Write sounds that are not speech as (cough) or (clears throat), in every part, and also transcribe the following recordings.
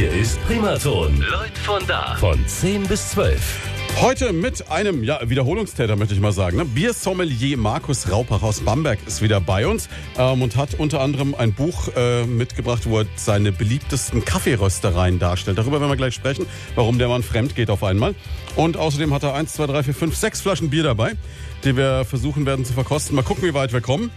Hier ist Primaton. Leute von da. Von 10 bis 12. Heute mit einem ja, Wiederholungstäter, möchte ich mal sagen. Ne? Biersommelier Markus Raupach aus Bamberg ist wieder bei uns ähm, und hat unter anderem ein Buch äh, mitgebracht, wo er seine beliebtesten Kaffeeröstereien darstellt. Darüber werden wir gleich sprechen, warum der Mann fremd geht auf einmal. Und außerdem hat er 1, 2, 3, 4, 5, 6 Flaschen Bier dabei, die wir versuchen werden zu verkosten. Mal gucken, wie weit wir kommen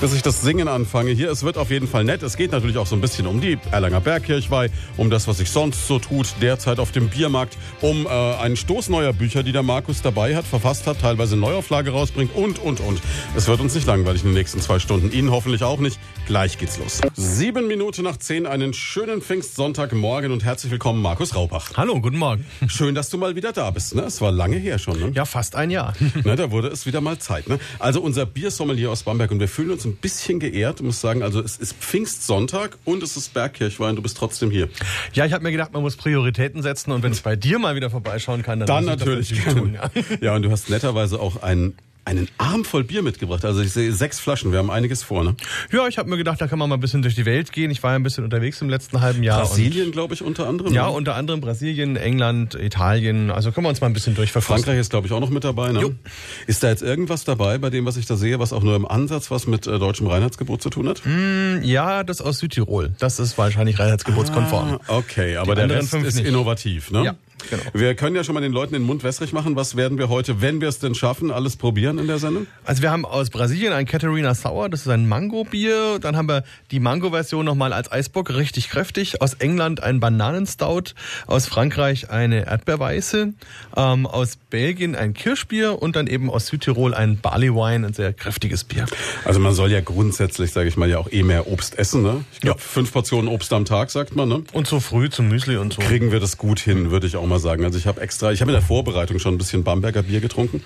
bis ich das Singen anfange hier. Es wird auf jeden Fall nett. Es geht natürlich auch so ein bisschen um die Erlanger Bergkirchweih, um das, was sich sonst so tut, derzeit auf dem Biermarkt, um äh, einen Stoß neuer Bücher, die der Markus dabei hat, verfasst hat, teilweise Neuauflage rausbringt und, und, und. Es wird uns nicht langweilig in den nächsten zwei Stunden. Ihnen hoffentlich auch nicht. Gleich geht's los. Sieben Minuten nach zehn, einen schönen Pfingstsonntagmorgen und herzlich willkommen, Markus Raupach. Hallo, guten Morgen. Schön, dass du mal wieder da bist. Ne? Es war lange her schon. Ne? Ja, fast ein Jahr. (laughs) Ne, da wurde es wieder mal Zeit. Ne? Also unser Biersommelier aus Bamberg und wir fühlen uns ein bisschen geehrt, muss sagen. Also es ist Pfingstsonntag und es ist Bergkirchweih und du bist trotzdem hier. Ja, ich habe mir gedacht, man muss Prioritäten setzen und wenn es bei dir mal wieder vorbeischauen kann, dann, Dann muss ich das natürlich tun. Ja. Ja, und du hast netterweise auch einen einen Arm voll Bier mitgebracht. Also ich sehe sechs Flaschen. Wir haben einiges vor. Ne? ja, ich habe mir gedacht, da kann man mal ein bisschen durch die Welt gehen. Ich war ja ein bisschen unterwegs im letzten halben Jahr. Brasilien, glaube ich, unter anderem. Ja, ne? unter anderem Brasilien, England, Italien. Also können wir uns mal ein bisschen durchverfassen. Frankreich ist, glaube ich, auch noch mit dabei. Ne? Jo. Ist da jetzt irgendwas dabei, bei dem, was ich da sehe, was auch nur im Ansatz was mit äh, deutschem Reinheitsgebot zu tun hat? Hm, Ja, das aus Südtirol. Das ist wahrscheinlich reinheitsgebotskonform. Ah, okay, aber Die der Rest ist nicht. innovativ. Ne? Ja, genau. Wir können ja schon mal den Leuten den Mund wässrig machen. Was werden wir heute, wenn wir es denn schaffen, alles probieren in der Sendung? Also wir haben aus Brasilien ein Catarina Sour, das ist ein Mango-Bier. Dann haben wir die Mango-Version nochmal als Eisbock, richtig kräftig. Aus England ein Bananenstout. Aus Frankreich eine Erdbeerweiße. Ähm, aus Belgien ein Kirschbier und dann eben aus Südtirol ein Barley Wine, ein sehr kräftiges Bier. Also man soll ja grundsätzlich, sage ich mal, ja auch eh mehr Obst essen. Ne? Ich glaube, Ja. fünf Portionen Obst am Tag, sagt man. Ne? Und so früh zum Müsli und so. Kriegen wir das gut hin, würde ich auch mal sagen. Also ich habe extra, ich habe in der Vorbereitung schon ein bisschen Bamberger Bier getrunken.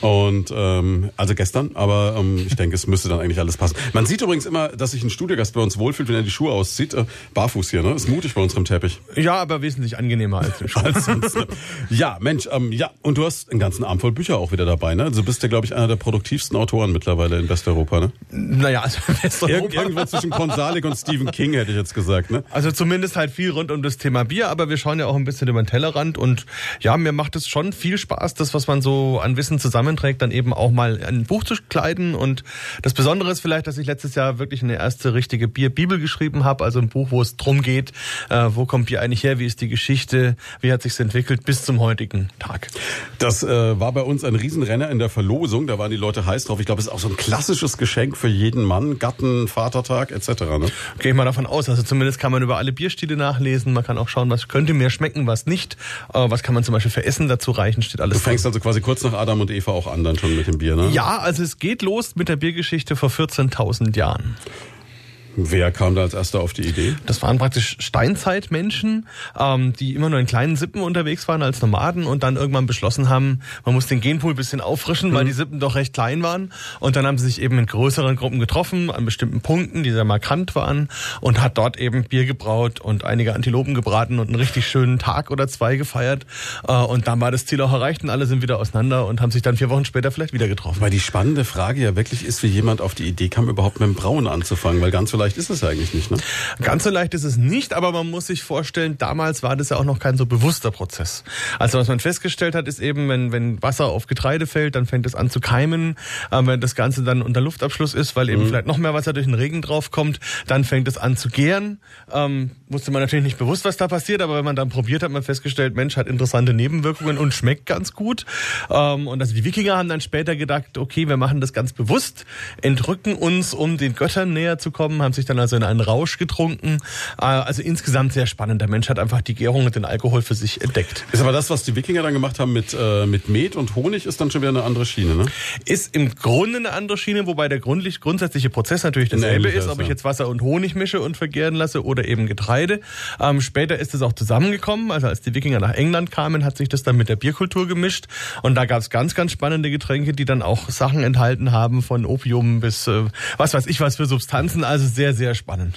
Und ähm, also gestern, aber ähm, ich denke, es müsste dann eigentlich alles passen. Man sieht übrigens immer, dass sich ein Studiogast bei uns wohlfühlt, wenn er die Schuhe auszieht. Äh, barfuß hier, ne? Ist mutig bei unserem Teppich. Ja, aber wesentlich angenehmer als. (laughs) Als sonst, ne? ja, Mensch, ähm, ja, und du hast einen ganzen Arm voll Bücher auch wieder dabei, ne? Also du bist ja, glaube ich, einer der produktivsten Autoren mittlerweile in Westeuropa, ne? Naja, also Westeuropa. irgendwo zwischen Konsalik und Stephen King, hätte ich jetzt gesagt, ne? Also zumindest halt viel rund um das Thema Bier, aber wir schauen ja auch ein bisschen über den Tellerrand und ja, mir macht es schon viel Spaß, das, was man so an Wissen zusammenträgt, dann eben auch mal in ein Buch zu kleiden und das Besondere ist vielleicht, dass ich letztes Jahr wirklich eine erste richtige Bierbibel geschrieben habe, also ein Buch, wo es drum geht, äh, wo kommt Bier eigentlich her, wie ist die Geschichte, wie hat sich's entwickelt bis zum heutigen Tag. Das äh, war bei uns ein Riesenrenner in der Verlosung. Da waren die Leute heiß drauf. Ich glaube, es ist auch so ein klassisches Geschenk für jeden Mann, Gatten, Vatertag etc. Ne? Gehe ich mal davon aus. Also zumindest kann man über alle Bierstile nachlesen. Man kann auch schauen, was könnte mir schmecken, was nicht. Äh, was kann man zum Beispiel für Essen dazu reichen, steht alles Du fängst also quasi kurz nach Adam und Eva auch an dann schon mit dem Bier, ne? Ja, also es geht los mit der Biergeschichte vor 14.000 Jahren. Wer kam da als erster auf die Idee? Das waren praktisch Steinzeitmenschen, ähm, die immer nur in kleinen Sippen unterwegs waren als Nomaden und dann irgendwann beschlossen haben, man muss den Genpool ein bisschen auffrischen, weil die Sippen doch recht klein waren. Und dann haben sie sich eben in größeren Gruppen getroffen, an bestimmten Punkten, die sehr markant waren und hat dort eben Bier gebraut und einige Antilopen gebraten und einen richtig schönen Tag oder zwei gefeiert. Äh, und dann war das Ziel auch erreicht und alle sind wieder auseinander und haben sich dann vier Wochen später vielleicht wieder getroffen. Weil die spannende Frage ja wirklich ist, wie jemand auf die Idee kam, überhaupt mit dem Brauen anzufangen. Weil ganz so leicht ist es eigentlich nicht, ne? Ganz so leicht ist es nicht, aber man muss sich vorstellen, damals war das ja auch noch kein so bewusster Prozess. Also was man festgestellt hat, ist eben, wenn, wenn Wasser auf Getreide fällt, dann fängt es an zu keimen. Ähm, wenn das Ganze dann unter Luftabschluss ist, weil eben vielleicht noch mehr Wasser durch den Regen draufkommt, dann fängt es an zu gären. Ähm, wusste man natürlich nicht bewusst, was da passiert, aber wenn man dann probiert, hat man festgestellt, Mensch, hat interessante Nebenwirkungen und schmeckt ganz gut. Ähm, und also die Wikinger haben dann später gedacht, okay, wir machen das ganz bewusst, entrücken uns, um den Göttern näher zu kommen, haben sich dann also in einen Rausch getrunken. Äh, also insgesamt sehr spannend. Der Mensch hat einfach die Gärung und den Alkohol für sich entdeckt. Ist aber das, was die Wikinger dann gemacht haben mit, äh, mit Met und Honig, ist dann schon wieder eine andere Schiene, ne? Ist im Grunde eine andere Schiene, wobei der grundlich, grundsätzliche Prozess natürlich dasselbe ist, ob ich jetzt Wasser und Honig mische und vergären lasse oder eben Getreide. Ähm, später ist es auch zusammengekommen. Also als die Wikinger nach England kamen, hat sich das dann mit der Bierkultur gemischt. Und da gab es ganz, ganz spannende Getränke, die dann auch Sachen enthalten haben, von Opium bis äh, was weiß ich was für Substanzen. Also sehr, sehr spannend.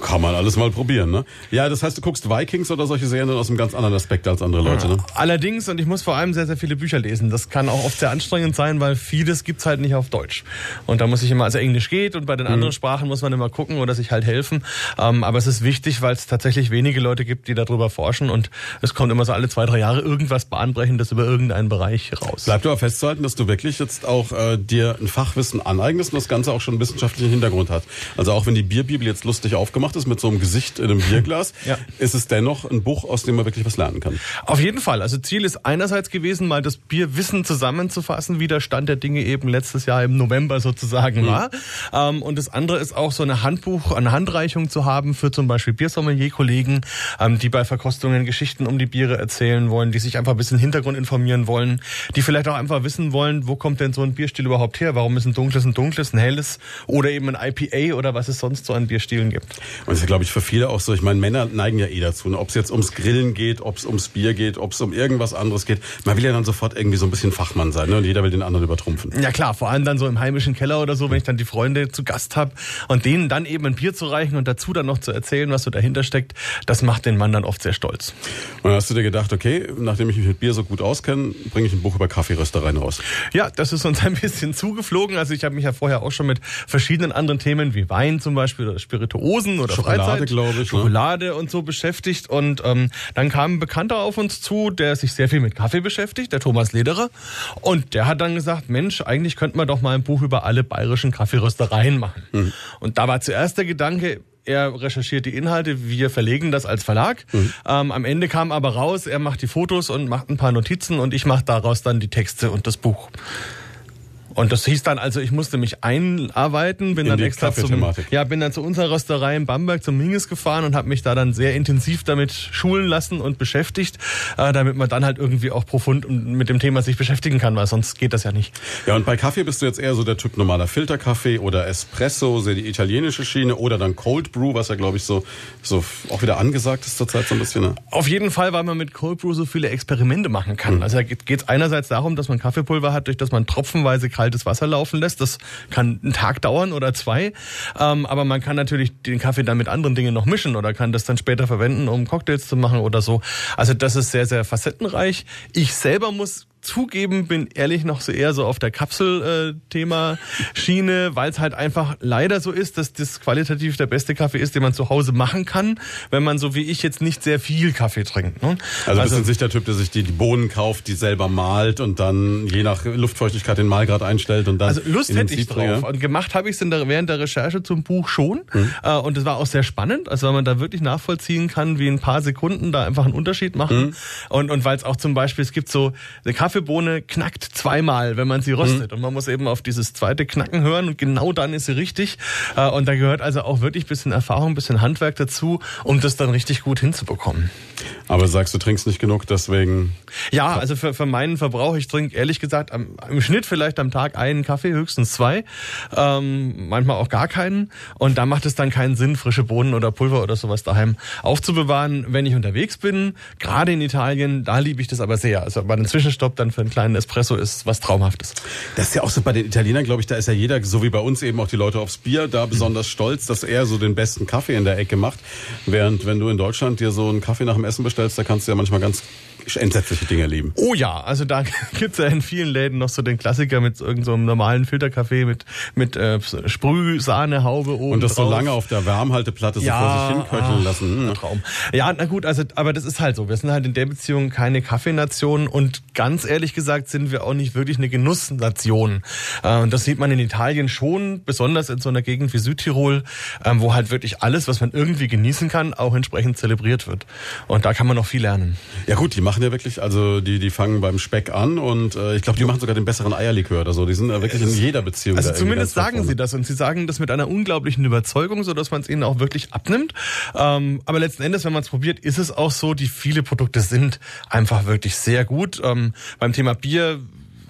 Kann man alles mal probieren, ne? Ja, das heißt, du guckst Vikings oder solche Serien aus einem ganz anderen Aspekt als andere Leute, ne? Allerdings, und ich muss vor allem sehr, sehr viele Bücher lesen. Das kann auch oft sehr anstrengend sein, weil vieles gibt's halt nicht auf Deutsch. Und da muss ich immer, also Englisch geht und bei den anderen Sprachen muss man immer gucken oder sich halt helfen. Ähm, aber es ist wichtig, weil es tatsächlich wenige Leute gibt, die darüber forschen und es kommt immer so alle zwei, drei Jahre irgendwas Bahnbrechendes über irgendeinen Bereich raus. Bleibt aber festzuhalten, dass du wirklich jetzt auch äh, dir ein Fachwissen aneignest und das Ganze auch schon einen wissenschaftlichen Hintergrund hat. Also auch wenn die Bierbibel jetzt lustig aufgemacht ist mit so einem Gesicht in einem Bierglas, Ja. ist es dennoch ein Buch, aus dem man wirklich was lernen kann. Auf jeden Fall. Also Ziel ist einerseits gewesen, mal das Bierwissen zusammenzufassen, wie der Stand der Dinge eben letztes Jahr im November sozusagen war. Ähm, und das andere ist auch so eine Handbuch, eine Handreichung zu haben für zum Beispiel Biersommelier-Kollegen, ähm, die bei Verkostungen Geschichten um die Biere erzählen wollen, die sich einfach ein bisschen Hintergrund informieren wollen, die vielleicht auch einfach wissen wollen, wo kommt denn so ein Bierstil überhaupt her? Warum ist ein dunkles ein dunkles, ein helles oder eben ein IPA oder was es sonst so an Bierstilen gibt? Und das ist, glaube ich, für viele auch so. Ich meine, Männer neigen ja eh dazu. Ne? Ob es jetzt ums Grillen geht, ob es ums Bier geht, ob es um irgendwas anderes geht. Man will ja dann sofort irgendwie so ein bisschen Fachmann sein. Ne? Und jeder will den anderen übertrumpfen. Ja klar, vor allem dann so im heimischen Keller oder so, wenn ich dann die Freunde zu Gast habe und denen dann eben ein Bier zu reichen und dazu dann noch zu erzählen, was so dahinter steckt, das macht den Mann dann oft sehr stolz. Und dann hast du dir gedacht, okay, nachdem ich mich mit Bier so gut auskenne, bringe ich ein Buch über Kaffeeröstereien raus. Ja, das ist uns (laughs) ein bisschen zugeflogen. Also ich habe mich ja vorher auch schon mit verschiedenen anderen Themen wie Wein zum Beispiel oder Spirituosen oder Schokolade, glaube ich, ne? Schokolade und so beschäftigt. Und ähm, dann kam ein Bekannter auf uns zu, der sich sehr viel mit Kaffee beschäftigt, der Thomas Lederer. Und der hat dann gesagt, Mensch, eigentlich könnte man doch mal ein Buch über alle bayerischen Kaffeeröstereien machen. Mhm. Und da war zuerst der Gedanke, er recherchiert die Inhalte, wir verlegen das als Verlag. Mhm. Ähm, am Ende kam aber raus, er macht die Fotos und macht ein paar Notizen und ich mache daraus dann die Texte und das Buch. Und das hieß dann also, ich musste mich einarbeiten, bin In dann extra zum, ja, bin dann zu unserer Rösterei in Bamberg zum Minges gefahren und habe mich da dann sehr intensiv damit schulen lassen und beschäftigt, äh, damit man dann halt irgendwie auch profund mit dem Thema sich beschäftigen kann, weil sonst geht das ja nicht. Ja, und bei Kaffee bist du jetzt eher so der Typ normaler Filterkaffee oder Espresso, so die italienische Schiene oder dann Cold Brew, was ja, glaube ich, so, so auch wieder angesagt ist zurzeit so ein bisschen. Ne? Auf jeden Fall, weil man mit Cold Brew so viele Experimente machen kann. Also da geht es einerseits darum, dass man Kaffeepulver hat, durch das man tropfenweise kaltes Wasser laufen lässt. Das kann einen Tag dauern oder zwei. Ähm, aber man kann natürlich den Kaffee dann mit anderen Dingen noch mischen oder kann das dann später verwenden, um Cocktails zu machen oder so. Also das ist sehr, sehr facettenreich. Ich selber muss zugeben, bin ehrlich noch so eher so auf der Kapsel-Thema-Schiene, weil es halt einfach leider so ist, dass das qualitativ der beste Kaffee ist, den man zu Hause machen kann, wenn man so wie ich jetzt nicht sehr viel Kaffee trinkt. Ne? Also, bist du nicht der Typ, der sich die, die Bohnen kauft, die selber malt und dann je nach Luftfeuchtigkeit den Malgrad einstellt und dann. Also Lust hätte ich drauf. Und gemacht habe ich es während der Recherche zum Buch schon. Hm. Äh, und es war auch sehr spannend, also weil man da wirklich nachvollziehen kann, wie in ein paar Sekunden da einfach einen Unterschied machen. Und, und weil es auch zum Beispiel, es gibt so, eine Kaffeebohne knackt zweimal, wenn man sie röstet. Und man muss eben auf dieses zweite Knacken hören und genau dann ist sie richtig. Äh, und da gehört also auch wirklich ein bisschen Erfahrung, ein bisschen Handwerk dazu, um das dann richtig gut hinzubekommen. Aber sagst du trinkst nicht genug, deswegen. Ja, also für, für meinen Verbrauch, ich trinke ehrlich gesagt am, im Schnitt vielleicht am Tag einen Kaffee, höchstens zwei, ähm, manchmal auch gar keinen. Und da macht es dann keinen Sinn, frische Bohnen oder Pulver oder sowas daheim aufzubewahren, wenn ich unterwegs bin. Gerade in Italien, da liebe ich das aber sehr. Also bei einem Zwischenstopp dann für einen kleinen Espresso ist was Traumhaftes. Das ist ja auch so bei den Italienern, glaube ich, da ist ja jeder, so wie bei uns eben auch die Leute aufs Bier, da besonders stolz, dass er so den besten Kaffee in der Ecke macht. Während wenn du in Deutschland dir so einen Kaffee nach dem Essen bestellst, da kannst du ja manchmal ganz entsetzliche Dinge erleben. Oh ja, also da (laughs) gibt's ja in vielen Läden noch so den Klassiker mit irgendeinem so normalen Filterkaffee mit, mit äh, Sprühsahnehaube oben Und das so drauf. lange auf der Wärmhalteplatte so vor sich hinköcheln ah, lassen. Hm. Traum. Ja, na gut, also, aber das ist halt so. Wir sind halt in der Beziehung keine Kaffeenation und ganz ehrlich gesagt sind wir auch nicht wirklich eine Genussnation. Äh, Und das sieht man in Italien schon, besonders in so einer Gegend wie Südtirol, ähm, wo halt wirklich alles, was man irgendwie genießen kann, auch entsprechend zelebriert wird. Und da kann man noch viel lernen. Ja gut, die machen ja wirklich, also die, die fangen beim Speck an und äh, ich glaube, die machen sogar den besseren Eierlikör oder so. Die sind äh, wirklich in jeder Beziehung. Also zumindest sagen sie das und sie sagen das mit einer unglaublichen Überzeugung, so dass man es ihnen auch wirklich abnimmt. Ähm, aber letzten Endes, wenn man es probiert, ist es auch so, die viele Produkte sind einfach wirklich sehr gut. Ähm, beim Thema Bier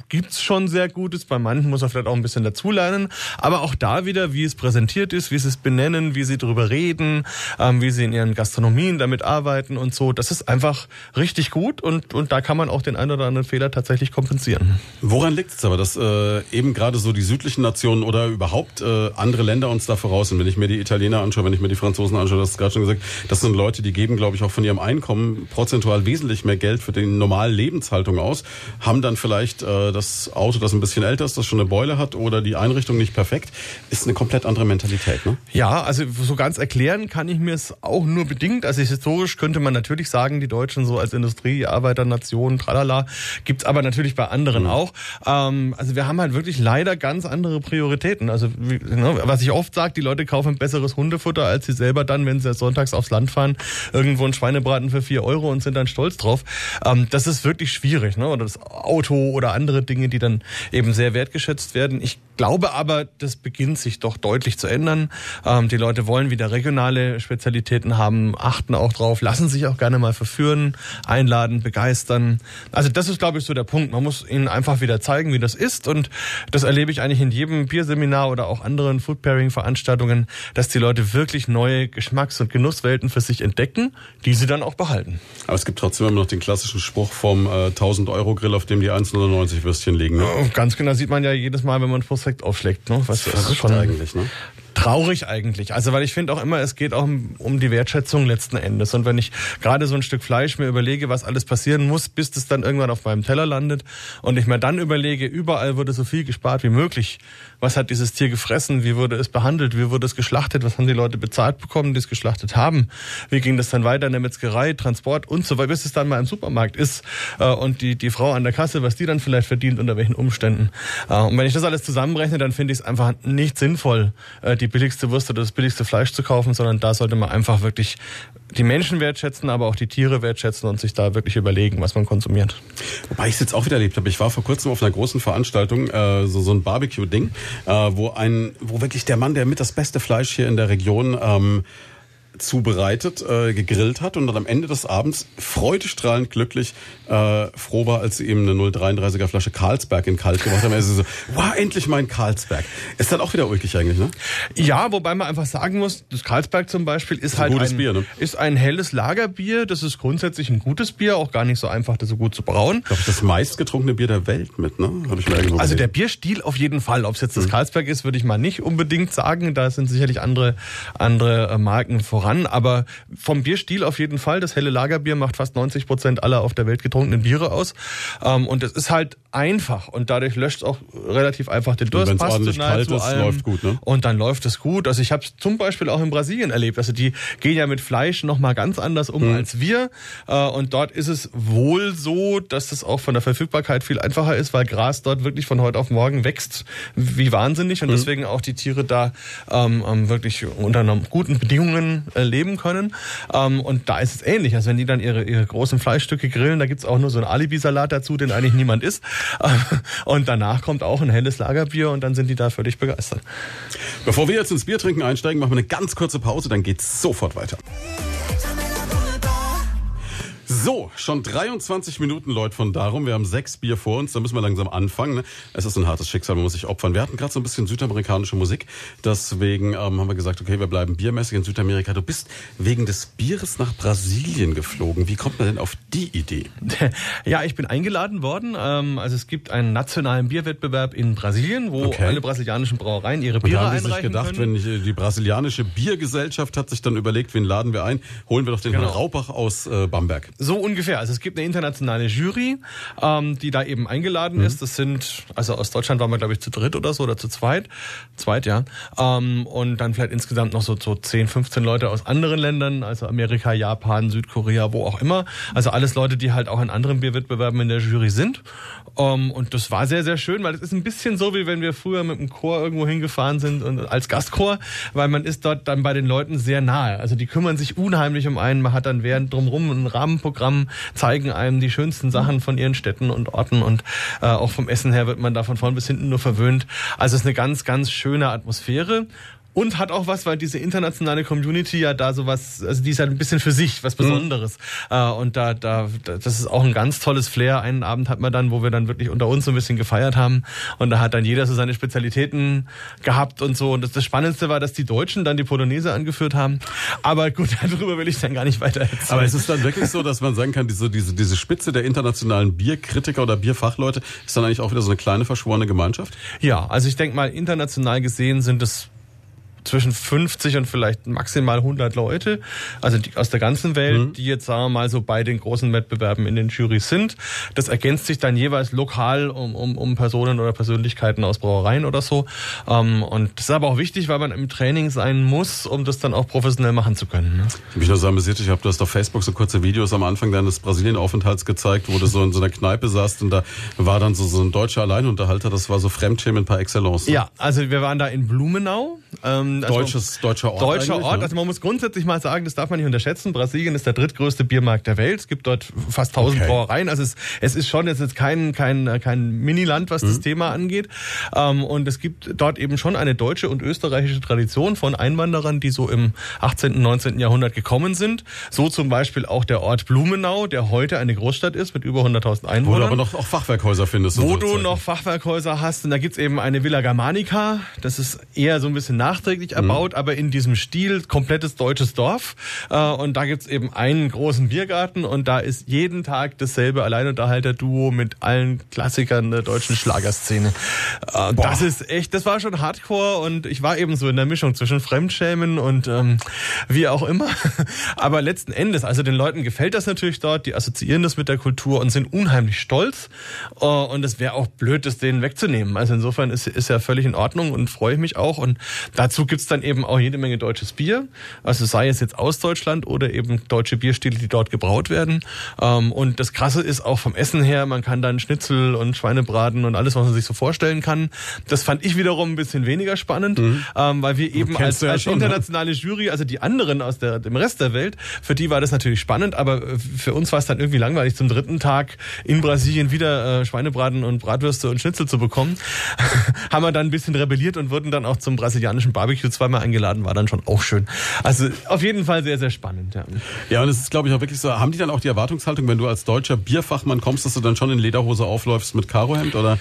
gibt's schon sehr Gutes. Bei manchen muss er vielleicht auch ein bisschen dazulernen. Aber auch da wieder, wie es präsentiert ist, wie sie es benennen, wie sie darüber reden, ähm, wie sie in ihren Gastronomien damit arbeiten und so. Das ist einfach richtig gut und, und da kann man auch den einen oder anderen Fehler tatsächlich kompensieren. Woran liegt es aber, dass äh, eben gerade so die südlichen Nationen oder überhaupt äh, andere Länder uns da voraus sind? Wenn ich mir die Italiener anschaue, wenn ich mir die Franzosen anschaue, das du gerade schon gesagt, das sind Leute, die geben, glaube ich, auch von ihrem Einkommen prozentual wesentlich mehr Geld für die normale Lebenshaltung aus, haben dann vielleicht äh, das Auto, das ein bisschen älter ist, das schon eine Beule hat oder die Einrichtung nicht perfekt, ist eine komplett andere Mentalität, ne? Ja, also so ganz erklären kann ich mir es auch nur bedingt. Also historisch könnte man natürlich sagen, die Deutschen so als Industriearbeiternation, tralala, gibt's aber natürlich bei anderen mhm. auch. Ähm, also wir haben halt wirklich leider ganz andere Prioritäten. Also wie, ne, was ich oft sage, die Leute kaufen besseres Hundefutter, als sie selber dann, wenn sie sonntags aufs Land fahren, irgendwo einen Schweinebraten für vier Euro und sind dann stolz drauf. Ähm, das ist wirklich schwierig. Ne? Oder das Auto oder andere Dinge, die dann eben sehr wertgeschätzt werden. Ich glaube aber, das beginnt sich doch deutlich zu ändern. Ähm, die Leute wollen wieder regionale Spezialitäten haben, achten auch drauf, lassen sich auch gerne mal verführen, einladen, begeistern. Also das ist, glaube ich, so der Punkt. Man muss ihnen einfach wieder zeigen, wie das ist. Und das erlebe ich eigentlich in jedem Bierseminar oder auch anderen Food-Pairing-Veranstaltungen, dass die Leute wirklich neue Geschmacks- und Genusswelten für sich entdecken, die sie dann auch behalten. Aber es gibt trotzdem immer noch den klassischen Spruch vom äh, 1000-Euro-Grill, auf dem die 1,99 Würstchen liegen. Ne? Ganz genau sieht man ja jedes Mal, wenn man Prospekt aufschlägt. Ne? Was, das ist schon eigentlich, ne? traurig eigentlich. Also weil ich finde auch immer, es geht auch um, um, die Wertschätzung letzten Endes. Und wenn ich gerade so ein Stück Fleisch mir überlege, was alles passieren muss, bis es dann irgendwann auf meinem Teller landet und ich mir dann überlege, überall wurde so viel gespart wie möglich. Was hat dieses Tier gefressen? Wie wurde es behandelt? Wie wurde es geschlachtet? Was haben die Leute bezahlt bekommen, die es geschlachtet haben? Wie ging das dann weiter in der Metzgerei, Transport und so weiter, bis es dann mal im Supermarkt ist äh, und die, die Frau an der Kasse, was die dann vielleicht verdient, unter welchen Umständen. Äh, und wenn ich das alles zusammenrechne, dann finde ich es einfach nicht sinnvoll, äh, die billigste Wurst oder das billigste Fleisch zu kaufen, sondern da sollte man einfach wirklich die Menschen wertschätzen, aber auch die Tiere wertschätzen und sich da wirklich überlegen, was man konsumiert. Wobei ich es jetzt auch wieder erlebt habe. Ich war vor kurzem auf einer großen Veranstaltung, äh, so, so ein Barbecue-Ding, äh, wo ein, wo wirklich der Mann, der mit das beste Fleisch hier in der Region ähm, zubereitet, äh, gegrillt hat und dann am Ende des Abends freudestrahlend glücklich äh, froh war, als sie ihm eine 033er Flasche Carlsberg in kalt gemacht haben. Er ist so, wow, endlich mein Carlsberg. Ist dann auch wieder ulkig eigentlich, ne? Ja, wobei man einfach sagen muss, das Carlsberg zum Beispiel ist, ist halt ein, ein, Bier, ne? ist ein helles Lagerbier. Das ist grundsätzlich ein gutes Bier, auch gar nicht so einfach, das so gut zu brauen. Ich glaube, das meistgetrunkene Bier der Welt mit, ne? Hab ich mir irgendwo also gesehen. der Bierstil auf jeden Fall. Ob es jetzt das mhm. Carlsberg ist, würde ich mal nicht unbedingt sagen. Da sind sicherlich andere, andere äh, Marken voran ran. Aber vom Bierstil auf jeden Fall. Das helle Lagerbier macht fast 90 Prozent aller auf der Welt getrunkenen Biere aus. Ähm, und es ist halt einfach und dadurch löscht es auch relativ einfach den Durst. Wenn es ordentlich kalt ist, allem. läuft gut, ne? Und dann läuft es gut. Also ich habe es zum Beispiel auch in Brasilien erlebt. Also die gehen ja mit Fleisch noch mal ganz anders um hm. als wir. Äh, und dort ist es wohl so, dass es auch von der Verfügbarkeit viel einfacher ist, weil Gras dort wirklich von heute auf morgen wächst wie wahnsinnig und hm. deswegen auch die Tiere da ähm, ähm wirklich unter guten Bedingungen äh, leben können. Ähm, und da ist es ähnlich. Also wenn die dann ihre, ihre großen Fleischstücke grillen, da gibt's auch nur so einen Alibi-Salat dazu, den eigentlich niemand isst. (laughs) Und danach kommt auch ein helles Lagerbier und dann sind die da völlig begeistert. Bevor wir jetzt ins Bier trinken einsteigen, machen wir eine ganz kurze Pause, dann geht's sofort weiter. So, schon 23 Minuten, Leute, von darum. Wir haben sechs Bier vor uns, da müssen wir langsam anfangen. Ne? Es ist ein hartes Schicksal, man muss sich opfern. Wir hatten gerade so ein bisschen südamerikanische Musik, deswegen ähm, haben wir gesagt, okay, wir bleiben biermäßig in Südamerika. Du bist wegen des Bieres nach Brasilien geflogen. Wie kommt man denn auf die Idee? (laughs) Ja, ich bin eingeladen worden. Ähm, also es gibt einen nationalen Bierwettbewerb in Brasilien, wo okay. alle brasilianischen Brauereien ihre Biere Und haben die sich gedacht, können. wenn ich, die brasilianische Biergesellschaft hat sich dann überlegt, wen laden wir ein? Holen wir doch den genau. Herrn Raubach aus äh, Bamberg. So ungefähr. Also es gibt eine internationale Jury, ähm, die da eben eingeladen mhm. ist. Das sind, also aus Deutschland waren wir, glaube ich, zu dritt oder so oder zu zweit. Zweit, ja. Ähm, und dann vielleicht insgesamt noch so, so 10, 15 Leute aus anderen Ländern, also Amerika, Japan, Südkorea, wo auch immer. Also alles Leute, die halt auch in anderen Bierwettbewerben in der Jury sind. Ähm, und das war sehr, sehr schön, weil es ist ein bisschen so, wie wenn wir früher mit dem Chor irgendwo hingefahren sind und als Gastchor, weil man ist dort dann bei den Leuten sehr nahe. Also die kümmern sich unheimlich um einen. Man hat dann während drumherum ein Rahmenprogramm zeigen einem die schönsten Sachen von ihren Städten und Orten und äh, auch vom Essen her wird man da von vorn bis hinten nur verwöhnt. Also es ist eine ganz, ganz schöne Atmosphäre. Und hat auch was, weil diese internationale Community ja da sowas, also die ist halt ein bisschen für sich, was Besonderes. Mhm. Und da, da, das ist auch ein ganz tolles Flair. Einen Abend hat man dann, wo wir dann wirklich unter uns so ein bisschen gefeiert haben. Und da hat dann jeder so seine Spezialitäten gehabt und so. Und das, das Spannendste war, dass die Deutschen dann die Polonaise angeführt haben. Aber gut, (laughs) darüber will ich dann gar nicht weiter erzählen. Aber es ist dann wirklich so, dass man sagen kann, diese, diese, diese Spitze der internationalen Bierkritiker oder Bierfachleute ist dann eigentlich auch wieder so eine kleine verschworene Gemeinschaft? Ja, also ich denke mal, international gesehen sind es zwischen 50 und vielleicht maximal 100 Leute, also die, aus der ganzen Welt, mhm. die jetzt sagen wir mal so bei den großen Wettbewerben in den Jurys sind. Das ergänzt sich dann jeweils lokal um, um, um Personen oder Persönlichkeiten aus Brauereien oder so. Ähm, und das ist aber auch wichtig, weil man im Training sein muss, um das dann auch professionell machen zu können. Ne? Ich habe mich so amüsiert, ich habe du hast auf Facebook so kurze Videos am Anfang deines Brasilien-Aufenthalts gezeigt, wo du so in so einer Kneipe saßt und da war dann so, so ein deutscher Alleinunterhalter, das war so Fremdschämen par excellence. Ne? Ja, also wir waren da in Blumenau. Ähm, also Deutsches, deutscher Ort. Deutscher Ort. Ne? Also man muss grundsätzlich mal sagen, das darf man nicht unterschätzen. Brasilien ist der drittgrößte Biermarkt der Welt. Es gibt dort fast 1000 okay. Brauereien. Also es, es ist schon jetzt kein, kein, kein Miniland, was mhm. das Thema angeht. Ähm, und es gibt dort eben schon eine deutsche und österreichische Tradition von Einwanderern, die so im 18., und 19. Jahrhundert gekommen sind. So zum Beispiel auch der Ort Blumenau, der heute eine Großstadt ist mit über 100.000 Einwohnern. Wo du aber noch auch Fachwerkhäuser findest. Wo du noch Fachwerkhäuser hast. Und da gibt's eben eine Villa Germanica. Das ist eher so ein bisschen nachträglich mhm. erbaut, mhm. aber in diesem Stil, komplettes deutsches Dorf. Äh, und da gibt's eben einen großen Biergarten und da ist jeden Tag dasselbe Alleinunterhalter-Duo mit allen Klassikern der deutschen Schlagerszene. Äh, das ist echt, das war schon Hardcore und ich war eben so in der Mischung zwischen Fremdschämen und ähm, wie auch immer. (laughs) Aber letzten Endes, also den Leuten gefällt das natürlich dort, die assoziieren das mit der Kultur und sind unheimlich stolz. Äh, und es wäre auch blöd, das denen wegzunehmen. Also insofern ist, ist ja völlig in Ordnung und freue ich mich auch. Und dazu gibt's dann eben auch jede Menge deutsches Bier. Also sei es jetzt aus Deutschland oder eben deutsche Bierstile, die dort gebraut werden. Ähm, und das Krasse ist auch vom Essen her, man kann dann Schnitzel und Schweinebraten und alles, was man sich so vorstellen kann. Das fand ich wiederum ein bisschen weniger spannend, mhm. ähm, weil wir eben als, ja als schon, ne? internationale? Jury, also die anderen aus der, dem Rest der Welt, für die war das natürlich spannend, aber für uns war es dann irgendwie langweilig, zum dritten Tag in Brasilien wieder äh, Schweinebraten und Bratwürste und Schnitzel zu bekommen. (laughs) Haben wir dann ein bisschen rebelliert und wurden dann auch zum brasilianischen Barbecue zweimal eingeladen, war dann schon auch schön. Also auf jeden Fall sehr, sehr spannend. Ja, ja und es ist, glaube ich, auch wirklich so, haben die dann auch die Erwartungshaltung, wenn du als deutscher Bierfachmann kommst, dass du dann schon in Lederhose aufläufst mit Karohemd oder?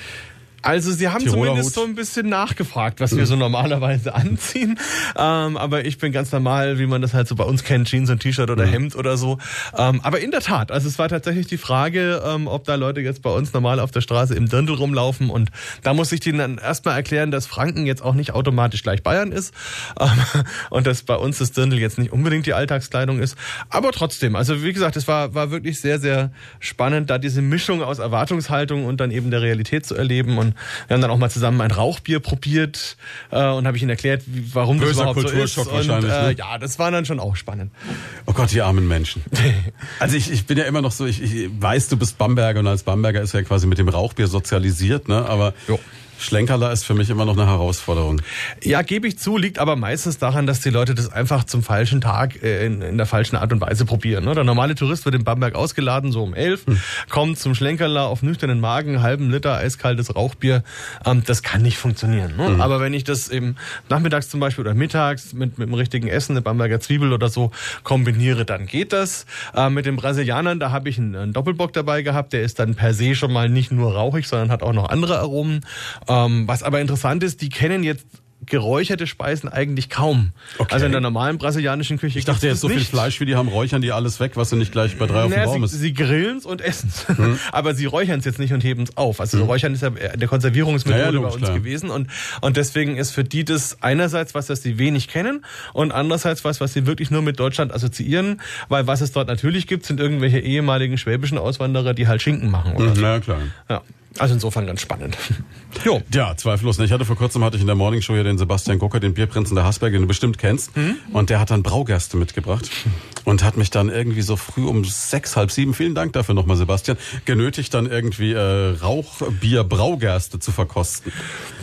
Also sie haben Tiroler zumindest Hut. so ein bisschen nachgefragt, was wir so normalerweise (laughs) anziehen. Ähm, aber ich bin ganz normal, wie man das halt so bei uns kennt, Jeans und T-Shirt oder mhm. Hemd oder so. Ähm, aber in der Tat, also es war tatsächlich die Frage, ähm, ob da Leute jetzt bei uns normal auf der Straße im Dirndl rumlaufen. Und da muss ich denen dann erstmal erklären, dass Franken jetzt auch nicht automatisch gleich Bayern ist. Ähm, (laughs) und dass bei uns das Dirndl jetzt nicht unbedingt die Alltagskleidung ist. Aber trotzdem, also wie gesagt, es war, war wirklich sehr, sehr spannend, da diese Mischung aus Erwartungshaltung und dann eben der Realität zu erleben. Und wir haben dann auch mal zusammen ein Rauchbier probiert äh, und habe ich ihnen erklärt, wie, warum Böser das überhaupt so ist. Und, äh, ne? Ja, das war dann schon auch spannend. Oh Gott, die armen Menschen. (laughs) also ich, ich bin ja immer noch so, ich, ich weiß, du bist Bamberger und als Bamberger ist ja quasi mit dem Rauchbier sozialisiert, ne? Aber jo. Schlenkerler ist für mich immer noch eine Herausforderung. Ja, gebe ich zu, liegt aber meistens daran, dass die Leute das einfach zum falschen Tag äh, in, in der falschen Art und Weise probieren. Ne? Der normale Tourist wird in Bamberg ausgeladen, so um elf, hm. kommt zum Schlenkerler auf nüchternen Magen, halben Liter eiskaltes Rauchbier. Ähm, das kann nicht funktionieren. Ne? Hm. Aber wenn ich das eben nachmittags zum Beispiel oder mittags mit, mit dem richtigen Essen, eine Bamberger Zwiebel oder so kombiniere, dann geht das. Äh, mit den Brasilianern, da habe ich einen, einen Doppelbock dabei gehabt, der ist dann per se schon mal nicht nur rauchig, sondern hat auch noch andere Aromen. Ähm, was aber interessant ist, die kennen jetzt geräucherte Speisen eigentlich kaum. Okay. Also in der normalen brasilianischen Küche. Ich dachte jetzt so nicht. viel Fleisch wie die haben, räuchern die alles weg, was sie nicht gleich bei drei auf dem Baum ist. Sie grillen es und essen es. Hm. (laughs) Aber sie räuchern es jetzt nicht und heben es auf. Also hm. Räuchern ist ja der Konservierungsmethode ja, ja, bei uns klar. gewesen. Und, und deswegen ist für die das einerseits was, das sie wenig kennen und andererseits was, was sie wirklich nur mit Deutschland assoziieren. Weil was es dort natürlich gibt, sind irgendwelche ehemaligen schwäbischen Auswanderer, die halt Schinken machen. Oder hm, so. Ja, klar. Ja. Also insofern ganz spannend. (laughs) Jo. Ja, zweifellos. Ich hatte vor kurzem hatte ich in der Morning Show hier den Sebastian Gucker, den Bierprinzen der Hasberg, den du bestimmt kennst. Mhm. Und der hat dann Braugerste mitgebracht. und hat mich dann irgendwie so früh um sechs, halb sieben, vielen Dank dafür nochmal, Sebastian, genötigt, dann irgendwie äh, Rauchbier Braugerste zu verkosten.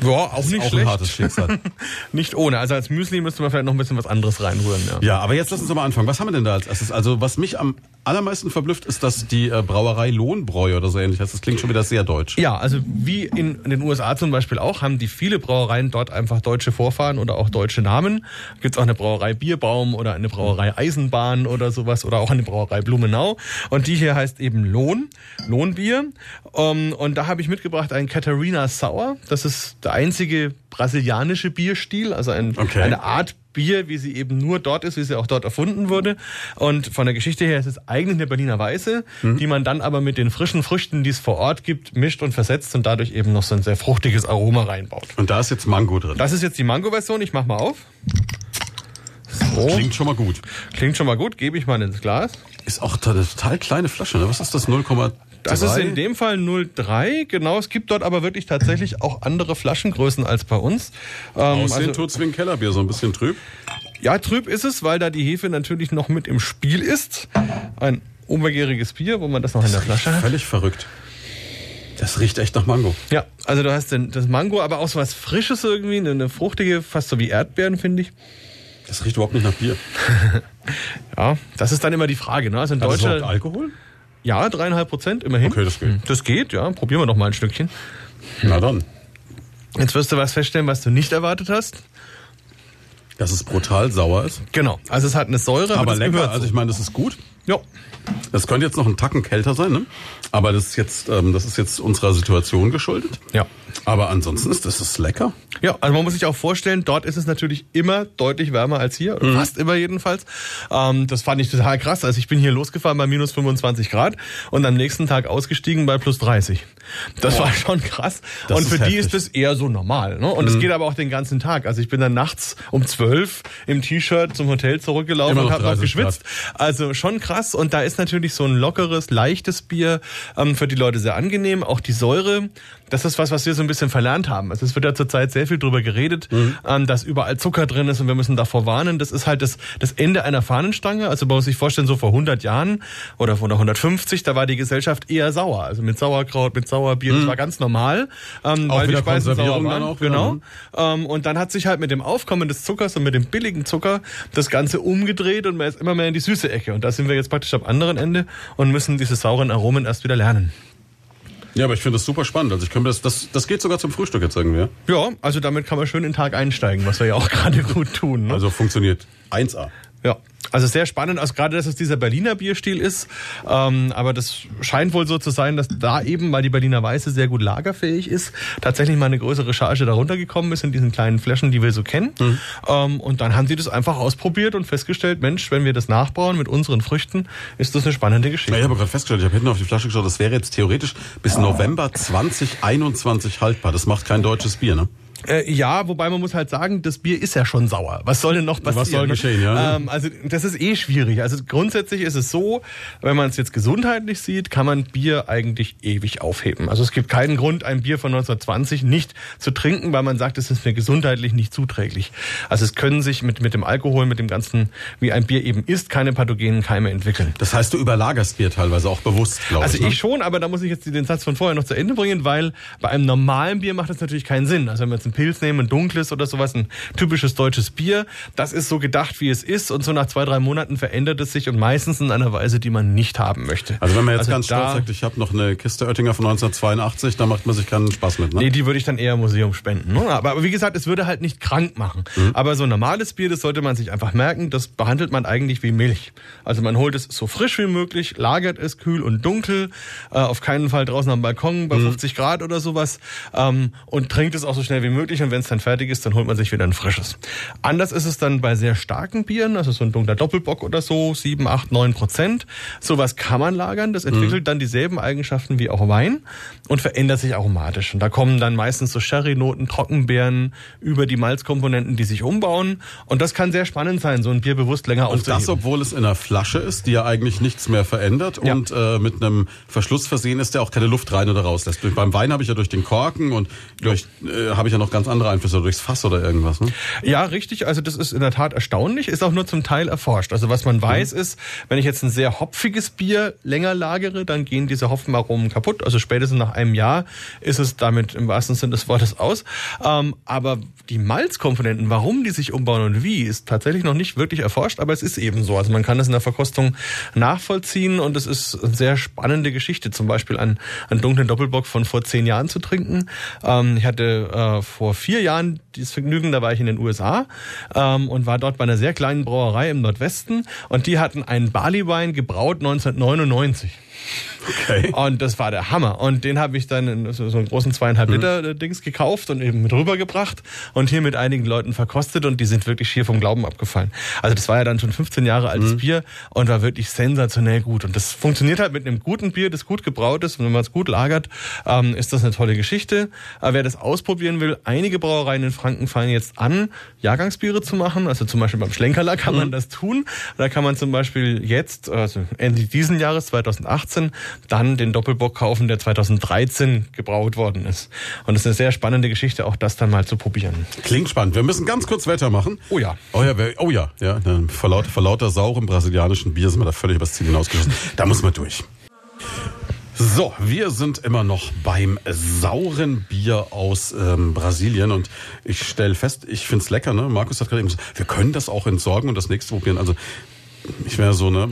Ja, auch Das nicht auch schlecht. ein hartes Schicksal. (laughs) Nicht ohne. Also als Müsli müsste man vielleicht noch ein bisschen was anderes reinrühren. Ja. Ja, aber jetzt lass uns mal anfangen. Was haben wir denn da als erstes? Also was mich am allermeisten verblüfft, ist, dass die äh, Brauerei Lohnbräu oder so ähnlich heißt. Das klingt schon wieder sehr deutsch. Ja, also wie in, den USA zum Beispiel auch, haben die viele Brauereien dort einfach deutsche Vorfahren oder auch deutsche Namen. Gibt's auch eine Brauerei Bierbaum oder eine Brauerei Eisenbahn oder sowas oder auch eine Brauerei Blumenau. Und die hier heißt eben Lohn, Lohnbier. Um, und da habe ich mitgebracht einen Katharina Sour. Das ist der einzige brasilianische Bierstil, also ein, Okay. eine Art Bier, wie sie eben nur dort ist, wie sie auch dort erfunden wurde. Und von der Geschichte her ist es eigentlich eine Berliner Weiße, die man dann aber mit den frischen Früchten, die es vor Ort gibt, mischt und versetzt und dadurch eben noch so ein sehr fruchtiges Aroma reinbaut. Und da ist jetzt Mango drin. Das ist jetzt die Mango-Version. Ich mach mal auf. So. Klingt schon mal gut. Klingt schon mal gut. Gebe ich mal ins Glas. Ist auch eine total kleine Flasche. Ne? Was ist das? 0,3? Das ist in dem Fall 0,3. Genau. Es gibt dort aber wirklich tatsächlich auch andere Flaschengrößen als bei uns. Ähm, Aussehen also- tut's wie ein Kellerbier, so ein bisschen trüb. Ja, trüb ist es, weil da die Hefe natürlich noch mit im Spiel ist. Ein obergäriges Bier, wo man das noch in der Flasche hat. Völlig verrückt. Das riecht echt nach Mango. Ja, also du hast den, das Mango, aber auch so was Frisches irgendwie, eine, fruchtige, fast so wie Erdbeeren, finde ich. Das riecht überhaupt nicht nach Bier. (laughs) Ja, das ist dann immer die Frage. Ne? Also in Hat das Alkohol? Ja, dreieinhalb Prozent immerhin. Okay, das geht. Das geht, ja. Probieren wir doch mal ein Stückchen. Na dann. Jetzt wirst du was feststellen, was du nicht erwartet hast. Dass es brutal sauer ist. Genau. Also es hat eine Säure, aber, Aber lecker. Also so. ich meine, das ist gut. ja. Das könnte jetzt noch einen Tacken kälter sein, ne? Aber das ist jetzt, ähm, das ist jetzt unserer Situation geschuldet. Ja. Aber ansonsten ist das ist lecker. Ja, also man muss sich auch vorstellen, dort ist es natürlich immer deutlich wärmer als hier, Mhm. fast immer jedenfalls. Ähm, das fand ich total krass. Also ich bin hier losgefahren bei minus 25 Grad und am nächsten Tag ausgestiegen bei plus 30. Das war schon krass. Das und für die heftig. Mhm. ist das eher so normal. Ne? Und es geht aber auch den ganzen Tag. Also ich bin dann nachts um 12 im T-Shirt zum Hotel zurückgelaufen Immer und habe noch 30 geschwitzt. Also schon krass. Und da ist natürlich so ein lockeres, leichtes Bier ähm, für die Leute sehr angenehm. Auch die Säure, das ist was, was wir so ein bisschen verlernt haben. Also es wird ja zurzeit sehr viel drüber geredet, ähm, dass überall Zucker drin ist und wir müssen davor warnen. Das ist halt das, das Ende einer Fahnenstange. Also man muss sich vorstellen, so vor 100 Jahren oder vor 150, da war die Gesellschaft eher sauer. Also mit Sauerkraut, mit Sauerbier, das war ganz normal. Ähm, Auch weil die Speisen sauer waren. dann auch genau. ne? Ähm, und dann hat sich halt mit dem Aufkommen des Zuckers und mit dem billigen Zucker das Ganze umgedreht und man ist immer mehr in die süße Ecke. Und da sind wir jetzt praktisch am anderen Ende und müssen diese sauren Aromen erst wieder lernen. Ja, aber ich finde das super spannend. Also ich könnte das, das, das geht sogar zum Frühstück jetzt irgendwie. ja? Ja, also damit kann man schön in den Tag einsteigen, was wir ja auch (laughs) gerade gut tun. Ne? Also funktioniert 1A. Ja, also sehr spannend, also gerade, dass es dieser Berliner Bierstil ist. Ähm, aber das scheint wohl so zu sein, dass da eben, weil die Berliner Weiße sehr gut lagerfähig ist, tatsächlich mal eine größere Charge darunter gekommen ist in diesen kleinen Flaschen, die wir so kennen. Ähm, und dann haben sie das einfach ausprobiert und festgestellt, Mensch, wenn wir das nachbauen mit unseren Früchten, ist das eine spannende Geschichte. Ich habe gerade festgestellt, ich habe hinten auf die Flasche geschaut, das wäre jetzt theoretisch bis November 2021 haltbar. Das macht kein deutsches Bier, ne? Äh, ja, wobei man muss halt sagen, das Bier ist ja schon sauer. Was soll denn noch passieren? Was soll geschehen, ja? Ähm, also das ist eh schwierig. Also grundsätzlich ist es so, wenn man es jetzt gesundheitlich sieht, kann man Bier eigentlich ewig aufheben. Also es gibt keinen Grund, ein Bier von 1920 nicht zu trinken, weil man sagt, es ist mir gesundheitlich nicht zuträglich. Also es können sich mit, mit dem Alkohol, mit dem ganzen, wie ein Bier eben ist, keine pathogenen Keime entwickeln. Das heißt, du überlagerst Bier teilweise auch bewusst, glaube Also ich. ne? ich schon, aber da muss ich jetzt den Satz von vorher noch zu Ende bringen, weil bei einem normalen Bier macht das natürlich keinen Sinn. Also wenn wir jetzt ein Pilz nehmen, ein dunkles oder sowas, ein typisches deutsches Bier, das ist so gedacht, wie es ist und so nach zwei, drei Monaten verändert es sich und meistens in einer Weise, die man nicht haben möchte. Also wenn man jetzt Also ganz stolz sagt, ich habe noch eine Kiste Oettinger von 1982, da macht man sich keinen Spaß mit, ne? Nee, die würde ich dann eher im Museum spenden. Ne? Aber, aber wie gesagt, es würde halt nicht krank machen. Mhm. Aber so ein normales Bier, das sollte man sich einfach merken, das behandelt man eigentlich wie Milch. Also man holt es so frisch wie möglich, lagert es kühl und dunkel, äh, auf keinen Fall draußen am Balkon bei Mhm. 50 Grad oder sowas ähm, und trinkt es auch so schnell wie möglich und wenn es dann fertig ist, dann holt man sich wieder ein frisches. Anders ist es dann bei sehr starken Bieren, also so ein dunkler Doppelbock oder so, 7, 8, 9 Prozent. Sowas kann man lagern, das entwickelt Mhm. dann dieselben Eigenschaften wie auch Wein und verändert sich aromatisch. Und da kommen dann meistens so Sherry-Noten, Trockenbeeren über die Malzkomponenten, die sich umbauen. Und das kann sehr spannend sein, so ein Bier bewusst länger Und das, aufzuheben. obwohl es in einer Flasche ist, die ja eigentlich nichts mehr verändert Ja. und äh, mit einem Verschluss versehen ist, der auch keine Luft rein oder rauslässt. Beim Wein habe ich ja durch den Korken und durch äh, habe ich ja noch ganz andere Einflüsse durchs Fass oder irgendwas. Ne? Ja, richtig. Also das ist in der Tat erstaunlich, ist auch nur zum Teil erforscht. Also was man weiß mhm. ist, wenn ich jetzt ein sehr hopfiges Bier länger lagere, dann gehen diese Hopfenaromen kaputt. Also spätestens nach einem Jahr ist es damit im wahrsten Sinne des Wortes aus. Ähm, aber die Malzkomponenten, warum die sich umbauen und wie, ist tatsächlich noch nicht wirklich erforscht, aber es ist eben so. Also man kann das in der Verkostung nachvollziehen und es ist eine sehr spannende Geschichte. Zum Beispiel einen, einen dunklen Doppelbock von vor zehn Jahren zu trinken. Ähm, ich hatte äh, vor vier Jahren dieses Vergnügen, da war ich in den USA ähm, und war dort bei einer sehr kleinen Brauerei im Nordwesten und die hatten einen Barley Wine gebraut 1999. Okay. Und das war der Hammer. Und den habe ich dann in so, so einen großen zweieinhalb mhm. Liter äh, Dings gekauft und eben mit rübergebracht und hier mit einigen Leuten verkostet und die sind wirklich hier vom Glauben abgefallen. Also das war ja dann schon 15 Jahre altes mhm. Bier und war wirklich sensationell gut. Und das funktioniert halt mit einem guten Bier, das gut gebraut ist und wenn man es gut lagert, ähm, ist das eine tolle Geschichte. Aber wer das ausprobieren will, einige Brauereien in Franken fangen jetzt an, Jahrgangsbiere zu machen. Also zum Beispiel beim Schlenkerler kann mhm. man das tun. Da kann man zum Beispiel jetzt, also Ende diesen Jahres, 2018, dann den Doppelbock kaufen, der 2013 gebraut worden ist. Und es ist eine sehr spannende Geschichte, auch das dann mal zu probieren. Klingt spannend. Wir müssen ganz kurz Wetter machen. Oh ja. Oh ja, oh ja. ja vor, lauter, vor lauter saurem brasilianischen Bier sind wir da völlig übers Ziel hinausgeschossen. Da muss man durch. So, wir sind immer noch beim sauren Bier aus ähm, Brasilien und ich stelle fest, ich find's lecker. Ne? Markus hat gerade eben gesagt, wir können das auch entsorgen und das nächste probieren. Also ich wäre so, ne?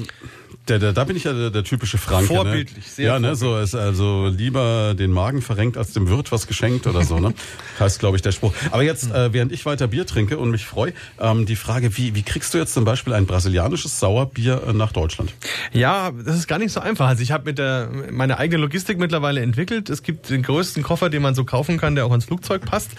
Der, der, da bin ich ja der, der typische Franke. Ne? Vorbildlich, ne? sehr Ja, ne, so ist also lieber den Magen verrenkt, als dem Wirt was geschenkt oder so, ne? (laughs) heißt, glaube ich, der Spruch. Aber jetzt, äh, während ich weiter Bier trinke und mich freue, ähm, die Frage, wie, wie kriegst du jetzt zum Beispiel ein brasilianisches Sauerbier äh, nach Deutschland? Ja, das ist gar nicht so einfach. Also ich habe mit der meine eigene Logistik mittlerweile entwickelt. Es gibt den größten Koffer, den man so kaufen kann, der auch ins Flugzeug passt,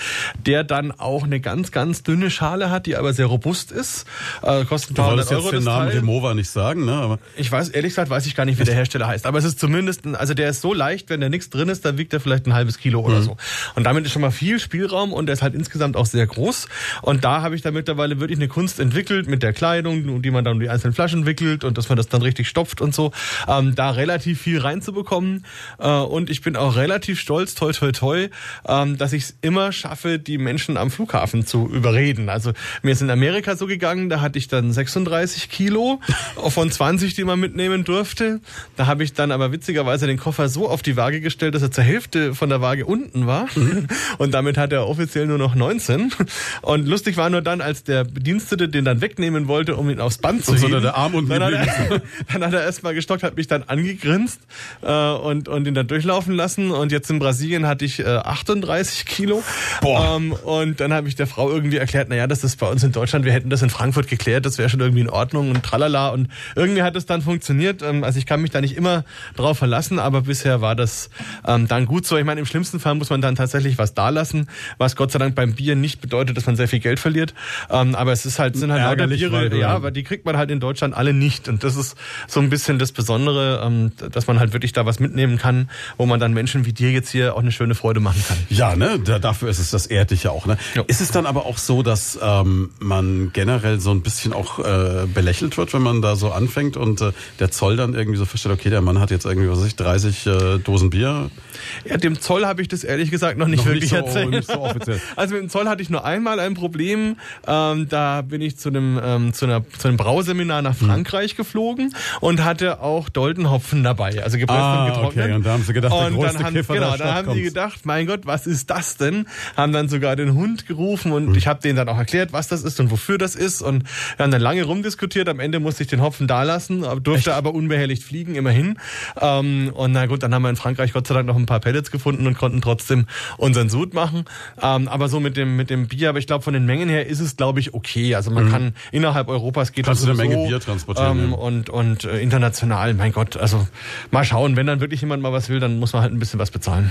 der dann auch eine ganz, ganz dünne Schale hat, die aber sehr robust ist. Äh, kostet ein paar hundert Euro. jetzt den Namen Remova nicht sagen, ne? Aber ich weiß, ehrlich gesagt, weiß ich gar nicht, wie der Hersteller heißt. Aber es ist zumindest, ein, also der ist so leicht, wenn da nichts drin ist, dann wiegt er vielleicht ein halbes Kilo oder mhm. so. Und damit ist schon mal viel Spielraum und der ist halt insgesamt auch sehr groß. Und da habe ich da mittlerweile wirklich eine Kunst entwickelt mit der Kleidung, die man dann um die einzelnen Flaschen wickelt und dass man das dann richtig stopft und so, ähm, da relativ viel reinzubekommen. Äh, und ich bin auch relativ stolz, toi toi toi, ähm, dass ich es immer schaffe, die Menschen am Flughafen zu überreden. Also mir ist in Amerika so gegangen, da hatte ich dann 36 Kilo (laughs) von 20, die man mitnehmen durfte. Da habe ich dann aber witzigerweise den Koffer so auf die Waage gestellt, dass er zur Hälfte von der Waage unten war. Mhm. Und damit hat er offiziell nur noch 19. Und lustig war nur dann, als der Bedienstete den dann wegnehmen wollte, um ihn aufs Band zu heben. der Arm unten dann, hat er, (laughs) dann hat er erstmal gestockt, hat mich dann angegrinst äh, und, und ihn dann durchlaufen lassen. Und jetzt in Brasilien hatte ich äh, 38 Kilo. Boah. Ähm, und dann habe ich der Frau irgendwie erklärt, naja, das ist bei uns in Deutschland, wir hätten das in Frankfurt geklärt, das wäre schon irgendwie in Ordnung und tralala. Und irgendwie hat es dann funktioniert. Ähm, also ich kann mich da nicht immer drauf verlassen, aber bisher war das ähm, dann gut so. Ich meine, im schlimmsten Fall muss man dann tatsächlich was dalassen, was Gott sei Dank beim Bier nicht bedeutet, dass man sehr viel Geld verliert. Ähm, aber es ist halt, sind halt lauter Biere, ja, aber die kriegt man halt in Deutschland alle nicht. Und das ist so ein bisschen das Besondere, ähm, dass man halt wirklich da was mitnehmen kann, wo man dann Menschen wie dir jetzt hier auch eine schöne Freude machen kann. Ja, ne, dafür ist es das Erdliche auch. Ne? Ja. Ist es dann aber auch so, dass ähm, man generell so ein bisschen auch äh, belächelt wird, wenn man da so anfängt und äh, der Zoll dann irgendwie so feststellt, okay, der Mann hat jetzt irgendwie, was weiß ich, 30 äh, Dosen Bier? Ja, dem Zoll habe ich das ehrlich gesagt noch nicht noch wirklich nicht so, erzählt. Nicht so offiziell. (laughs) Also mit dem Zoll hatte ich nur einmal ein Problem. Ähm, da bin ich zu einem, ähm, zu, einer, zu einem Brauseminar nach hm. Frankreich hm. geflogen und hatte auch Doldenhopfen dabei. Also gepresst ah, und getrocknet. Okay. Und da haben sie gedacht, der und größte dann haben, Kiffer Genau, dann haben kommt. die gedacht, mein Gott, was ist das denn? Haben dann sogar den Hund gerufen und hm. ich habe denen dann auch erklärt, was das ist und wofür das ist. Und wir haben dann lange rumdiskutiert. Am Ende musste ich den Hopfen da lassen, durfte Echt? aber unbehelligt fliegen, immerhin. Ähm, und na gut, dann haben wir in Frankreich Gott sei Dank noch ein paar Pellets gefunden und konnten trotzdem unseren Sud machen. Ähm, aber so mit dem, mit dem Bier, aber ich glaube, von den Mengen her ist es, glaube ich, okay. Also man mhm. kann innerhalb Europas geht Kannst das du eine Menge Bier transportieren. Ähm, und und äh, international, mein Gott, also mal schauen, wenn dann wirklich jemand mal was will, dann muss man halt ein bisschen was bezahlen.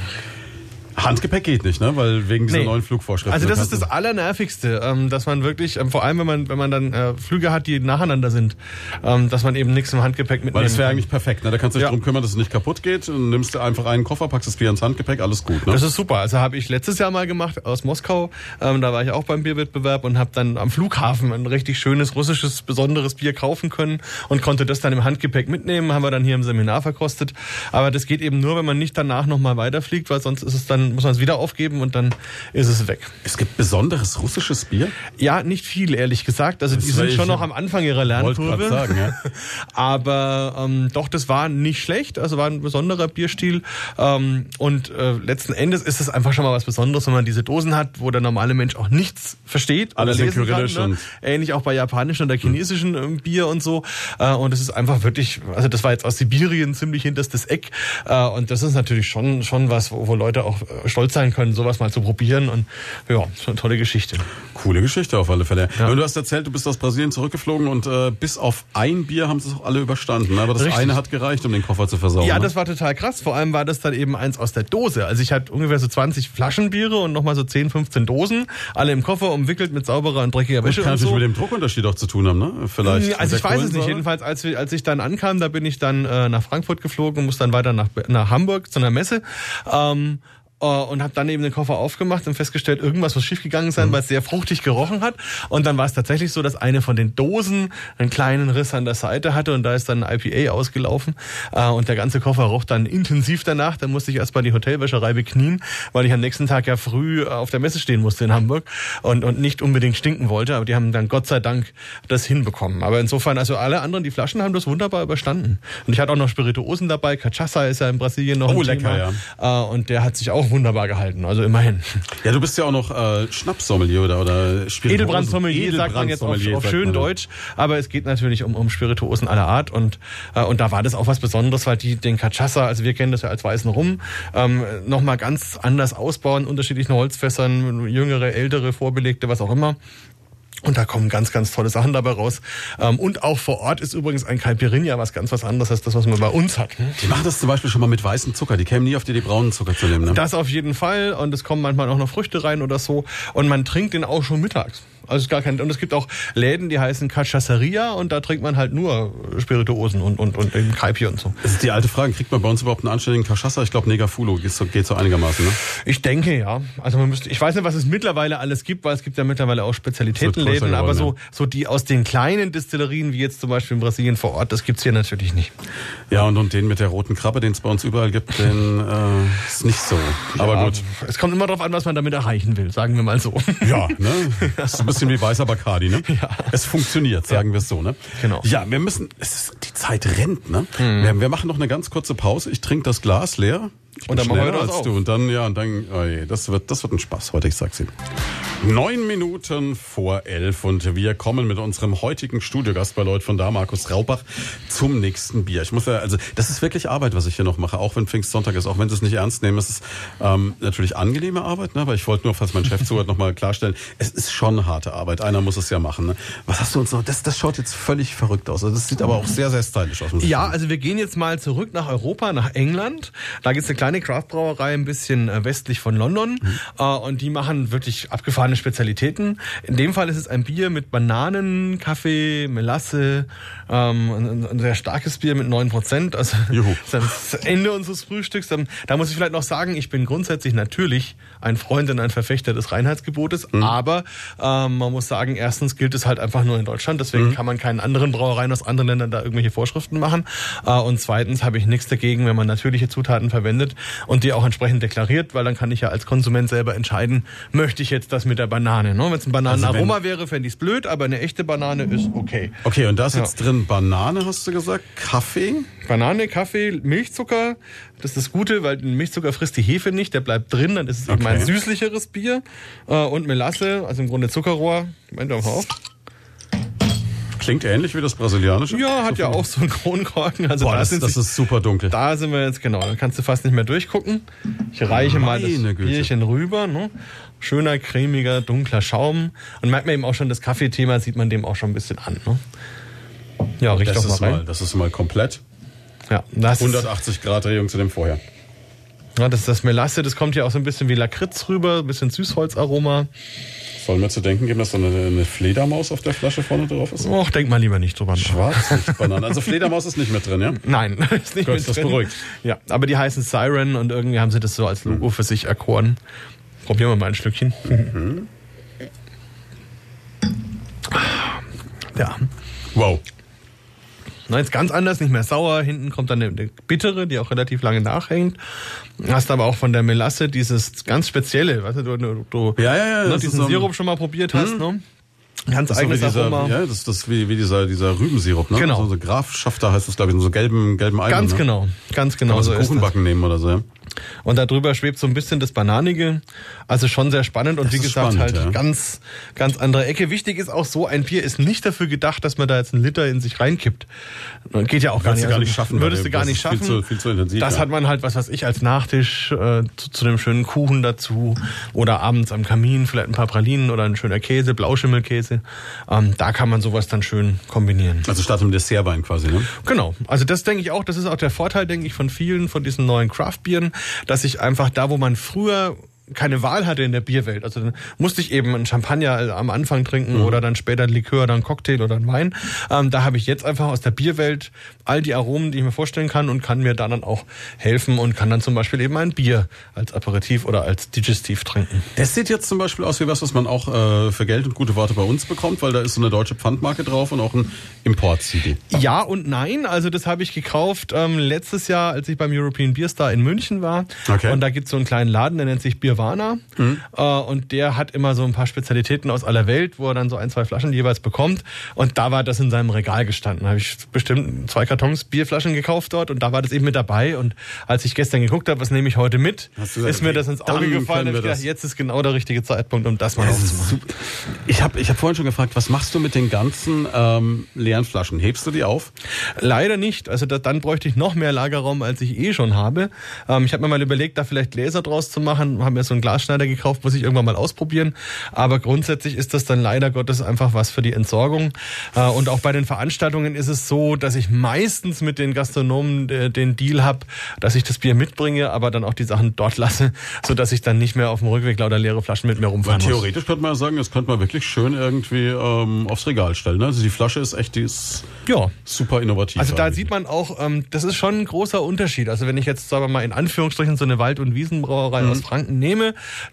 Handgepäck geht nicht, ne? Weil wegen dieser nee. neuen Flugvorschriften. Also das ist das Allernervigste, ähm, dass man wirklich, ähm, vor allem wenn man, wenn man dann äh, Flüge hat, die nacheinander sind, ähm, dass man eben nichts im Handgepäck mitnimmt. Weil das wäre eigentlich perfekt, ne? Da kannst du dich ja. darum kümmern, dass es nicht kaputt geht. Und nimmst du einfach einen Koffer, packst das Bier ins Handgepäck, alles gut. Ne? Das ist super. Also habe ich letztes Jahr mal gemacht aus Moskau. Ähm, da war ich auch beim Bierwettbewerb und habe dann am Flughafen ein richtig schönes russisches besonderes Bier kaufen können und konnte das dann im Handgepäck mitnehmen. Haben wir dann hier im Seminar verkostet. Aber das geht eben nur, wenn man nicht danach nochmal weiterfliegt, weil sonst ist es dann dann muss man es wieder aufgeben und dann ist es weg. Es gibt besonderes russisches Bier? Ja, nicht viel, ehrlich gesagt. Also die sind schon noch am Anfang ihrer Lernkurve. Sagen, ja. (laughs) Aber ähm, doch, das war nicht schlecht. Also war ein besonderer Bierstil. Ähm, und äh, letzten Endes ist es einfach schon mal was Besonderes, wenn man diese Dosen hat, wo der normale Mensch auch nichts versteht. Alles lesen kann, ne? Ähnlich auch bei japanischen oder chinesischen ähm, Bier und so. Äh, und es ist einfach wirklich, also das war jetzt aus Sibirien ziemlich hinterstes Eck. Äh, und das ist natürlich schon, schon was, wo, wo Leute auch stolz sein können, sowas mal zu probieren. Und ja, schon eine tolle Geschichte. Coole Geschichte auf alle Fälle. Ja. Und du hast erzählt, du bist aus Brasilien zurückgeflogen und äh, bis auf ein Bier haben sie es auch alle überstanden. ne? Aber das Richtig. eine hat gereicht, um den Koffer zu versauen. Ja, ne? das war total krass. Vor allem war das dann eben eins aus der Dose. Also ich hatte ungefähr so 20 Flaschenbiere und nochmal so 10, 15 Dosen. Alle im Koffer umwickelt mit sauberer und dreckiger Wäsche kann und natürlich so. mit dem Druckunterschied auch zu tun haben, ne? Vielleicht. Ja, Also ich weiß es nicht. Jedenfalls, als, wir, als ich dann ankam, da bin ich dann äh, nach Frankfurt geflogen und muss dann weiter nach, nach Hamburg zu einer Messe. Ähm, äh, und habe dann eben den Koffer aufgemacht und festgestellt, irgendwas muss schiefgegangen sein, weil es sehr fruchtig gerochen hat. Und dann war es tatsächlich so, dass eine von den Dosen einen kleinen Riss an der Seite hatte und da ist dann ein IPA ausgelaufen äh, und der ganze Koffer roch dann intensiv danach. Dann musste ich erstmal die Hotelwäscherei beknien, weil ich am nächsten Tag ja früh äh, auf der Messe stehen musste in Hamburg und, und nicht unbedingt stinken wollte. Aber die haben dann Gott sei Dank das hinbekommen. Aber insofern, also alle anderen, die Flaschen haben das wunderbar überstanden. Und ich hatte auch noch Spirituosen dabei. Cachaça ist ja in Brasilien noch Oh, ein lecker, Thema. Ja. Und der hat sich auch wunderbar gehalten. Also immerhin. Ja, du bist ja auch noch äh, Schnapssommelier oder, oder Spirituosen- Edelbrandsommelier sagt man jetzt auf, auf schön. Deutsch, aber es geht natürlich um, um Spirituosen aller Art und äh, und da war das auch was Besonderes, weil die den Cachaça, also wir kennen das ja als weißen Rum, ähm, nochmal ganz anders ausbauen, unterschiedlichen Holzfässern, jüngere, ältere, vorbelegte, was auch immer. Und da kommen ganz, ganz tolle Sachen dabei raus. Ähm, und auch vor Ort ist übrigens ein Caipirinha was ganz was anderes als das, was man bei uns hat. ne? Die machen das zum Beispiel schon mal mit weißem Zucker. Die kämen nie auf die Idee, braunen Zucker zu nehmen. Ne? Das auf jeden Fall. Und es kommen manchmal auch noch Früchte rein oder so. Und man trinkt den auch schon mittags. Also ist gar kein, und es gibt auch Läden, die heißen Cachaceria und da trinkt man halt nur Spirituosen und, und, und eben Kaipi und so. Das ist die alte Frage, kriegt man bei uns überhaupt einen anständigen Cachaça? Ich glaube, Negafulo geht so, geht so einigermaßen. Ne? Ich denke ja. Also man müsste, ich weiß nicht, was es mittlerweile alles gibt, weil es gibt ja mittlerweile auch Es Spezialitätenläden, aber so, so die aus den kleinen Destillerien, wie jetzt zum Beispiel in Brasilien vor Ort, das gibt's hier natürlich nicht. Ja, und, und den mit der roten Krabbe, den es bei uns überall gibt, den äh, ist nicht so. Aber Ja, gut. Es kommt immer darauf an, was man damit erreichen will, sagen wir mal so. Ja, ne? (laughs) Das bisschen wie weißer Bacardi, ne? (laughs) Ja. Es funktioniert, sagen wir es so, ne? Genau. Ja, wir müssen, es ist, die Zeit rennt, ne? Wir, wir machen noch eine ganz kurze Pause. Ich trinke das Glas leer. Ich Und dann machen wir schneller das als auf. du. Und dann, ja, und dann, oh je, das wird, das wird ein Spaß heute, ich sag's Ihnen. Neun Minuten vor elf und wir kommen mit unserem heutigen Studiogast bei Leut von da, Markus Raubach, zum nächsten Bier. Ich muss ja, also das ist wirklich Arbeit, was ich hier noch mache, auch wenn Pfingstsonntag ist, auch wenn Sie es nicht ernst nehmen. Es ist ähm, natürlich angenehme Arbeit, ne? aber ich wollte nur, falls mein Chef zuhört, nochmal klarstellen, es ist schon harte Arbeit. Einer muss es ja machen. Ne? Was hast du uns noch? Das, das schaut jetzt völlig verrückt aus. Also das sieht aber auch sehr, sehr stylisch aus. Ja, also wir gehen jetzt mal zurück nach Europa, nach England. Da gibt's eine kleine Craftbrauerei ein bisschen äh, westlich von London äh, und die machen wirklich abgefahrene Spezialitäten. In dem Fall ist es ein Bier mit Bananen, Kaffee, Melasse, ähm, ein, sehr starkes Bier mit 9%. Also Juhu. (laughs) das ist das Ende unseres Frühstücks. Ähm, Da muss ich vielleicht noch sagen, ich bin grundsätzlich natürlich ein Freund und ein Verfechter des Reinheitsgebotes, aber ähm, man muss sagen, erstens gilt es halt einfach nur in Deutschland, deswegen kann man keinen anderen Brauereien aus anderen Ländern da irgendwelche Vorschriften machen. Äh, und zweitens habe ich nichts dagegen, wenn man natürliche Zutaten verwendet und die auch entsprechend deklariert, weil dann kann ich ja als Konsument selber entscheiden, möchte ich jetzt das mit der Banane. Ne? Wenn es ein Bananenaroma wäre, fände ich es blöd, aber eine echte Banane ist okay. Okay, und da ist jetzt drin Banane, hast du gesagt, Kaffee. Banane, Kaffee, Milchzucker. Das ist das Gute, weil den Milchzucker frisst die Hefe nicht, der bleibt drin, dann ist es eben Okay. ein süßlicheres Bier. Äh, Und Melasse, also im Grunde Zuckerrohr. Moment auf. Klingt ähnlich wie das brasilianische. Ja, hat So ja auch so einen Kronkorken. Also Boah, da, das, sind das sie, ist super dunkel. da sind wir jetzt genau. Dann kannst du fast nicht mehr durchgucken. Ich reiche mal das Meine Güte. Bierchen rüber. Ne? Schöner, cremiger, dunkler Schaum. Und merkt man eben auch schon, das Kaffeethema sieht man dem auch schon ein bisschen an. Ne? Ja, riech das doch mal ist rein. mal, das ist mal komplett. Ja, das ist, 180 Grad Drehung zu dem vorher. Ja, das ist das Melasse, das kommt ja auch so ein bisschen wie Lakritz rüber, ein bisschen Süßholzaroma. Soll mir zu denken geben, dass da eine, eine Fledermaus auf der Flasche vorne drauf ist? Och, denk mal lieber nicht drüber nach. Schwarzlichtbananen. Also Fledermaus ist nicht mit drin, ja? Nein, (laughs) ist nicht Gut, mit das drin. beruhigt. Ja, aber die heißen Siren und irgendwie haben sie das so als Logo für sich erkoren. Probieren wir mal ein Stückchen. (laughs) Ja, Wow. Na, jetzt ganz anders, nicht mehr sauer. Hinten kommt dann eine, eine bittere, die auch relativ lange nachhängt. Hast aber auch von der Melasse dieses ganz spezielle, weißt du, du, du Ja, ja, ja, ne, diesen ist so Sirup schon mal probiert hast, ne? Ganz Das ist so eigenes dieser, Aroma. ja, das, ist wie, wie dieser, dieser Rübensirup, ne? Genau. So, so Grafschafter heißt das, glaube ich, in so gelben, gelben Eimern. Ganz ne? genau, ganz genau. Kann man so ist. Kuchenbacken nehmen oder so, ja? Und darüber schwebt so ein bisschen das Bananige. Also schon sehr spannend und Das wie gesagt spannend, halt ja. ganz, ganz andere Ecke. Wichtig ist auch so, ein Bier ist nicht dafür gedacht, dass man da jetzt einen Liter in sich reinkippt. Geht ja auch gar nicht. gar nicht schaffen, Würdest du gar nicht ist viel schaffen. zu- viel zu intensiv, Das ja. hat man halt, was weiß ich, als Nachtisch äh, zu, zu einem schönen Kuchen dazu oder abends am Kamin vielleicht ein paar Pralinen oder ein schöner Käse, Blauschimmelkäse. Ähm, da kann man sowas dann schön kombinieren. Also statt einem Dessertwein quasi, ne? Genau. Also das denke ich auch, das ist auch der Vorteil, denke ich, von vielen von diesen neuen Craft-Bieren, dass ich einfach da, wo man früher keine Wahl hatte in der Bierwelt. Also dann musste ich eben einen Champagner am Anfang trinken Mhm. oder dann später ein Likör oder ein Cocktail oder ein Wein. Ähm, da habe ich jetzt einfach aus der Bierwelt all die Aromen, die ich mir vorstellen kann und kann mir da dann auch helfen und kann dann zum Beispiel eben ein Bier als Aperitif oder als Digestiv trinken. Das sieht jetzt zum Beispiel aus wie was, was man auch äh, für Geld und gute Worte bei uns bekommt, weil da ist so eine deutsche Pfandmarke drauf und auch ein Import-CD. Ja und nein. Also das habe ich gekauft ähm, letztes Jahr, als ich beim European Beer Star in München war. Okay. Und da gibt's so einen kleinen Laden, der nennt sich Bierwana. Äh, und der hat immer so ein paar Spezialitäten aus aller Welt, wo er dann so ein, zwei Flaschen jeweils bekommt. Und da war das in seinem Regal gestanden. Da habe ich bestimmt zwei Kartons Bierflaschen gekauft dort und da war das eben mit dabei. Und als ich gestern geguckt habe, was nehme ich heute mit, gesagt, ist mir das ins Auge gefallen. wir ich gedacht, das- jetzt ist genau der richtige Zeitpunkt, um das mal aufzumachen. Ich habe ich hab vorhin schon gefragt, was machst du mit den ganzen ähm, leeren Flaschen? Hebst du die auf? Leider nicht. Also da, dann bräuchte ich noch mehr Lagerraum, als ich eh schon habe. Ähm, ich habe mir mal überlegt, da vielleicht Gläser draus zu machen. Haben mir so einen Glasschneider gekauft, muss ich irgendwann mal ausprobieren. Aber grundsätzlich ist das dann leider Gottes einfach was für die Entsorgung. Äh, und auch bei den Veranstaltungen ist es so, dass ich meistens mit den Gastronomen äh, den Deal habe, dass ich das Bier mitbringe, aber dann auch die Sachen dort lasse, so dass ich dann nicht mehr auf dem Rückweg lauter leere Flaschen mit mir rumfahren muss. theoretisch könnte man ja sagen, das könnte man wirklich schön irgendwie ähm, aufs Regal stellen. Ne? Also die Flasche ist echt, die ist Ja. super innovativ. Also da eigentlich. sieht man auch, ähm, das ist schon ein großer Unterschied. Also wenn ich jetzt, sagen wir mal, in Anführungsstrichen so eine Wald- und Wiesenbrauerei aus Franken nehme,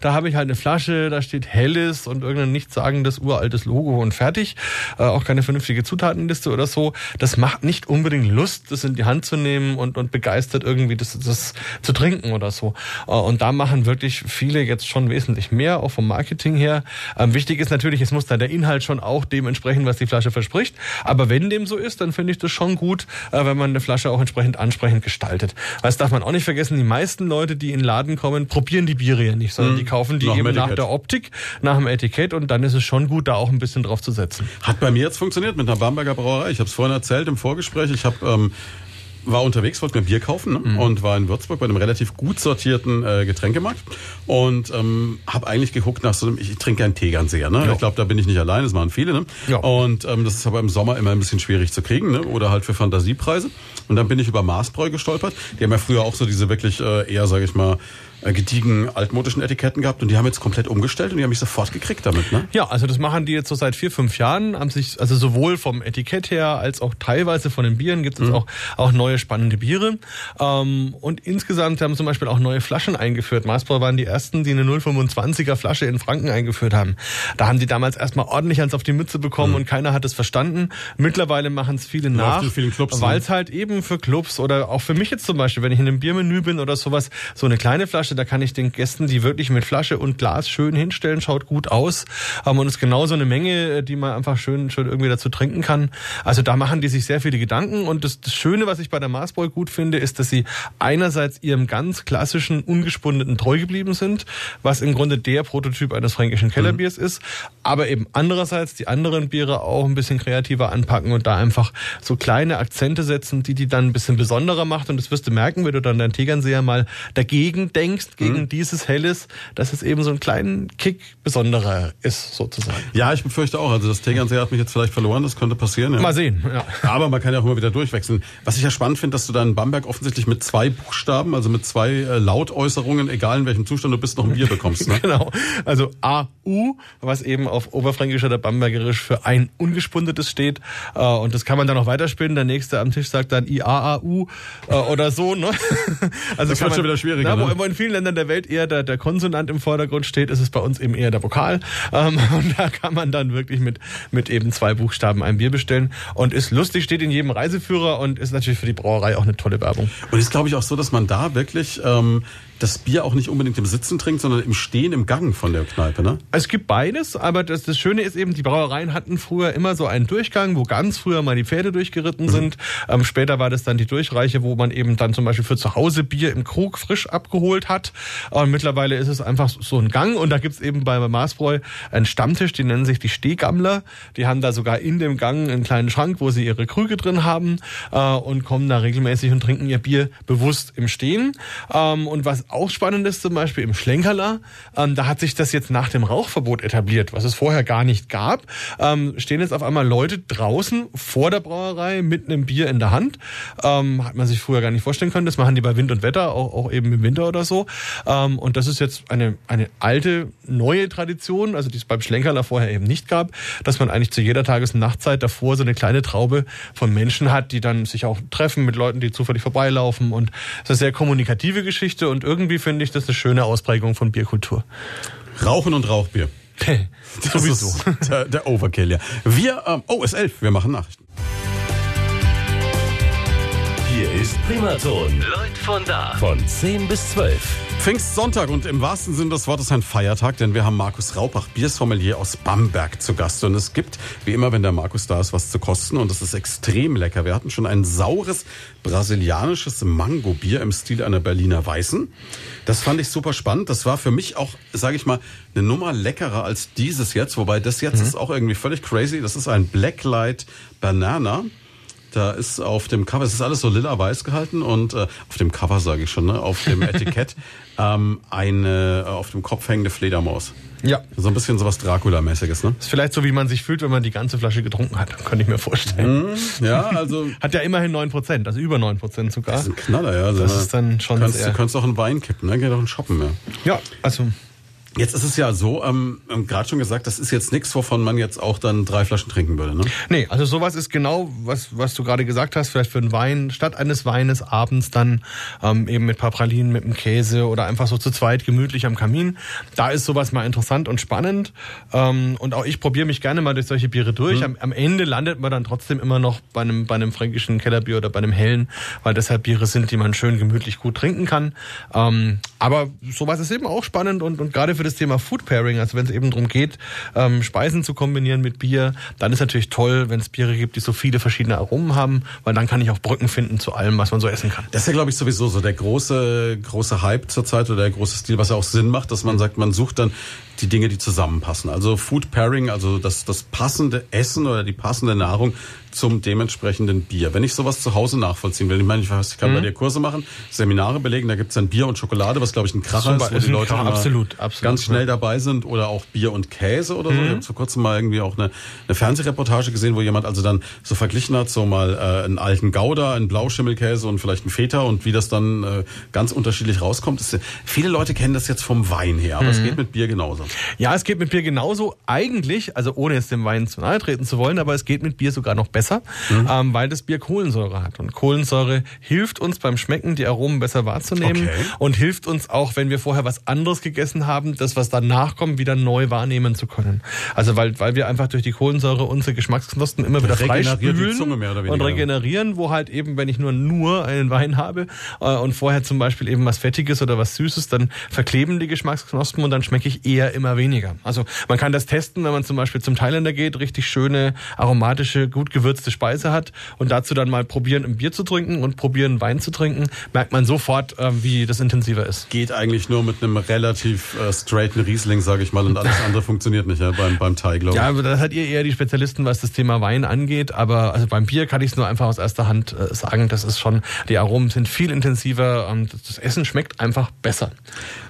da habe ich halt eine Flasche, da steht Helles und irgendein nichtssagendes uraltes Logo und fertig. Äh, auch keine vernünftige Zutatenliste oder so. Das macht nicht unbedingt Lust, das in die Hand zu nehmen und, und begeistert irgendwie das, das zu trinken oder so. Äh, und da machen wirklich viele jetzt schon wesentlich mehr, auch vom Marketing her. Ähm, wichtig ist natürlich, es muss dann der Inhalt schon auch dem entsprechen, was die Flasche verspricht. Aber wenn dem so ist, dann finde ich das schon gut, äh, wenn man eine Flasche auch entsprechend ansprechend gestaltet. Das darf man auch nicht vergessen, die meisten Leute, die in den Laden kommen, probieren die Biere ja nicht, sondern die kaufen die Nach eben nach der Optik, nach dem Etikett und dann ist es schon gut, da auch ein bisschen drauf zu setzen. Hat bei mir jetzt funktioniert mit einer Bamberger Brauerei. Ich habe es vorhin erzählt im Vorgespräch. Ich habe ähm, war unterwegs, wollte mir Bier kaufen ne? und war in Würzburg bei einem relativ gut sortierten äh, Getränkemarkt und ähm, habe eigentlich geguckt nach so einem, ich trinke einen Tegernseher. Ne? Ich glaube, da bin ich nicht allein, das machen viele. Ne? Und ähm, das ist aber im Sommer immer ein bisschen schwierig zu kriegen ne? oder halt für Fantasiepreise. Und dann bin ich über Maßbräu gestolpert. Die haben ja früher auch so diese wirklich äh, eher, sage ich mal, gediegen altmodischen Etiketten gehabt und die haben jetzt komplett umgestellt und die haben mich sofort gekriegt damit. Ne? Ja, also das machen die jetzt so seit vier, fünf Jahren, haben sich, also sowohl vom Etikett her als auch teilweise von den Bieren gibt es Mhm. auch, auch neue spannende Biere. Ähm, und insgesamt haben zum Beispiel auch neue Flaschen eingeführt. Maßbräu waren die ersten, die eine 0,25er Flasche in Franken eingeführt haben. Da haben die damals erstmal ordentlich ans auf die Mütze bekommen und keiner hat es verstanden. Mittlerweile machen es viele nach, Mhm. ne? weil es halt eben für Clubs oder auch für mich jetzt zum Beispiel, wenn ich in einem Biermenü bin oder sowas, so eine kleine Flasche, da kann ich den Gästen die wirklich mit Flasche und Glas schön hinstellen, schaut gut aus. Ähm, und ist genauso eine Menge, äh, die man einfach schön, schön irgendwie dazu trinken kann. Also da machen die sich sehr viele Gedanken. Und das, das Schöne, was ich bei der Maßbräu gut finde, ist, dass sie einerseits ihrem ganz klassischen, ungespundenen treu geblieben sind, was im Grunde der Prototyp eines fränkischen Kellerbiers ist, aber eben andererseits die anderen Biere auch ein bisschen kreativer anpacken und da einfach so kleine Akzente setzen, die die dann ein bisschen besonderer macht. Und das wirst du merken, wenn du dann dein Tegernseher mal dagegen denkst, gegen dieses Helles, dass es eben so einen kleinen Kick besonderer ist, sozusagen. Ja, ich befürchte auch. Also das Tegernseher hat mich jetzt vielleicht verloren, das könnte passieren. Ja. Mal sehen, ja. Aber man kann ja auch immer wieder durchwechseln. Was ich ja spannend finde, dass du da in Bamberg offensichtlich mit zwei Buchstaben, also mit zwei äh, Lautäußerungen, egal in welchem Zustand du bist, noch ein Bier bekommst. Ne? (laughs) Genau. Also AU, was eben auf Oberfränkisch oder Bambergerisch für ein ungespundetes steht. Äh, Und das kann man dann noch weiterspinnen. Der nächste am Tisch sagt dann IAAU äh, oder so. Ne? (laughs) Also Das wird schon wieder schwieriger, Na, ne? wo in vielen vielen Ländern der Welt eher der, der Konsonant im Vordergrund steht, ist es bei uns eben eher der Vokal. Ähm, (laughs) und da kann man dann wirklich mit, mit eben zwei Buchstaben ein Bier bestellen. Und ist lustig, steht in jedem Reiseführer und ist natürlich für die Brauerei auch eine tolle Werbung. Und ist, glaube ich, auch so, dass man da wirklich ähm, das Bier auch nicht unbedingt im Sitzen trinkt, sondern im Stehen, im Gang von der Kneipe, ne? Es gibt beides, aber das, das Schöne ist eben, die Brauereien hatten früher immer so einen Durchgang, wo ganz früher mal die Pferde durchgeritten mhm. sind. Ähm, später war das dann die Durchreiche, wo man eben dann zum Beispiel für zu Hause Bier im Krug frisch abgeholt hat. Und mittlerweile ist es einfach so ein Gang und da gibt's eben bei Maßbräu einen Stammtisch, die nennen sich die Stehgammler. Die haben da sogar in dem Gang einen kleinen Schrank, wo sie ihre Krüge drin haben äh, und kommen da regelmäßig und trinken ihr Bier bewusst im Stehen. Ähm, und was auch spannend ist, zum Beispiel im Schlenkerler, ähm, da hat sich das jetzt nach dem Rauchverbot etabliert, was es vorher gar nicht gab. Ähm, stehen jetzt auf einmal Leute draußen vor der Brauerei mit einem Bier in der Hand. Ähm, hat man sich früher gar nicht vorstellen können. Das machen die bei Wind und Wetter, auch, auch eben im Winter oder so. Ähm, und das ist jetzt eine, eine alte, neue Tradition, also die es beim Schlenkerler vorher eben nicht gab, dass man eigentlich zu jeder Tages- und Nachtzeit davor so eine kleine Traube von Menschen hat, die dann sich auch treffen mit Leuten, die zufällig vorbeilaufen. Und das ist eine sehr kommunikative Geschichte und irgendwie finde ich das eine schöne Ausprägung von Bierkultur. Rauchen und Rauchbier. (laughs) das Sowieso. ist der, der Overkill, ja. Wir, ähm, oh, es ist elf, wir machen Nachrichten. Hier ist Primaton. Leute von da. Von 10 bis 12. Pfingstsonntag und im wahrsten Sinne des Wortes ein Feiertag, denn wir haben Markus Raupach, Biersommelier aus Bamberg zu Gast. Und es gibt, wie immer, wenn der Markus da ist, was zu kosten. Und es ist extrem lecker. Wir hatten schon ein saures brasilianisches Mango-Bier im Stil einer Berliner Weißen. Das fand ich super spannend. Das war für mich auch, sage ich mal, eine Nummer leckerer als dieses jetzt. Wobei das jetzt mhm. ist auch irgendwie völlig crazy. Das ist ein Blacklight Banana. Da ist auf dem Cover, es ist alles so lila-weiß gehalten und äh, auf dem Cover sage ich schon, ne, auf dem Etikett (laughs) ähm, eine äh, auf dem Kopf hängende Fledermaus. Ja. So ein bisschen sowas Dracula-mäßiges, ne? Ist vielleicht so, wie man sich fühlt, wenn man die ganze Flasche getrunken hat, könnte ich mir vorstellen. Mm, ja, also. (laughs) hat ja immerhin 9%, also über 9% sogar. Das ist ein Knaller, ja. Also das ist dann schon kannst, sehr... Du kannst auch einen Wein kippen, ne? Geh doch einen Shoppen, ja. Ja, also Jetzt ist es ja so, ähm, gerade schon gesagt, das ist jetzt nichts, wovon man jetzt auch dann drei Flaschen trinken würde, ne? Nee, also sowas ist genau, was, was du gerade gesagt hast, vielleicht für einen Wein, statt eines Weines abends dann ähm, eben mit paar Pralinen, mit einem Käse oder einfach so zu zweit gemütlich am Kamin. Da ist sowas mal interessant und spannend. Ähm, und auch ich probiere mich gerne mal durch solche Biere durch. Mhm. Am, am, Ende landet man dann trotzdem immer noch bei einem, bei einem fränkischen Kellerbier oder bei einem hellen, weil deshalb Biere sind, die man schön gemütlich gut trinken kann. Ähm, aber sowas ist eben auch spannend und, und gerade für das Thema Food Pairing, also wenn es eben darum geht, ähm, Speisen zu kombinieren mit Bier, dann ist natürlich toll, wenn es Biere gibt, die so viele verschiedene Aromen haben, weil dann kann ich auch Brücken finden zu allem, was man so essen kann. Das ist ja, glaube ich, sowieso so der große, große Hype zurzeit oder der große Stil, was ja auch Sinn macht, dass man sagt, man sucht dann die Dinge, die zusammenpassen. Also Food Pairing, also das, das passende Essen oder die passende Nahrung zum dementsprechenden Bier. Wenn ich sowas zu Hause nachvollziehen will, ich meine, ich, weiß, ich kann mhm. bei dir Kurse machen, Seminare belegen, da gibt's dann Bier und Schokolade, was glaube ich ein Kracher ist, wo die Leute Kracher, absolut, absolut, ganz schnell dabei sind oder auch Bier und Käse oder so. Mhm. Ich habe vor kurzem mal irgendwie auch eine, eine Fernsehreportage gesehen, wo jemand also dann so verglichen hat, so mal äh, einen alten Gouda, einen Blauschimmelkäse und vielleicht einen Feta und wie das dann äh, ganz unterschiedlich rauskommt. Das, viele Leute kennen das jetzt vom Wein her, aber mhm. es geht mit Bier genauso. Ja, es geht mit Bier genauso eigentlich, also ohne jetzt dem Wein zu nahe treten zu wollen, aber es geht mit Bier sogar noch besser mhm. ähm, weil das Bier Kohlensäure hat. Und Kohlensäure hilft uns beim Schmecken, die Aromen besser wahrzunehmen okay. und hilft uns auch, wenn wir vorher was anderes gegessen haben, das, was danach kommt, wieder neu wahrnehmen zu können. Also weil, weil wir einfach durch die Kohlensäure unsere Geschmacksknospen immer wieder freispülen und regenerieren, wo halt eben, wenn ich nur nur einen Wein habe äh, und vorher zum Beispiel eben was Fettiges oder was Süßes, dann verkleben die Geschmacksknospen und dann schmecke ich eher immer weniger. Also man kann das testen, wenn man zum Beispiel zum Thailänder geht, richtig schöne, aromatische, gut gewürzte Speise hat und dazu dann mal probieren, ein Bier zu trinken und probieren, Wein zu trinken, merkt man sofort, äh, wie das intensiver ist. Geht eigentlich nur mit einem relativ äh, straighten Riesling, sage ich mal, und alles andere funktioniert nicht ja, beim, beim Thai, glaube ich. Ja, da seid ihr eher die Spezialisten, was das Thema Wein angeht, aber also beim Bier kann ich es nur einfach aus erster Hand äh, sagen, das ist schon, die Aromen sind viel intensiver und das Essen schmeckt einfach besser.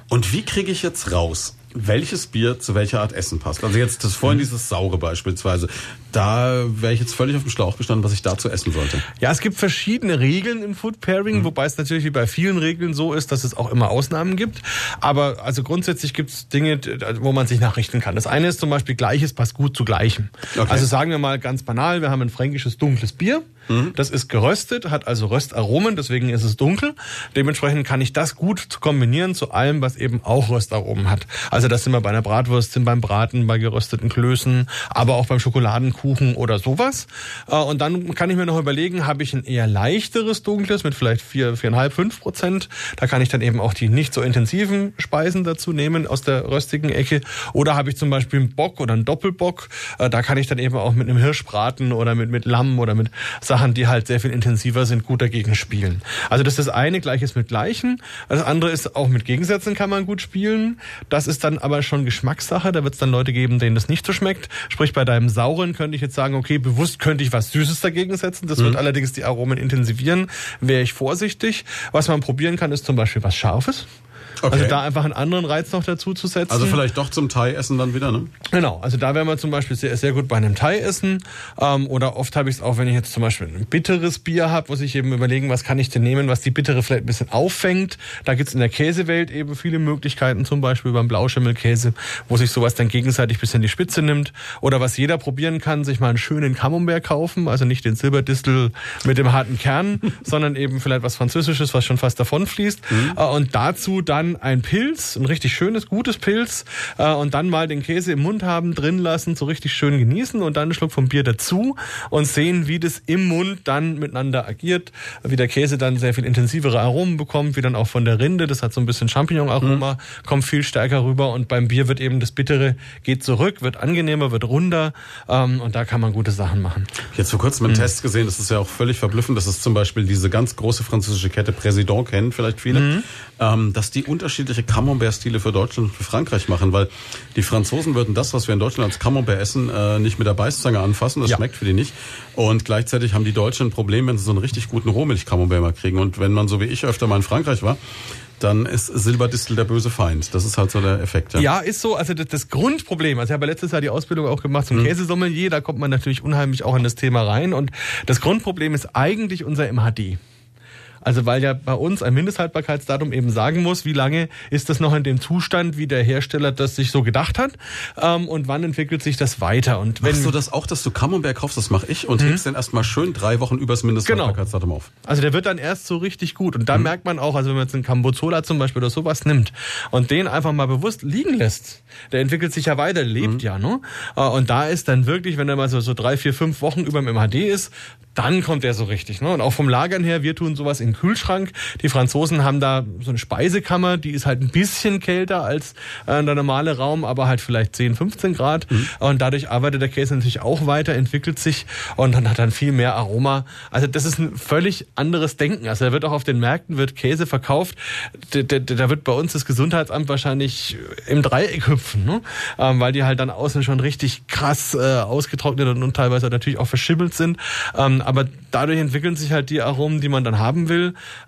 Und wie kriege ich jetzt raus, welches Bier zu welcher Art Essen passt. Also jetzt das vorhin mhm. dieses saure beispielsweise. da wäre ich jetzt völlig auf dem Schlauch gestanden, was ich dazu essen sollte. Ja, es gibt verschiedene Regeln im Food Pairing, mhm. wobei es natürlich wie bei vielen Regeln so ist, dass es auch immer Ausnahmen gibt. Aber also grundsätzlich gibt es Dinge, wo man sich nachrichten kann. Das eine ist zum Beispiel Gleiches passt gut zu Gleichem. Okay. Also sagen wir mal ganz banal, wir haben ein fränkisches dunkles Bier. Mhm. Das ist geröstet, hat also Röstaromen, deswegen ist es dunkel. Dementsprechend kann ich das gut kombinieren zu allem, was eben auch Röstaromen hat. Also das sind wir bei einer Bratwurst, sind beim Braten, bei gerösteten Klößen, aber auch beim Schokoladenkuchen oder sowas. Äh, und dann kann ich mir noch überlegen, habe ich ein eher leichteres dunkles mit vielleicht vier, viereinhalb, fünf Prozent. Da kann ich dann eben auch die nicht so intensiven Speisen dazu nehmen aus der röstigen Ecke. Oder habe ich zum Beispiel einen Bock oder einen Doppelbock. Äh, da kann ich dann eben auch mit einem Hirschbraten oder mit, mit Lamm oder mit Sachen Sachen, die halt sehr viel intensiver sind, gut dagegen spielen. Also das ist das eine, gleiches mit gleichen. Das andere ist, auch mit Gegensätzen kann man gut spielen. Das ist dann aber schon Geschmackssache. Da wird es dann Leute geben, denen das nicht so schmeckt. Sprich, bei deinem Sauren könnte ich jetzt sagen, okay, bewusst könnte ich was Süßes dagegen setzen. Das mhm. wird allerdings die Aromen intensivieren. Wäre ich vorsichtig. Was man probieren kann, ist zum Beispiel was Scharfes. Also okay. Also da einfach einen anderen Reiz noch dazu zu setzen. Also vielleicht doch zum Thai-Essen dann wieder, ne? Genau, also da wären wir zum Beispiel sehr, sehr gut bei einem Thai-Essen. Ähm, oder oft habe ich es auch, wenn ich jetzt zum Beispiel ein bitteres Bier habe, muss ich eben überlegen, was kann ich denn nehmen, was die bittere vielleicht ein bisschen auffängt. Da gibt's in der Käsewelt eben viele Möglichkeiten, zum Beispiel beim Blauschimmelkäse, wo sich sowas dann gegenseitig bis in die Spitze nimmt. Oder was jeder probieren kann, sich mal einen schönen Camembert kaufen, also nicht den Silberdistel mit dem harten Kern, (laughs) sondern eben vielleicht was Französisches, was schon fast davon fließt. Mhm. Äh, und dazu dann ein Pilz, ein richtig schönes, gutes Pilz äh, und dann mal den Käse im Mund haben, drin lassen, so richtig schön genießen und dann einen Schluck vom Bier dazu und sehen, wie das im Mund dann miteinander agiert, wie der Käse dann sehr viel intensivere Aromen bekommt, wie dann auch von der Rinde, das hat so ein bisschen Champignon-Aroma, mhm. kommt viel stärker rüber und beim Bier wird eben das Bittere geht zurück, wird angenehmer, wird runder ähm, und da kann man gute Sachen machen. Jetzt vor kurzem einen mhm. Test gesehen, das ist ja auch völlig verblüffend, dass es zum Beispiel diese ganz große französische Kette Président kennen, vielleicht viele, mhm. Ähm, dass die unterschiedliche Camembert-Stile für Deutschland und für Frankreich machen, weil die Franzosen würden das, was wir in Deutschland als Camembert essen, äh, nicht mit der Beißzange anfassen. Das ja. schmeckt für die nicht. Und gleichzeitig haben die Deutschen ein Problem, wenn sie so einen richtig guten Rohmilch-Camembert mal kriegen. Und wenn man so wie ich öfter mal in Frankreich war, dann ist Silberdistel der böse Feind. Das ist halt so der Effekt. Ja, ja ist so. Also das, das Grundproblem, also ich habe letztes Jahr die Ausbildung auch gemacht zum mhm. Käsesommelier, da kommt man natürlich unheimlich auch in das Thema rein. Und das Grundproblem ist eigentlich unser MHD. Also weil ja bei uns ein Mindesthaltbarkeitsdatum eben sagen muss, wie lange ist das noch in dem Zustand, wie der Hersteller das sich so gedacht hat ähm, und wann entwickelt sich das weiter. Und wenn Machst du das auch, dass du Camembert kaufst, das mache ich und mhm. hebst den erstmal schön drei Wochen übers Mindesthaltbarkeitsdatum genau. auf. Also der wird dann erst so richtig gut und da mhm. merkt man auch, also wenn man jetzt einen Cambozola zum Beispiel oder sowas nimmt und den einfach mal bewusst liegen lässt, der entwickelt sich ja weiter, lebt mhm. ja, ne? Äh, und da ist dann wirklich, wenn er mal so, so drei, vier, fünf Wochen über dem MHD ist, dann kommt er so richtig. Ne? Und auch vom Lagern her, wir tun sowas in den Kühlschrank. Die Franzosen haben da so eine Speisekammer, die ist halt ein bisschen kälter als äh, der normale Raum, aber halt vielleicht 10, 15 Grad. Mhm. Und dadurch arbeitet der Käse natürlich auch weiter, entwickelt sich und dann hat dann viel mehr Aroma. Also das ist ein völlig anderes Denken. Also da wird auch auf den Märkten wird Käse verkauft. Da, da, da wird bei uns das Gesundheitsamt wahrscheinlich im Dreieck hüpfen, ne? ähm, weil die halt dann außen schon richtig krass äh, ausgetrocknet und, und teilweise natürlich auch verschimmelt sind. Ähm, aber dadurch entwickeln sich halt die Aromen, die man dann haben will.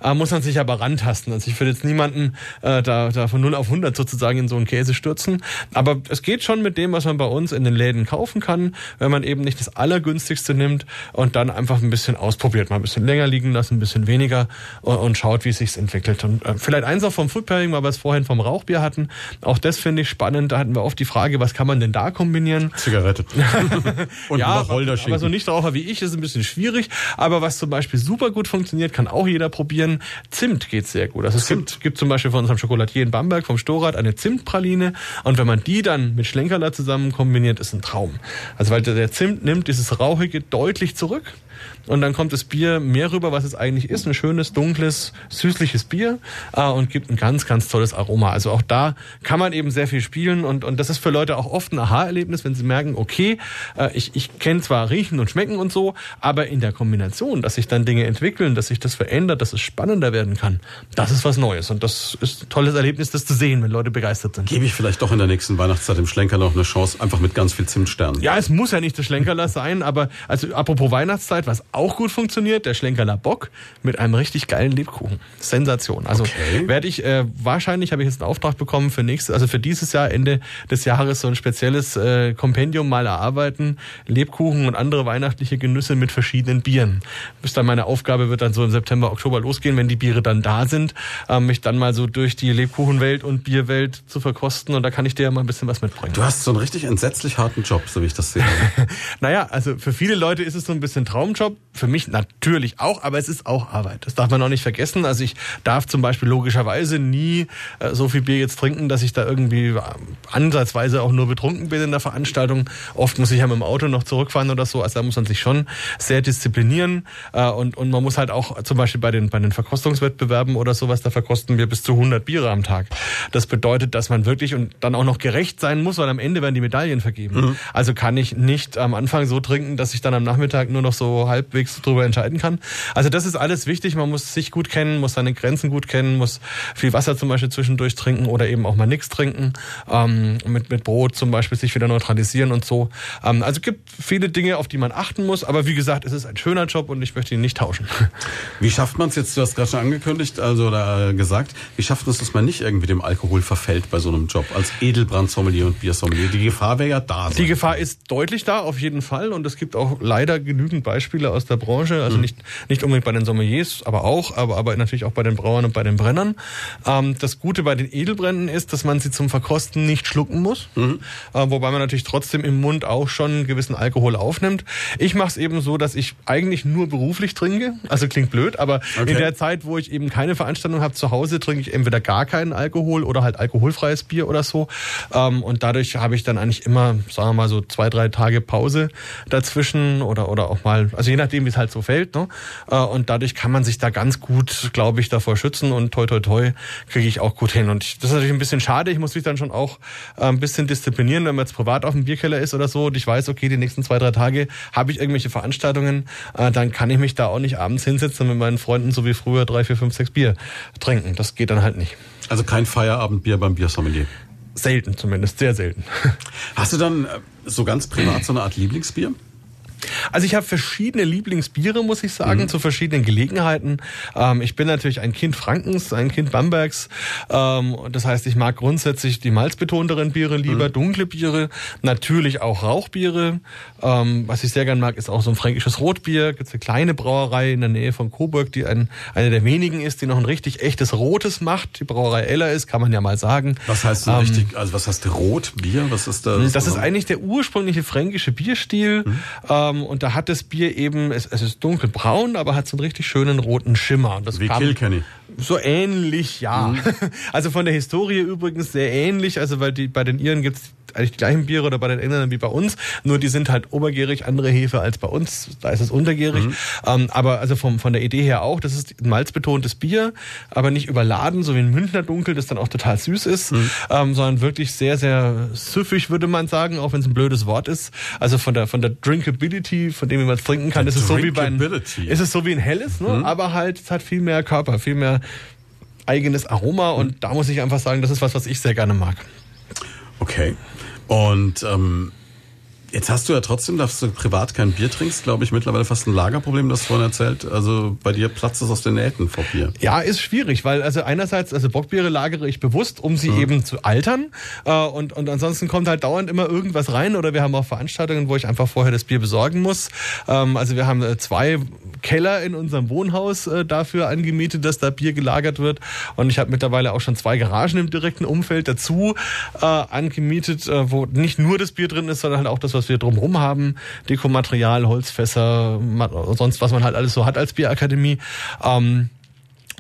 Äh, muss man sich aber rantasten. Also ich würde jetzt niemanden äh, da, da von 0 auf 100 sozusagen in so einen Käse stürzen. Aber es geht schon mit dem, was man bei uns in den Läden kaufen kann, wenn man eben nicht das Allergünstigste nimmt und dann einfach ein bisschen ausprobiert. Mal ein bisschen länger liegen lassen, ein bisschen weniger und, und schaut, wie es sich entwickelt. Und äh, vielleicht eins auch vom Food Pairing, weil wir es vorhin vom Rauchbier hatten. Auch das finde ich spannend. Da hatten wir oft die Frage, was kann man denn da kombinieren? Zigarette. (laughs) und ja, aber, aber so Nichtraucher wie ich ist ein bisschen schwierig. Aber was zum Beispiel super gut funktioniert, kann auch jeder probieren. Zimt geht sehr gut. Also es gibt, gibt zum Beispiel von unserem Schokoladier in Bamberg vom Storrad eine Zimtpraline. Und wenn man die dann mit Schlenkerler zusammen kombiniert, ist ein Traum. Also weil der Zimt nimmt dieses Rauchige deutlich zurück und dann kommt das Bier mehr rüber, was es eigentlich ist. Ein schönes, dunkles, süßliches Bier äh, und gibt ein ganz, ganz tolles Aroma. Also auch da kann man eben sehr viel spielen und, und das ist für Leute auch oft ein Aha-Erlebnis, wenn sie merken, okay, äh, ich, ich kenne zwar Riechen und Schmecken und so, aber in der Kombination, dass sich dann Dinge entwickeln, dass sich das verändert, dass es spannender werden kann, das ist was Neues und das ist ein tolles Erlebnis, das zu sehen, wenn Leute begeistert sind. Gebe ich vielleicht doch in der nächsten Weihnachtszeit im Schlenkerler noch eine Chance, einfach mit ganz viel Zimtsternen. Ja, es muss ja nicht der Schlenkerler sein, aber also apropos Weihnachtszeit, was auch gut funktioniert, der Schlenkerler Bock mit einem richtig geilen Lebkuchen. Sensation. Also Okay. werde ich äh, wahrscheinlich habe ich jetzt einen Auftrag bekommen für nächstes, also für dieses Jahr Ende des Jahres so ein spezielles äh, Kompendium mal erarbeiten, Lebkuchen und andere weihnachtliche Genüsse mit verschiedenen Bieren. Bis dann meine Aufgabe wird dann so im September, Oktober losgehen, wenn die Biere dann da sind, ähm, mich dann mal so durch die Lebkuchenwelt und Bierwelt zu verkosten und da kann ich dir ja mal ein bisschen was mitbringen. Du hast so einen richtig entsetzlich harten Job, so wie ich das sehe. (laughs) Naja, also für viele Leute ist es so ein bisschen Traumjob. Für mich natürlich auch, aber es ist auch Arbeit. Das darf man auch nicht vergessen. Also ich darf zum Beispiel logischerweise nie äh, so viel Bier jetzt trinken, dass ich da irgendwie äh, ansatzweise auch nur betrunken bin in der Veranstaltung. Oft muss ich ja mit dem Auto noch zurückfahren oder so. Also da muss man sich schon sehr disziplinieren. Äh, und, und man muss halt auch zum Beispiel bei den, bei den Verkostungswettbewerben oder sowas, da verkosten wir bis zu 100 Biere am Tag. Das bedeutet, dass man wirklich und dann auch noch gerecht sein muss, weil am Ende werden die Medaillen vergeben. Also kann ich nicht am Anfang so trinken, dass ich dann am Nachmittag nur noch so halbwegs drüber entscheiden kann. Also das ist alles wichtig. Man muss sich gut kennen, muss seine Grenzen gut kennen, muss viel Wasser zum Beispiel zwischendurch trinken oder eben auch mal nichts trinken. Ähm, mit, mit Brot zum Beispiel sich wieder neutralisieren und so. Ähm, also gibt viele Dinge, auf die man achten muss. Aber wie gesagt, es ist ein schöner Job und ich möchte ihn nicht tauschen. (laughs) Wie schafft man es jetzt, du hast gerade schon angekündigt, also oder äh, gesagt, wie schafft man es, dass man nicht irgendwie dem Alkohol verfällt bei so einem Job als Edelbrandsommelier und Biersommelier? Die Gefahr wäre ja da. Die Gefahr ist deutlich da, auf jeden Fall. Und es gibt auch leider genügend Beispiele aus der Branche. Also nicht, nicht unbedingt bei den Sommeliers, aber auch, aber, aber natürlich auch bei den Brauern und bei den Brennern. Ähm, das Gute bei den Edelbränden ist, dass man sie zum Verkosten nicht schlucken muss. Äh, wobei man natürlich trotzdem im Mund auch schon einen gewissen Alkohol aufnimmt. Ich mache es eben so, dass ich eigentlich nur beruflich trinke. Also klingt blöd, aber Okay. in der Zeit, wo ich eben keine Veranstaltung habe zu Hause, trinke ich entweder gar keinen Alkohol oder halt alkoholfreies Bier oder so. Ähm, und dadurch habe ich dann eigentlich immer, sagen wir mal, so zwei, drei Tage Pause dazwischen oder, oder auch mal, also je nachdem, wie es halt so fällt. Ne? Äh, und dadurch kann man sich da ganz gut, glaube ich, davor schützen und toi, toi, toi, kriege ich auch gut hin. Und ich, das ist natürlich ein bisschen schade. Ich muss mich dann schon auch äh, ein bisschen disziplinieren, wenn man jetzt privat auf dem Bierkeller ist oder so und ich weiß, okay, die nächsten zwei, drei Tage habe ich irgendwelche Veranstaltungen, äh, dann kann ich mich da auch nicht abends hinsetzen und mit meinen Freunden so wie früher drei, vier, fünf, sechs Bier trinken. Das geht dann halt nicht. Also kein Feierabendbier beim Biersommelier. Selten zumindest, sehr selten. (laughs) Hast du dann so ganz privat so eine Art Lieblingsbier? Also ich habe verschiedene Lieblingsbiere, muss ich sagen, zu verschiedenen Gelegenheiten. Ähm, ich bin natürlich ein Kind Frankens, ein Kind Bambergs. Ähm, und das heißt, ich mag grundsätzlich die malzbetonteren Biere lieber, dunkle Biere, natürlich auch Rauchbiere. Ähm, was ich sehr gern mag, ist auch so ein fränkisches Rotbier. Gibt eine kleine Brauerei in der Nähe von Coburg, die ein, eine der wenigen ist, die noch ein richtig echtes Rotes macht. Die Brauerei Eller ist, kann man ja mal sagen. Was heißt so Ähm, richtig, also was heißt Rotbier? Was ist das? das ist eigentlich der ursprüngliche fränkische Bierstil. Ähm, und da hat das Bier eben, es, es ist dunkelbraun, aber hat so einen richtig schönen roten Schimmer. Und Das Wie Kilkenny. So ähnlich, ja. (laughs) Also von der Historie übrigens sehr ähnlich. Also weil die bei den Iren gibt's eigentlich die gleichen Biere oder bei den Engländern wie bei uns. Nur die sind halt obergärig, andere Hefe als bei uns. Da ist es untergärig. Ähm, aber also vom, von der Idee her auch, das ist ein malzbetontes Bier, aber nicht überladen, so wie ein Münchner Dunkel, das dann auch total süß ist, ähm, sondern wirklich sehr, sehr süffig, würde man sagen, auch wenn es ein blödes Wort ist. Also von der, von der Drinkability, von dem wie man es trinken kann, ist es so wie bei ein, ist es so wie ein helles, ne? aber halt, es hat viel mehr Körper, viel mehr eigenes Aroma und da muss ich einfach sagen, das ist was, was ich sehr gerne mag. Okay. Und ähm, jetzt hast du ja trotzdem, dass du privat kein Bier trinkst, glaube ich, mittlerweile fast ein Lagerproblem, das du vorhin erzählt. Also bei dir platzt es aus den Nähten vor Bier. Ja, ist schwierig, weil also einerseits, also Bockbiere lagere ich bewusst, um sie eben zu altern äh, und, und ansonsten kommt halt dauernd immer irgendwas rein oder wir haben auch Veranstaltungen, wo ich einfach vorher das Bier besorgen muss. Ähm, also wir haben äh, zwei Keller in unserem Wohnhaus äh, dafür angemietet, dass da Bier gelagert wird und ich habe mittlerweile auch schon zwei Garagen im direkten Umfeld dazu äh, angemietet, wo nicht nur das Bier drin ist, sondern halt auch das, was wir drumherum haben, Dekomaterial, Holzfässer, sonst was man halt alles so hat als Bierakademie. Ähm,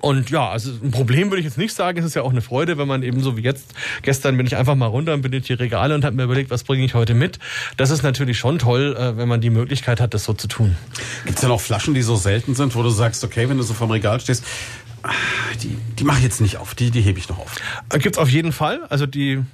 und ja, also ein Problem würde ich jetzt nicht sagen. Es ist ja auch eine Freude, wenn man eben so wie jetzt, gestern bin ich einfach mal runter und bin durch die Regale und habe mir überlegt, was bringe ich heute mit. Das ist natürlich schon toll, äh, wenn man die Möglichkeit hat, das so zu tun. Gibt es denn auch Flaschen, die so selten sind, wo du sagst, okay, wenn du so vom Regal stehst, ah, die, die mache ich jetzt nicht auf, die, die hebe ich noch auf. Äh, Gibt's auf jeden Fall. Also die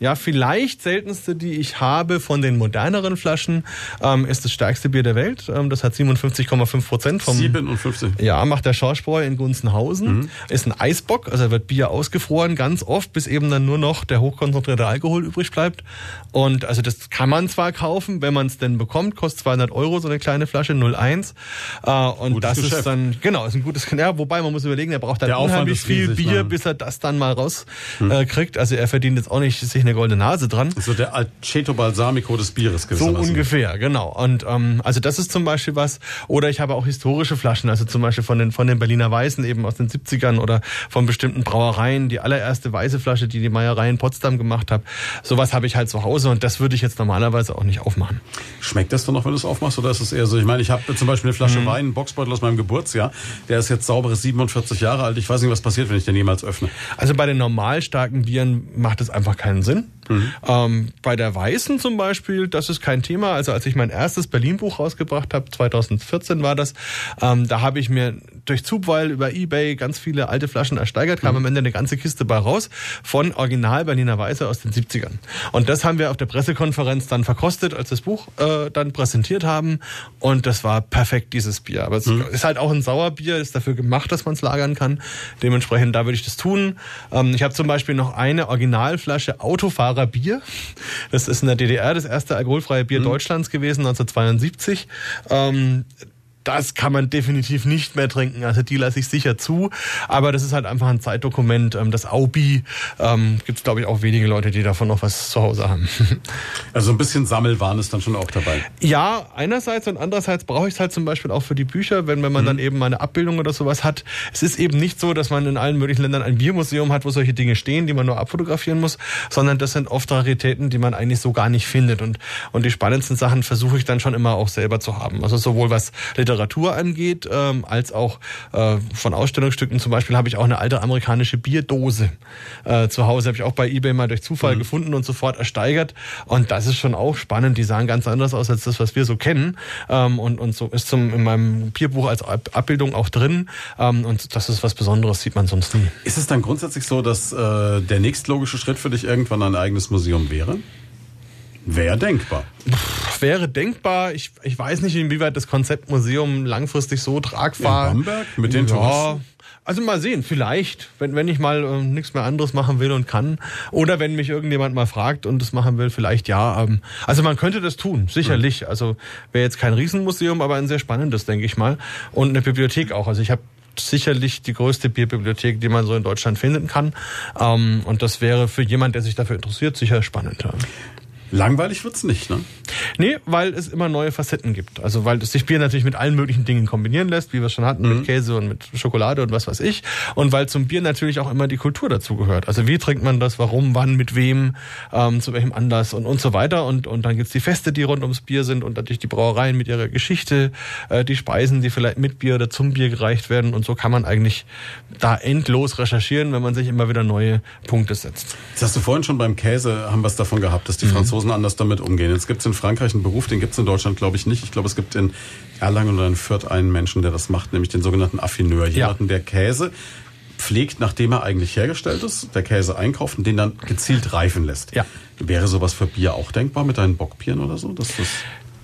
Ja, vielleicht seltenste, die ich habe von den moderneren Flaschen, ähm, ist das stärkste Bier der Welt. Ähm, das hat 57,5 Prozent vom. 57. Ja, macht der Schorschbräu in Gunzenhausen. Mhm. Ist ein Eisbock, also wird Bier ausgefroren ganz oft, bis eben dann nur noch der hochkonzentrierte Alkohol übrig bleibt. Und also das kann man zwar kaufen, wenn man es denn bekommt, kostet 200 Euro so eine kleine Flasche 01. Äh, und gutes das Geschäft. ist dann genau, ist ein gutes. Ja, wobei man muss überlegen, er braucht dann der unheimlich viel Bier, ne? bis er das dann mal rauskriegt. Hm. also er verdient jetzt auch nicht sich eine goldene Nase dran. So der Aceto Balsamico des Bieres So ungefähr, genau. Und ähm, also das ist zum Beispiel was. Oder ich habe auch historische Flaschen, also zum Beispiel von den von den Berliner Weißen eben aus den 70ern oder von bestimmten Brauereien. Die allererste weiße Flasche, die die Meierei in Potsdam gemacht hat. Sowas habe ich halt zu Hause und das würde ich jetzt normalerweise auch nicht aufmachen. Schmeckt das dann noch, wenn du es aufmachst, oder ist es eher so? Ich meine, ich habe zum Beispiel eine Flasche mhm. Wein, einen Boxbeutel aus meinem Geburtsjahr. Der ist jetzt saubere 47 Jahre alt. Ich weiß nicht, was passiert, wenn ich den jemals öffne. Also bei den normal starken Bieren macht es einfach keinen Sinn. Mhm. Ähm, bei der Weißen zum Beispiel, das ist kein Thema. Also als ich mein erstes Berlin-Buch rausgebracht habe, 2014 war das, ähm, da habe ich mir durch Zubweil über Ebay ganz viele alte Flaschen ersteigert, kam mhm. am Ende eine ganze Kiste bei raus von Original Berliner Weiße aus den 70ern. Und das haben wir auf der Pressekonferenz dann verkostet, als das Buch äh, dann präsentiert haben. Und das war perfekt, dieses Bier. Aber es mhm. ist halt auch ein Sauerbier, ist dafür gemacht, dass man es lagern kann. Dementsprechend, da würde ich das tun. Ähm, ich habe zum Beispiel noch eine Originalflasche Autofahrerbier. Das ist in der DDR das erste alkoholfreie Bier mhm. Deutschlands gewesen, 1972. Ähm, das kann man definitiv nicht mehr trinken. Also die lasse ich sicher zu. Aber das ist halt einfach ein Zeitdokument. Ähm, das Aubi ähm, gibt es, glaube ich, auch wenige Leute, die davon noch was zu Hause haben. (laughs) Also ein bisschen Sammelwahn ist dann schon auch dabei. Ja, einerseits und andererseits brauche ich es halt zum Beispiel auch für die Bücher, wenn, wenn man mhm. dann eben mal eine Abbildung oder sowas hat. Es ist eben nicht so, dass man in allen möglichen Ländern ein Biermuseum hat, wo solche Dinge stehen, die man nur abfotografieren muss, sondern das sind oft Raritäten, die man eigentlich so gar nicht findet. Und, und die spannendsten Sachen versuche ich dann schon immer auch selber zu haben. Also sowohl was Literatur Literatur angeht, ähm, als auch äh, von Ausstellungsstücken. Zum Beispiel habe ich auch eine alte amerikanische Bierdose äh, zu Hause, habe ich auch bei eBay mal durch Zufall mhm. gefunden und sofort ersteigert. Und das ist schon auch spannend. Die sahen ganz anders aus als das, was wir so kennen. Ähm, und, und so ist zum, in meinem Bierbuch als Abbildung auch drin. Ähm, und das ist was Besonderes, sieht man sonst nie. Ist es dann grundsätzlich so, dass äh, der nächstlogische Schritt für dich irgendwann ein eigenes Museum wäre? Wäre denkbar. Wäre denkbar. Ich, ich weiß nicht, inwieweit das Konzept Museum langfristig so tragbar. In Bamberg mit den ja, Touristen? Also mal sehen, vielleicht, wenn, wenn ich mal äh, nichts mehr anderes machen will und kann. Oder wenn mich irgendjemand mal fragt und das machen will, vielleicht ja. Ähm, also man könnte das tun, sicherlich. Mhm. Also wäre jetzt kein Riesenmuseum, aber ein sehr spannendes, denke ich mal. Und eine Bibliothek auch. Also ich habe sicherlich die größte Bierbibliothek, die man so in Deutschland finden kann. Ähm, und das wäre für jemand, der sich dafür interessiert, sicher spannend. Langweilig wird's nicht, ne? Nee, weil es immer neue Facetten gibt. Also weil sich Bier natürlich mit allen möglichen Dingen kombinieren lässt, wie wir schon hatten, mhm. mit Käse und mit Schokolade und was weiß ich. Und weil zum Bier natürlich auch immer die Kultur dazu gehört. Also wie trinkt man das, warum, wann, mit wem, ähm, zu welchem Anlass und, und so weiter. Und, und dann gibt's die Feste, die rund ums Bier sind und natürlich die Brauereien mit ihrer Geschichte, äh, die Speisen, die vielleicht mit Bier oder zum Bier gereicht werden. Und so kann man eigentlich da endlos recherchieren, wenn man sich immer wieder neue Punkte setzt. Das hast du vorhin schon beim Käse, haben wir es davon gehabt, dass die mhm. Franzosen Franzosen anders damit umgehen. Jetzt gibt es in Frankreich einen Beruf, den gibt es in Deutschland, glaube ich, nicht. Ich glaube, es gibt in Erlangen oder in Fürth einen Menschen, der das macht, nämlich den sogenannten Affineur. Jemanden, ja. der Käse pflegt, nachdem er eigentlich hergestellt ist, der Käse einkauft und den dann gezielt reifen lässt. Ja. Wäre sowas für Bier auch denkbar mit deinen Bockbieren oder so? Dass das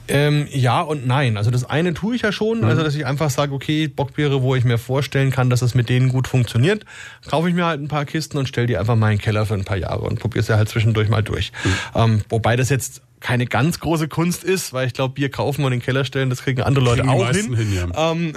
ähm, ja und nein. Also das eine tue ich ja schon, also mhm. dass ich einfach sage, okay, Bockbiere, wo ich mir vorstellen kann, dass es mit denen gut funktioniert, kaufe ich mir halt ein paar Kisten und stelle die einfach mal in den Keller für ein paar Jahre und probiere es ja halt zwischendurch mal durch. Mhm. Ähm, wobei das jetzt keine ganz große Kunst ist, weil ich glaube, Bier kaufen und in den Keller stellen, das kriegen andere Leute kriegen auch hin. hin ja. ähm,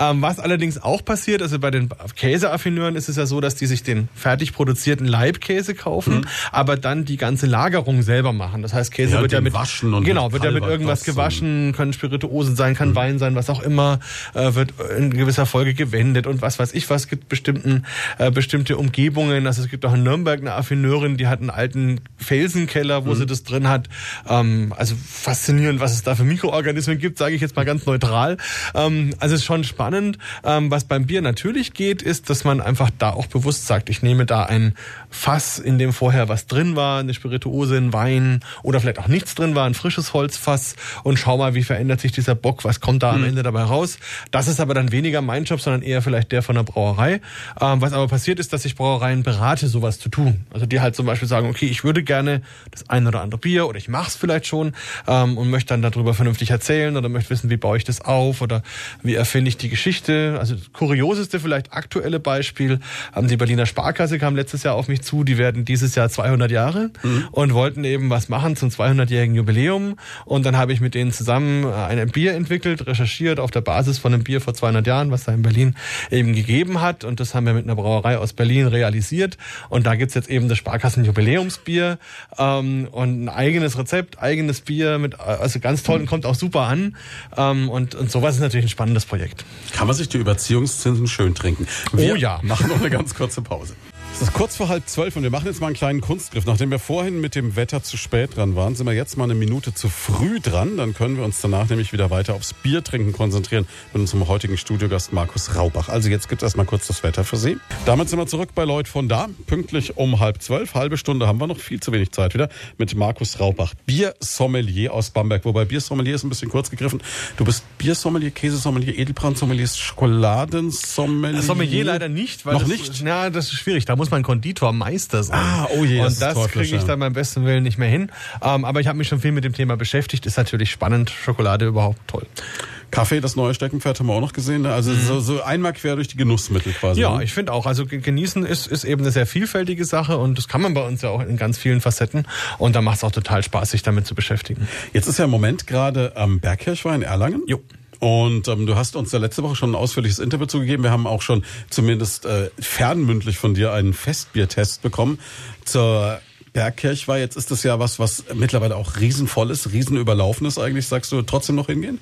ähm, was allerdings auch passiert, also bei den Käseaffineuren ist es ja so, dass die sich den fertig produzierten Leibkäse kaufen, mhm. aber dann die ganze Lagerung selber machen. Das heißt, Käse ja, wird ja mit waschen und genau wird ja mit irgendwas gewaschen, können Spirituosen sein, kann mhm. Wein sein, was auch immer, äh, wird in gewisser Folge gewendet und was weiß ich was. gibt bestimmten äh, bestimmte Umgebungen. Also es gibt auch in Nürnberg eine Affineurin, die hat einen alten Felsenkeller, wo mhm. sie das drin hat Ähm, also faszinierend, was es da für Mikroorganismen gibt, sage ich jetzt mal ganz neutral. Ähm, also es ist schon spannend. Ähm, was beim Bier natürlich geht, ist, dass man einfach da auch bewusst sagt, ich nehme da ein Fass, in dem vorher was drin war, eine Spirituose, ein Wein oder vielleicht auch nichts drin war, ein frisches Holzfass und schau mal, wie verändert sich dieser Bock, was kommt da am mhm. Ende dabei raus. Das ist aber dann weniger mein Job, sondern eher vielleicht der von der Brauerei. Ähm, was aber passiert ist, dass ich Brauereien berate, sowas zu tun. Also die halt zum Beispiel sagen, okay, ich würde gerne das ein oder andere Bier oder ich mache es vielleicht schon ähm, und möchte dann darüber vernünftig erzählen oder möchte wissen, wie baue ich das auf oder wie erfinde ich die Geschichte. Also das kurioseste vielleicht aktuelle Beispiel, ähm, die Berliner Sparkasse kam letztes Jahr auf mich zu, die werden dieses Jahr 200 Jahre mhm. und wollten eben was machen zum 200-jährigen Jubiläum und dann habe ich mit denen zusammen äh, ein Bier entwickelt, recherchiert auf der Basis von einem Bier vor 200 Jahren, was da in Berlin eben gegeben hat und das haben wir mit einer Brauerei aus Berlin realisiert und da gibt's jetzt eben das Sparkassen-Jubiläumsbier ähm, und ein eigenes Rezept, eigenes Bier mit also ganz toll und kommt auch super an ähm, und, und sowas ist natürlich ein spannendes Projekt. Kann man sich die Überziehungszinsen schön trinken? Wir oh ja. machen noch eine ganz kurze Pause. Es ist kurz vor halb zwölf und wir machen jetzt mal einen kleinen Kunstgriff. Nachdem wir vorhin mit dem Wetter zu spät dran waren, sind wir jetzt mal eine Minute zu früh dran. Dann können wir uns danach nämlich wieder weiter aufs Biertrinken konzentrieren mit unserem heutigen Studiogast Markus Raubach. Also jetzt gibt es erstmal kurz das Wetter für Sie. Damit sind wir zurück bei Leut von da. Pünktlich um halb zwölf. Halbe Stunde haben wir noch viel zu wenig Zeit wieder mit Markus Raubach. Biersommelier aus Bamberg. Wobei Biersommelier ist ein bisschen kurz gegriffen. Du bist Biersommelier, Käsesommelier, Edelbrandsommelier, Schokoladensommelier. Sommelier leider nicht. Weil Noch das, nicht? Ja, das ist schwierig. Da muss man Konditormeister sein. Ah, oh je. Und das, das kriege ich dann beim besten Willen nicht mehr hin. Ähm, aber ich habe mich schon viel mit dem Thema beschäftigt. Ist natürlich spannend. Schokolade überhaupt toll. Kaffee, das neue Steckenpferd haben wir auch noch gesehen. Ne? Also mhm. so, so einmal quer durch die Genussmittel quasi. Ja, ne? ich finde auch. Also genießen ist, ist eben eine sehr vielfältige Sache und das kann man bei uns ja auch in ganz vielen Facetten. Und da macht es auch total Spaß, sich damit zu beschäftigen. Jetzt ist ja im Moment gerade am ähm, Bergkirchweih in Erlangen. Jo. Und ähm, du hast uns ja letzte Woche schon ein ausführliches Interview zugegeben. Wir haben auch schon zumindest äh, fernmündlich von dir einen Festbiertest bekommen zur Bergkirch war. Jetzt ist das ja was, was mittlerweile auch riesenvoll ist, riesenüberlaufen ist eigentlich. Sagst du trotzdem noch hingehen?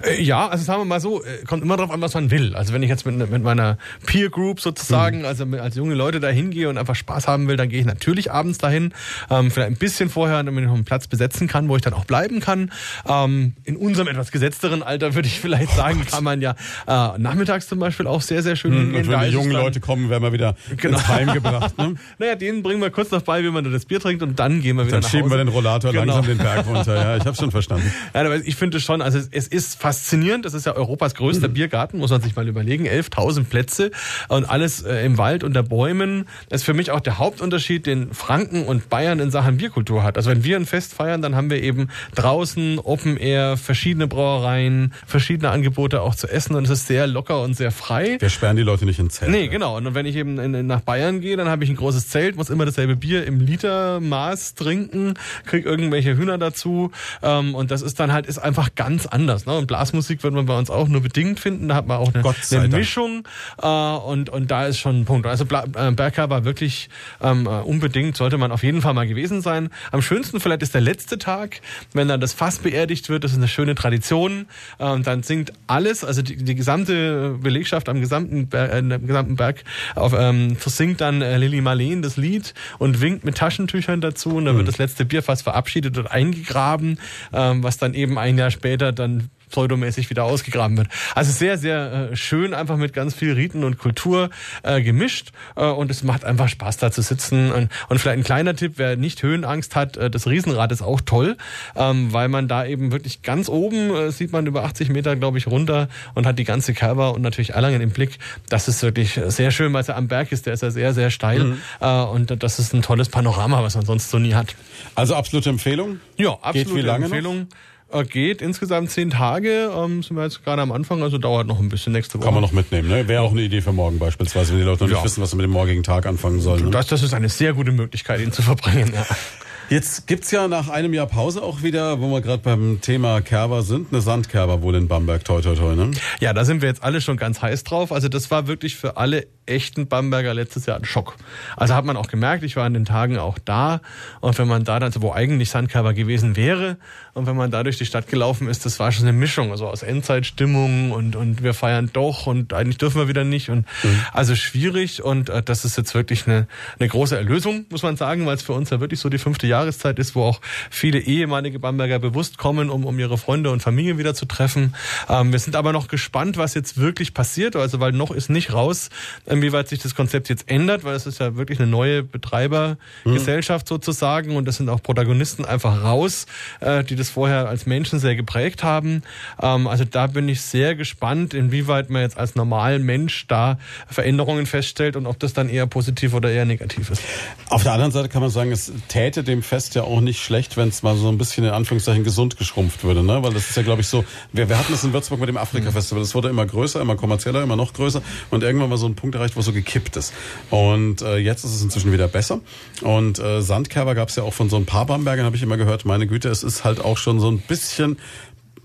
Äh, ja, also sagen wir mal so, äh, kommt immer darauf an, was man will. Also wenn ich jetzt mit, mit meiner Peer Group sozusagen, mhm. also als junge Leute da hingehe und einfach Spaß haben will, dann gehe ich natürlich abends dahin. Ähm, vielleicht ein bisschen vorher, damit ich noch einen Platz besetzen kann, wo ich dann auch bleiben kann. Ähm, in unserem etwas gesetzteren Alter würde ich vielleicht oh sagen, kann man ja äh, nachmittags zum Beispiel auch sehr, sehr schön mhm, hingehen. Und wenn die jungen Leute kommen, werden wir wieder genau. ins Heim gebracht. Ne? (laughs) naja, denen bringen wir kurz noch bei, wie man das Bier Bier trinkt und dann gehen wir wieder dann nach Hause. Dann schieben wir den Rollator genau. langsam den Berg runter. Ja, ich habe schon verstanden. (laughs) Ja, aber ich finde schon, also es ist faszinierend. Das ist ja Europas größter mhm. (clears throat) Biergarten, muss man sich mal überlegen. 11.000 Plätze und alles äh, im Wald unter Bäumen. Das ist für mich auch der Hauptunterschied, den Franken und Bayern in Sachen Bierkultur hat. Also wenn wir ein Fest feiern, dann haben wir eben draußen Open Air, verschiedene Brauereien, verschiedene Angebote auch zu essen und es ist sehr locker und sehr frei. Wir sperren die Leute nicht ins Zelt. Nee, genau. Und wenn ich eben in, nach Bayern gehe, dann habe ich ein großes Zelt, muss immer dasselbe Bier im Liter Maß trinken, krieg irgendwelche Hühner dazu ähm, und das ist dann halt ist einfach ganz anders. Ne? Und Blasmusik wird man bei uns auch nur bedingt finden, da hat man auch eine, eine Mischung äh, und und da ist schon ein Punkt. Also Bla äh, Berka war wirklich ähm, äh, unbedingt, sollte man auf jeden Fall mal gewesen sein. Am schönsten vielleicht ist der letzte Tag, wenn dann das Fass beerdigt wird, das ist eine schöne Tradition. Ähm, dann singt alles, also die, die gesamte Belegschaft am gesamten, Ber äh, gesamten Berg auf, ähm, versingt dann äh, Lili Marleen das Lied und winkt mit Taschentüchern Taschentüchern dazu und dann mhm. wird das letzte Bierfass verabschiedet und eingegraben, ähm, was dann eben ein Jahr später dann pseudomäßig wieder ausgegraben wird. Also sehr, sehr äh, schön, einfach mit ganz viel Riten und Kultur äh, gemischt äh, und es macht einfach Spaß da zu sitzen. Und, und vielleicht ein kleiner Tipp, wer nicht Höhenangst hat, äh, das Riesenrad ist auch toll, ähm, weil man da eben wirklich ganz oben äh, sieht man über 80 Meter, glaube ich, runter und hat die ganze Kerber und natürlich Erlangen im Blick. Das ist wirklich sehr schön, weil es ja am Berg ist, der ist ja sehr, sehr steil mhm. äh, und das ist ein tolles Panorama, was man sonst so nie hat. Also absolute Empfehlung? Ja, absolute Geht wie lange Empfehlung. Noch? Äh, geht insgesamt zehn Tage. Ähm, sind wir jetzt gerade am Anfang, also dauert noch ein bisschen nächste Woche. Kann man noch mitnehmen, ne? Wäre auch eine Idee für morgen beispielsweise, wenn die Leute noch ja. nicht wissen, was sie mit dem morgigen Tag anfangen sollen. Ne? Das, das ist eine sehr gute Möglichkeit, ihn zu verbringen, ja. Jetzt gibt's ja nach einem Jahr Pause auch wieder, wo wir gerade beim Thema Kerber sind, eine Sandkerber wohl in Bamberg, toi toi toi, ne? Ja, da sind wir jetzt alle schon ganz heiß drauf. Also das war wirklich für alle echten Bamberger letztes Jahr ein Schock. Also hat man auch gemerkt, ich war an den Tagen auch da und wenn man da dann, wo eigentlich Sandcover gewesen wäre und wenn man da durch die Stadt gelaufen ist, das war schon eine Mischung, also aus Endzeitstimmung und, und wir feiern doch und eigentlich dürfen wir wieder nicht und mhm. also schwierig und äh, das ist jetzt wirklich eine, eine große Erlösung, muss man sagen, weil es für uns ja wirklich so die fünfte Jahreszeit ist, wo auch viele ehemalige Bamberger bewusst kommen, um, um ihre Freunde und Familie wieder zu treffen. Ähm, wir sind aber noch gespannt, was jetzt wirklich passiert, also weil noch ist nicht raus, inwieweit sich das Konzept jetzt ändert, weil es ist ja wirklich eine neue Betreibergesellschaft mhm. sozusagen und das sind auch Protagonisten einfach raus, äh, die das vorher als Menschen sehr geprägt haben. Ähm, also da bin ich sehr gespannt, inwieweit man jetzt als normaler Mensch da Veränderungen feststellt und ob das dann eher positiv oder eher negativ ist. Auf der anderen Seite kann man sagen, es täte dem Fest ja auch nicht schlecht, wenn es mal so ein bisschen in Anführungszeichen gesund geschrumpft würde, ne? Weil das ist ja, glaube ich, so. Wir, wir hatten das in Würzburg mit dem Afrika-Festival. Das wurde immer größer, immer kommerzieller, immer noch größer und irgendwann mal so ein Punkt erreicht, wo es so gekippt ist. Und äh, jetzt ist es inzwischen wieder besser. Und äh, Sandkerber gab es ja auch von so ein paar Bambergern, habe ich immer gehört. Meine Güte, es ist halt auch schon so ein bisschen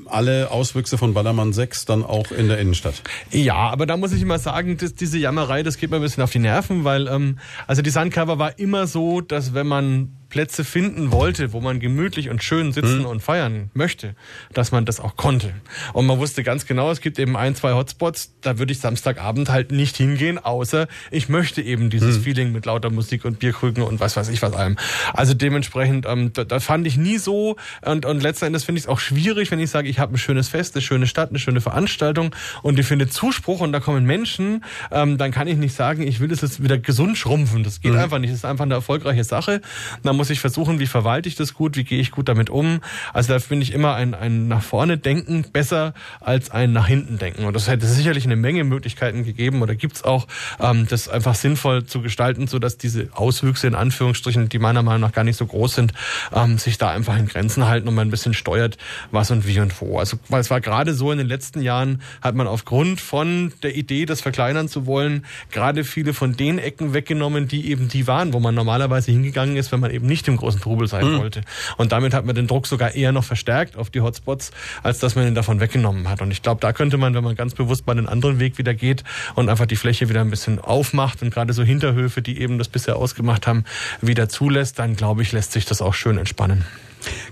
alle Auswüchse von Ballermann 6 dann auch in der Innenstadt. Ja, aber da muss ich immer sagen, dass diese Jammerei, das geht mir ein bisschen auf die Nerven, weil ähm, also die Sandcover war immer so, dass wenn man Plätze finden wollte, wo man gemütlich und schön sitzen mhm. und feiern möchte, dass man das auch konnte. Und man wusste ganz genau, es gibt eben ein, zwei Hotspots, da würde ich Samstagabend halt nicht hingehen, außer ich möchte eben dieses mhm. Feeling mit lauter Musik und Bierkrügen und was weiß ich was allem. Also dementsprechend, ähm, da, da fand ich nie so und, und letzten Endes finde ich es auch schwierig, wenn ich sage, ich habe ein schönes Fest, eine schöne Stadt, eine schöne Veranstaltung und die findet Zuspruch und da kommen Menschen, ähm, dann kann ich nicht sagen, ich will es jetzt wieder gesund schrumpfen. Das geht mhm. einfach nicht. Das ist einfach eine erfolgreiche Sache. Da muss ich versuchen, wie verwalte ich das gut, wie gehe ich gut damit um. Also da finde ich immer ein, ein nach vorne denken besser als ein nach hinten denken. Und das hätte sicherlich eine Menge Möglichkeiten gegeben oder gibt es auch, ähm, das einfach sinnvoll zu gestalten, so diese Auswüchse in Anführungsstrichen, die meiner Meinung nach gar nicht so groß sind, ähm, sich da einfach in Grenzen halten und man ein bisschen steuert, was und wie und wo. Also weil es war gerade so in den letzten Jahren, hat man aufgrund von der Idee, das verkleinern zu wollen, gerade viele von den Ecken weggenommen, die eben die waren, wo man normalerweise hingegangen ist, wenn man eben nicht im großen Trubel sein mhm. wollte. Und damit hat man den Druck sogar eher noch verstärkt auf die Hotspots, als dass man ihn davon weggenommen hat. Und ich glaube, da könnte man, wenn man ganz bewusst mal den anderen Weg wieder geht und einfach die Fläche wieder ein bisschen aufmacht und gerade so Hinterhöfe, die eben das bisher ausgemacht haben, wieder zulässt, dann glaube ich, lässt sich das auch schön entspannen.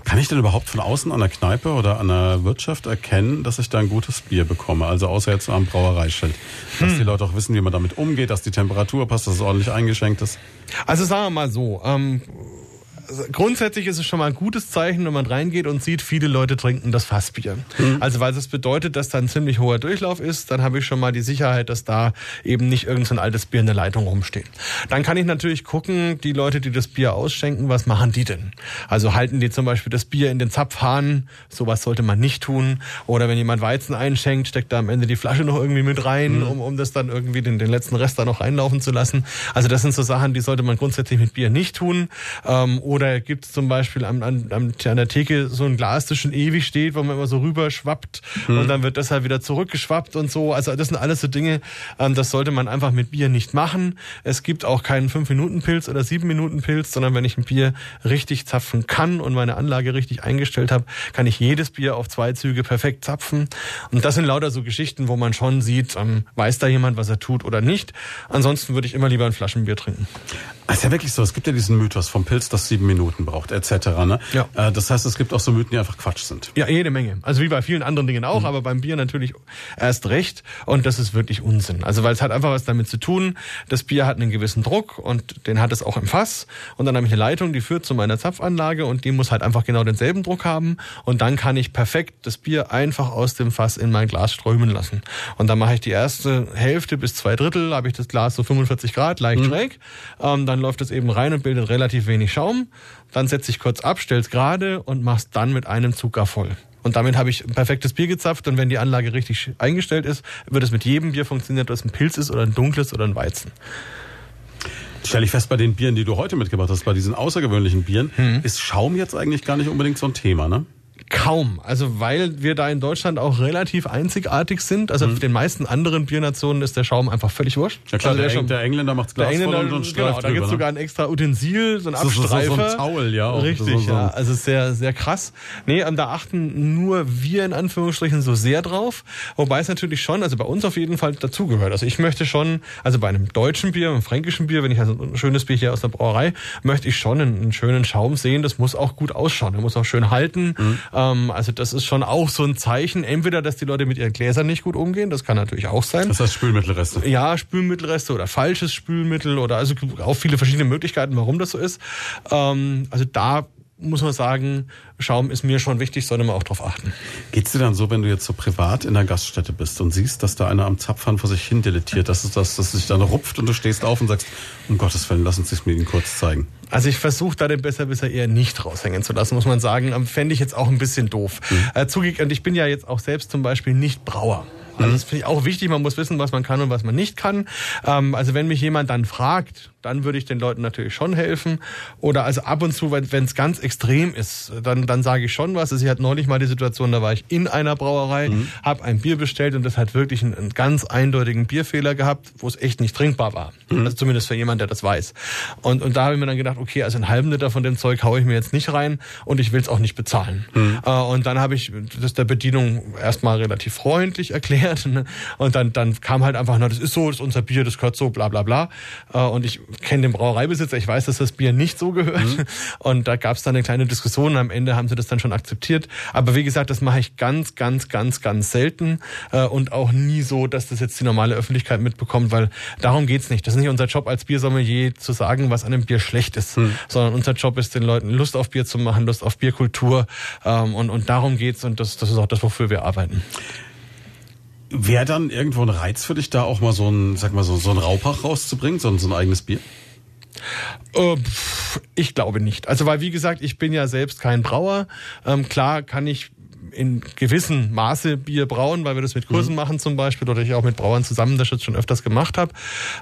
Kann ich denn überhaupt von außen an der Kneipe oder an der Wirtschaft erkennen, dass ich da ein gutes Bier bekomme? Also außer jetzt am Brauereischild. Dass hm. die Leute auch wissen, wie man damit umgeht, dass die Temperatur passt, dass es ordentlich eingeschenkt ist. Also sagen wir mal so, ähm, grundsätzlich ist es schon mal ein gutes Zeichen, wenn man reingeht und sieht, viele Leute trinken das Fassbier. Mhm. Also weil das bedeutet, dass da ein ziemlich hoher Durchlauf ist, dann habe ich schon mal die Sicherheit, dass da eben nicht irgendein so altes Bier in der Leitung rumsteht. Dann kann ich natürlich gucken, die Leute, die das Bier ausschenken, was machen die denn? Also halten die zum Beispiel das Bier in den Zapfhahn, sowas sollte man nicht tun. Oder wenn jemand Weizen einschenkt, steckt da am Ende die Flasche noch irgendwie mit rein, mhm. um, um das dann irgendwie den, den letzten Rest da noch reinlaufen zu lassen. Also das sind so Sachen, die sollte man grundsätzlich mit Bier nicht tun. Ähm, oder gibt es zum Beispiel an, an, an der Theke so ein Glas, das schon ewig steht, wo man immer so rüber schwappt hm. und dann wird das halt wieder zurückgeschwappt und so. Also das sind alles so Dinge, ähm, das sollte man einfach mit Bier nicht machen. Es gibt auch keinen 5-Minuten-Pilz oder 7-Minuten-Pilz, sondern wenn ich ein Bier richtig zapfen kann und meine Anlage richtig eingestellt habe, kann ich jedes Bier auf zwei Züge perfekt zapfen. Und das sind lauter so Geschichten, wo man schon sieht, ähm, weiß da jemand, was er tut oder nicht. Ansonsten würde ich immer lieber ein Flaschenbier trinken. Es ist ja wirklich so, es gibt ja diesen Mythos vom Pilz, das sieben Minuten braucht, etc. Ne? Ja. Äh, das heißt, es gibt auch so Mythen, die einfach Quatsch sind. Ja, jede Menge. Also wie bei vielen anderen Dingen auch, mhm. aber beim Bier natürlich erst recht. Und das ist wirklich Unsinn. Also weil es hat einfach was damit zu tun, das Bier hat einen gewissen Druck und den hat es auch im Fass. Und dann habe ich eine Leitung, die führt zu meiner Zapfanlage und die muss halt einfach genau denselben Druck haben. Und dann kann ich perfekt das Bier einfach aus dem Fass in mein Glas strömen lassen. Und dann mache ich die erste Hälfte bis zwei Drittel, habe ich das Glas so 45 Grad, leicht mhm. schräg. Ähm, dann läuft es eben rein und bildet relativ wenig Schaum. Dann setze ich kurz ab, stell's gerade und mach's dann mit einem Zucker voll. Und damit habe ich ein perfektes Bier gezapft und wenn die Anlage richtig eingestellt ist, wird es mit jedem Bier funktionieren, ob es ein Pilz ist oder ein dunkles oder ein Weizen. Stelle ich fest, bei den Bieren, die du heute mitgebracht hast, bei diesen außergewöhnlichen Bieren, hm. ist Schaum jetzt eigentlich gar nicht unbedingt so ein Thema, ne? Kaum. Also weil wir da in Deutschland auch relativ einzigartig sind. Also mhm. den meisten anderen Biernationen ist der Schaum einfach völlig wurscht. Ja klar, also der, Eng, der, Engländer macht Glas der Engländer, voll und, genau, Da gibt es sogar ein extra Utensil, so ein Abstreifer. So, so, so ein Towel, ja. Auch. Richtig, ja. Also sehr, sehr krass. Nee, da achten nur wir in Anführungsstrichen so sehr drauf. Wobei es natürlich schon, also bei uns auf jeden Fall dazugehört. Also ich möchte schon, also bei einem deutschen Bier, einem fränkischen Bier, wenn ich also ein schönes Bier hier aus der Brauerei, möchte ich schon einen, einen schönen Schaum sehen. Das muss auch gut ausschauen. Der muss auch schön halten. Mhm. Ähm, also das ist schon auch so ein Zeichen. Entweder, dass die Leute mit ihren Gläsern nicht gut umgehen. Das kann natürlich auch sein. Das heißt Spülmittelreste. Ja, Spülmittelreste oder falsches Spülmittel oder also auch viele verschiedene Möglichkeiten, warum das so ist. Ähm, also da muss man sagen, Schaum ist mir schon wichtig, sollte man auch drauf achten. Geht's dir dann so, wenn du jetzt so privat in der Gaststätte bist und siehst, dass da einer am Zapfhahn vor sich hin dilettiert, dass es das, dass sich dann rupft und du stehst auf und sagst, um Gottes Willen, lass uns das mir kurz zeigen. Also ich versuche da den Besserwisser eher nicht raushängen zu lassen, muss man sagen. Fände ich jetzt auch ein bisschen doof. Mhm. Äh, zugegeben, und ich bin ja jetzt auch selbst zum Beispiel nicht Brauer. Also das finde ich auch wichtig. Man muss wissen, was man kann und was man nicht kann. Ähm, also wenn mich jemand dann fragt, dann würde ich den Leuten natürlich schon helfen. Oder also ab und zu, wenn es ganz extrem ist, dann, dann sage ich schon was. Also ich hatte neulich mal die Situation, da war ich in einer Brauerei, mhm. habe ein Bier bestellt und das hat wirklich einen, einen, ganz eindeutigen Bierfehler gehabt, wo es echt nicht trinkbar war. Mhm. Also zumindest für jemand, der das weiß. Und, und da habe ich mir dann gedacht, okay, also einen halben Liter von dem Zeug haue ich mir jetzt nicht rein und ich will es auch nicht bezahlen. Mhm. Äh, und dann habe ich das der Bedienung erstmal relativ freundlich (laughs) erklärt. Ne? Und dann, dann kam halt einfach, na, das ist so, das ist unser Bier, das gehört so, bla bla bla. Äh, und ich kenne den Brauereibesitzer, ich weiß, dass das Bier nicht so gehört. Mhm. Und da gab es dann eine kleine Diskussion. Am Ende haben sie das dann schon akzeptiert. Aber wie gesagt, das mache ich ganz, ganz, ganz, ganz selten äh, und auch nie so, dass das jetzt die normale Öffentlichkeit mitbekommt, weil darum geht's nicht. Das ist nicht unser Job als Biersommelier zu sagen, was an einem Bier schlecht ist, mhm. sondern unser Job ist, den Leuten Lust auf Bier zu machen, Lust auf Bierkultur. Ähm, und, und darum geht's und das, das ist auch das, wofür wir arbeiten. Wäre dann irgendwo ein Reiz für dich, da auch mal so ein, sag mal so, so ein Raupach rauszubringen, so, so ein eigenes Bier? Äh, ich glaube nicht. Also weil wie gesagt, ich bin ja selbst kein Brauer. Ähm, klar kann ich in gewissem Maße Bier brauen, weil wir das mit Kursen mhm. machen zum Beispiel oder ich auch mit Brauern zusammen das jetzt schon öfters gemacht habe.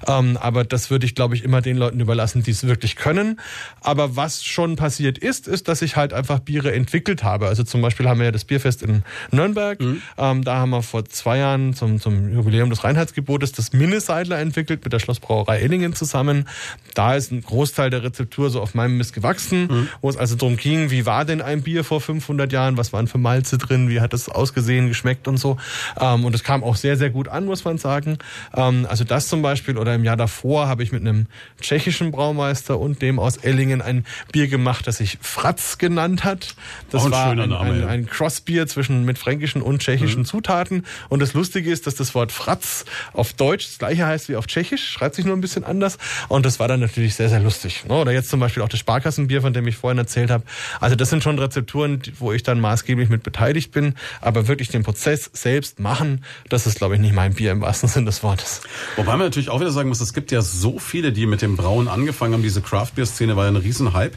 Ähm, aber das würde ich, glaube ich, immer den Leuten überlassen, die es wirklich können. Aber was schon passiert ist, ist, dass ich halt einfach Biere entwickelt habe. Also zum Beispiel haben wir ja das Bierfest in Nürnberg. Mhm. Ähm, da haben wir vor zwei Jahren zum, zum Jubiläum des Reinheitsgebotes das Minneseidler entwickelt mit der Schlossbrauerei Ellingen zusammen. Da ist ein Großteil der Rezeptur so auf meinem Mist gewachsen, mhm. wo es also darum ging, wie war denn ein Bier vor 500 Jahren, was waren für Malze drin, wie hat das ausgesehen, geschmeckt und so. Ähm, und es kam auch sehr, sehr gut an, muss man sagen. Ähm, also das zum Beispiel oder im Jahr davor habe ich mit einem tschechischen Braumeister und dem aus Ellingen ein Bier gemacht, das sich Fratz genannt hat. Das ein war ein, Name, ein, ein Crossbier zwischen mit fränkischen und tschechischen mhm. Zutaten. Und das Lustige ist, dass das Wort Fratz auf Deutsch das gleiche heißt wie auf Tschechisch, schreibt sich nur ein bisschen anders. Und das war dann natürlich sehr, sehr lustig. Ne? Oder jetzt zum Beispiel auch das Sparkassenbier, von dem ich vorhin erzählt habe. Also das sind schon Rezepturen, wo ich dann maßgeblich mit beteiligt beteiligt bin, aber wirklich den Prozess selbst machen, das ist, glaube ich, nicht mein Bier im wahrsten Sinne des Wortes. Wobei man natürlich auch wieder sagen muss, es gibt ja so viele, die mit dem Brauen angefangen haben. Diese Craft-Beer-Szene war ja ein Riesenhype.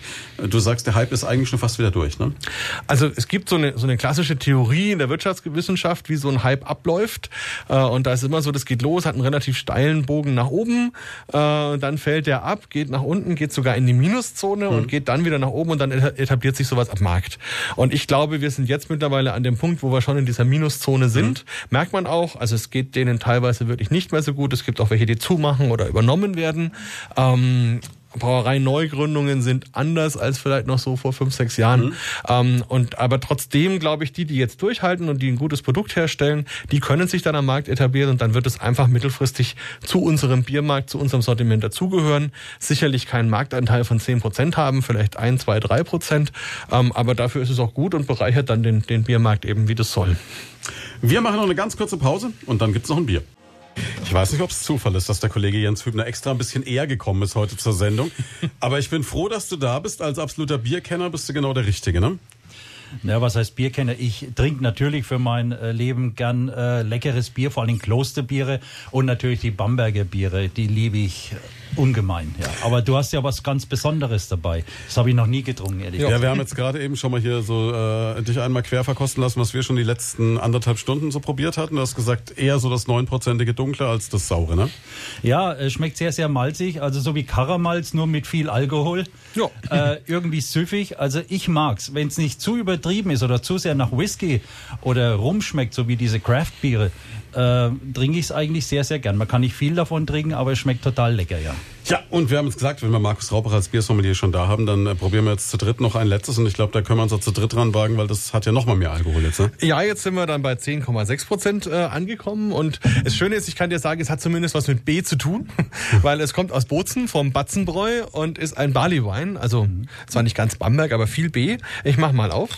Du sagst, der Hype ist eigentlich schon fast wieder durch, ne? Also es gibt so eine, so eine klassische Theorie in der Wirtschaftswissenschaft, wie so ein Hype abläuft. Äh, und da ist immer so, das geht los, hat einen relativ steilen Bogen nach oben, äh, dann fällt der ab, geht nach unten, geht sogar in die Minuszone mhm. und geht dann wieder nach oben und dann etabliert sich sowas am Markt. Und ich glaube, wir sind jetzt mittlerweile mittlerweile an dem Punkt, wo wir schon in dieser Minuszone sind. Mhm. Merkt man auch, also es geht denen teilweise wirklich nicht mehr so gut. Es gibt auch welche, die zumachen oder übernommen werden. Ähm, Brauerei-Neugründungen sind anders als vielleicht noch so vor fünf, sechs Jahren. Mhm. Ähm, und aber trotzdem glaube ich, die, die jetzt durchhalten und die ein gutes Produkt herstellen, die können sich dann am Markt etablieren und dann wird es einfach mittelfristig zu unserem Biermarkt, zu unserem Sortiment dazugehören. Sicherlich keinen Marktanteil von zehn Prozent haben, vielleicht ein, zwei, drei Prozent. Ähm, aber dafür ist es auch gut und bereichert dann den, den Biermarkt eben, wie das soll. Wir machen noch eine ganz kurze Pause und dann gibt's noch ein Bier. Ich weiß nicht, ob es Zufall ist, dass der Kollege Jens Hübner extra ein bisschen eher gekommen ist heute zur Sendung. (laughs) Aber ich bin froh, dass du da bist. Als absoluter Bierkenner bist du genau der Richtige, ne? Ja, was heißt Bierkenner? Ich trinke natürlich für mein äh, Leben gern äh, leckeres Bier, vor allem Klosterbiere und natürlich die Bamberger Biere. Die liebe ich Ungemein, ja. Aber du hast ja was ganz Besonderes dabei. Das habe ich noch nie getrunken, ehrlich Ja, wir haben jetzt gerade eben schon mal hier so äh, dich einmal quer verkosten lassen, was wir schon die letzten anderthalb Stunden so probiert hatten. Du hast gesagt, eher so das neunprozentige Dunkle als das Saure, ne? Ja, äh, schmeckt sehr, sehr malzig, also so wie Karamalz, nur mit viel Alkohol. Ja. Äh, irgendwie süffig. Also ich mag's, wenn es nicht zu übertrieben ist oder zu sehr nach Whisky oder Rum schmeckt, so wie diese Craft-Biere, äh, trinke ich es eigentlich sehr, sehr gern. Man kann nicht viel davon trinken, aber es schmeckt total lecker, ja. Ja, und wir haben jetzt gesagt, wenn wir Markus Rauper als Biersommelier schon da haben, dann äh, probieren wir jetzt zu dritt noch ein letztes und ich glaube, da können wir uns auch zu dritt dran wagen, weil das hat ja noch mal mehr Alkohol jetzt, ne? Ja, jetzt sind wir dann bei 10,6 Prozent äh, angekommen und das Schöne ist, ich kann dir sagen, es hat zumindest was mit B zu tun, (laughs) weil es kommt aus Bozen vom Batzenbräu und ist ein Barleywein, also zwar nicht ganz Bamberg, aber viel B. Ich mach mal auf.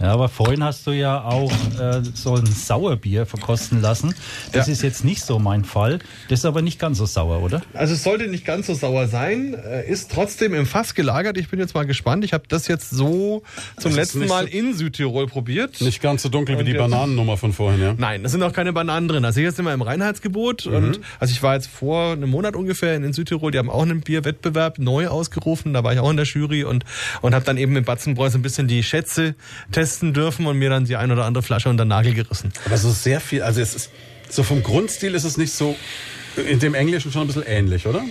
Ja, aber vorhin hast du ja auch äh, so ein Sauerbier verkosten lassen. Das Ja. ist jetzt nicht so mein Fall. Das ist aber nicht ganz so sauer, oder? Also es sollte nicht ganz so sauer sein, äh, ist trotzdem im Fass gelagert. Ich bin jetzt mal gespannt. Ich habe das jetzt so zum letzten Mal so- in Südtirol probiert. Nicht ganz so dunkel wie die Bananennummer von vorhin, ja? Nein, da sind auch keine Bananen drin. Also hier sind wir im Reinheitsgebot. Und also ich war jetzt vor einem Monat ungefähr in, in Südtirol, die haben auch einen Bierwettbewerb neu ausgerufen. Da war ich auch in der Jury und, und habe dann eben mit Batzenbräu so ein bisschen die Schätze testen dürfen und mir dann die ein oder andere Flasche unter den Nagel gerissen. Aber so sehr viel, also es ist, so vom Grundstil ist es nicht so, in dem Englischen schon ein bisschen ähnlich, oder?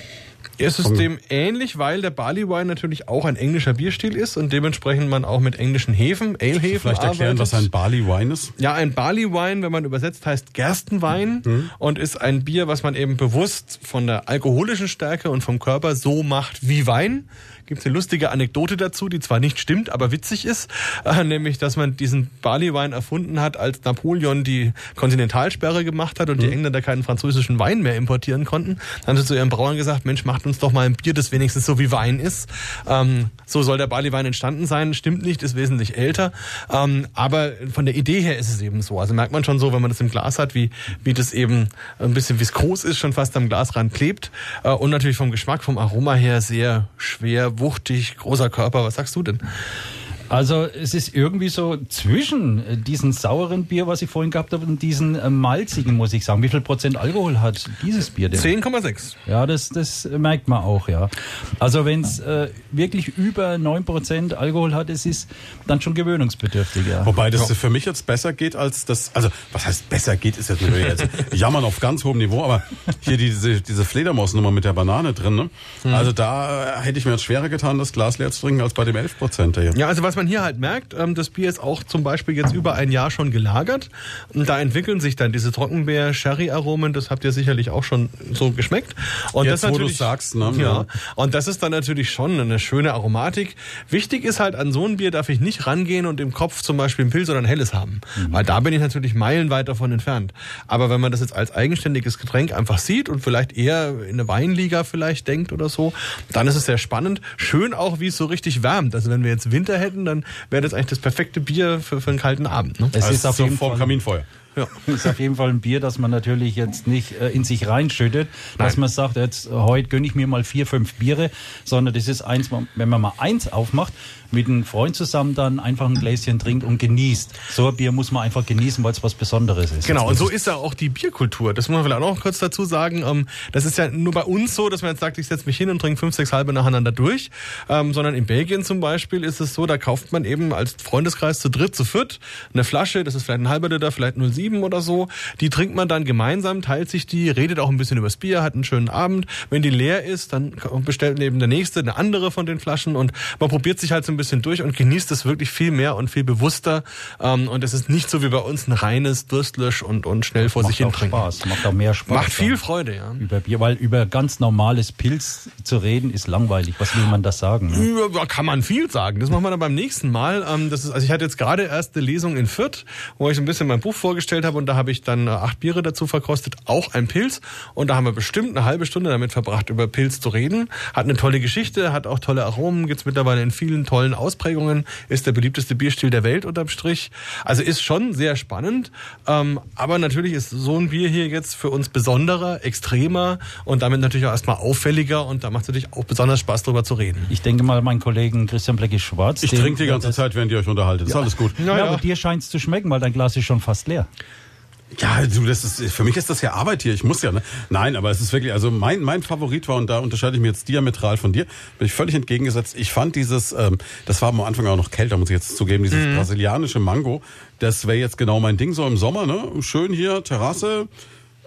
Es ist dem ähnlich, weil der Barley Wine natürlich auch ein englischer Bierstil ist und dementsprechend man auch mit englischen Hefen, Ale-Hefen Vielleicht erklären, arbeitet. was ein Barley Wine ist. Ja, ein Barley Wine, wenn man übersetzt, heißt Gerstenwein und ist ein Bier, was man eben bewusst von der alkoholischen Stärke und vom Körper so macht wie Wein. Gibt es eine lustige Anekdote dazu, die zwar nicht stimmt, aber witzig ist, äh, nämlich, dass man diesen Barley Wine erfunden hat, als Napoleon die Kontinentalsperre gemacht hat und die Engländer keinen französischen Wein mehr importieren konnten. Dann haben sie zu ihren Brauern gesagt, Mensch, macht uns doch mal ein Bier, das wenigstens so wie Wein ist. Ähm, so soll der Barley Wein entstanden sein. Stimmt nicht, ist wesentlich älter. Ähm, aber von der Idee her ist es eben so. Also merkt man schon so, wenn man das im Glas hat, wie, wie das eben ein bisschen viskos ist, schon fast am Glasrand klebt. Äh, und natürlich vom Geschmack, vom Aroma her sehr schwer, wuchtig, großer Körper. Was sagst du denn? Also es ist irgendwie so zwischen äh, diesen sauren Bier, was ich vorhin gehabt habe, und diesen äh, malzigen, muss ich sagen. Wie viel Prozent Alkohol hat dieses Bier denn? 10,6. Ja, das, das merkt man auch, ja. Also wenn es äh, wirklich über 9% Alkohol hat, es ist dann schon gewöhnungsbedürftig, ja. Wobei das für mich jetzt besser geht als das, also was heißt besser geht, ist jetzt natürlich jetzt jammern auf ganz hohem Niveau, aber hier diese, diese Fledermausnummer mit der Banane drin, ne? Also da äh, hätte ich mir jetzt schwerer getan, das Glas leer zu trinken, als bei dem 11% hier. Ja, also was man hier halt merkt, ähm, das Bier ist auch zum Beispiel jetzt über ein Jahr schon gelagert. Und da entwickeln sich dann diese Trockenbeer-Sherry-Aromen, das habt ihr sicherlich auch schon so geschmeckt. Und Jetzt, das wo natürlich, sagst, ne? Ja. Und das ist dann natürlich schon eine schöne Aromatik. Wichtig ist halt, an so ein Bier darf ich nicht rangehen und im Kopf zum Beispiel ein Pilz oder ein Helles haben. Weil da bin ich natürlich meilenweit davon entfernt. Aber wenn man das jetzt als eigenständiges Getränk einfach sieht und vielleicht eher in eine Weinliga vielleicht denkt oder so, dann ist es sehr spannend. Schön auch, wie es so richtig wärmt. Also wenn wir jetzt Winter hätten, dann wäre das eigentlich das perfekte Bier für, für einen kalten Abend. Ne? Es Also ist auf jeden vor dem Fall Kaminfeuer. Ja. ist auf jeden Fall ein Bier, das man natürlich jetzt nicht äh, in sich reinschüttet, dass man sagt, jetzt äh, heute gönne ich mir mal vier, fünf Biere, sondern das ist eins, wenn man mal eins aufmacht, mit einem Freund zusammen dann einfach ein Gläschen trinkt und genießt. So ein Bier muss man einfach genießen, weil es was Besonderes ist. Genau, und so ist ja auch die Bierkultur. Das muss man vielleicht auch noch kurz dazu sagen. Ähm, Das ist ja nur bei uns so, dass man jetzt sagt, ich setze mich hin und trinke fünf, sechs halbe nacheinander durch. Ähm, Sondern in Belgien zum Beispiel ist es so, da kauft man eben als Freundeskreis zu dritt, zu viert eine Flasche, das ist vielleicht ein halber Liter, vielleicht 0,7 oder so. Die trinkt man dann gemeinsam, teilt sich die, redet auch ein bisschen übers Bier, hat einen schönen Abend. Wenn die leer ist, dann bestellt neben der nächste eine andere von den Flaschen und man probiert sich halt so ein bisschen durch und genießt es wirklich viel mehr und viel bewusster. Ähm, Und es ist nicht so wie bei uns ein reines Durstlösch und, und schnell vor sich macht hin auch trinken. Spaß, macht auch mehr Spaß. Macht viel. Freude, ja. über Bier, weil über ganz normales Pilz zu reden ist langweilig. Was will man da sagen? Ne? Ja, kann man viel sagen. Das machen wir dann beim nächsten Mal. Ähm, Das ist, also ich hatte jetzt gerade erst eine Lesung in Fürth, wo ich so ein bisschen mein Buch vorgestellt habe und da habe ich dann äh, acht Biere dazu verkostet, auch ein Pilz. Und da haben wir bestimmt eine halbe Stunde damit verbracht, über Pilz zu reden. Hat eine tolle Geschichte, hat auch tolle Aromen, gibt's mittlerweile in vielen tollen Ausprägungen, ist der beliebteste Bierstil der Welt unterm Strich. Also ist schon sehr spannend. Ähm, aber natürlich ist so ein Bier hier jetzt für uns besonderer, extremer und damit natürlich auch erstmal auffälliger und da macht es natürlich auch besonders Spaß drüber zu reden. Ich denke mal, mein Kollegen Christian Bleckig-Schwarz. Ich trinke die ganze Zeit, während ihr euch unterhaltet. Ist alles gut. Ja, aber dir scheint es zu schmecken, weil dein Glas ist schon fast leer. Ja, du, das ist, für mich ist das ja Arbeit hier. Ich muss ja, ne? Nein, aber es ist wirklich, also mein, mein Favorit war, und da unterscheide ich mich jetzt diametral von dir, bin ich völlig entgegengesetzt. Ich fand dieses, ähm, das war am Anfang auch noch kälter, muss ich jetzt zugeben, dieses Mhm. brasilianische Mango, das wäre jetzt genau mein Ding, so im Sommer, ne? Schön hier, Terrasse,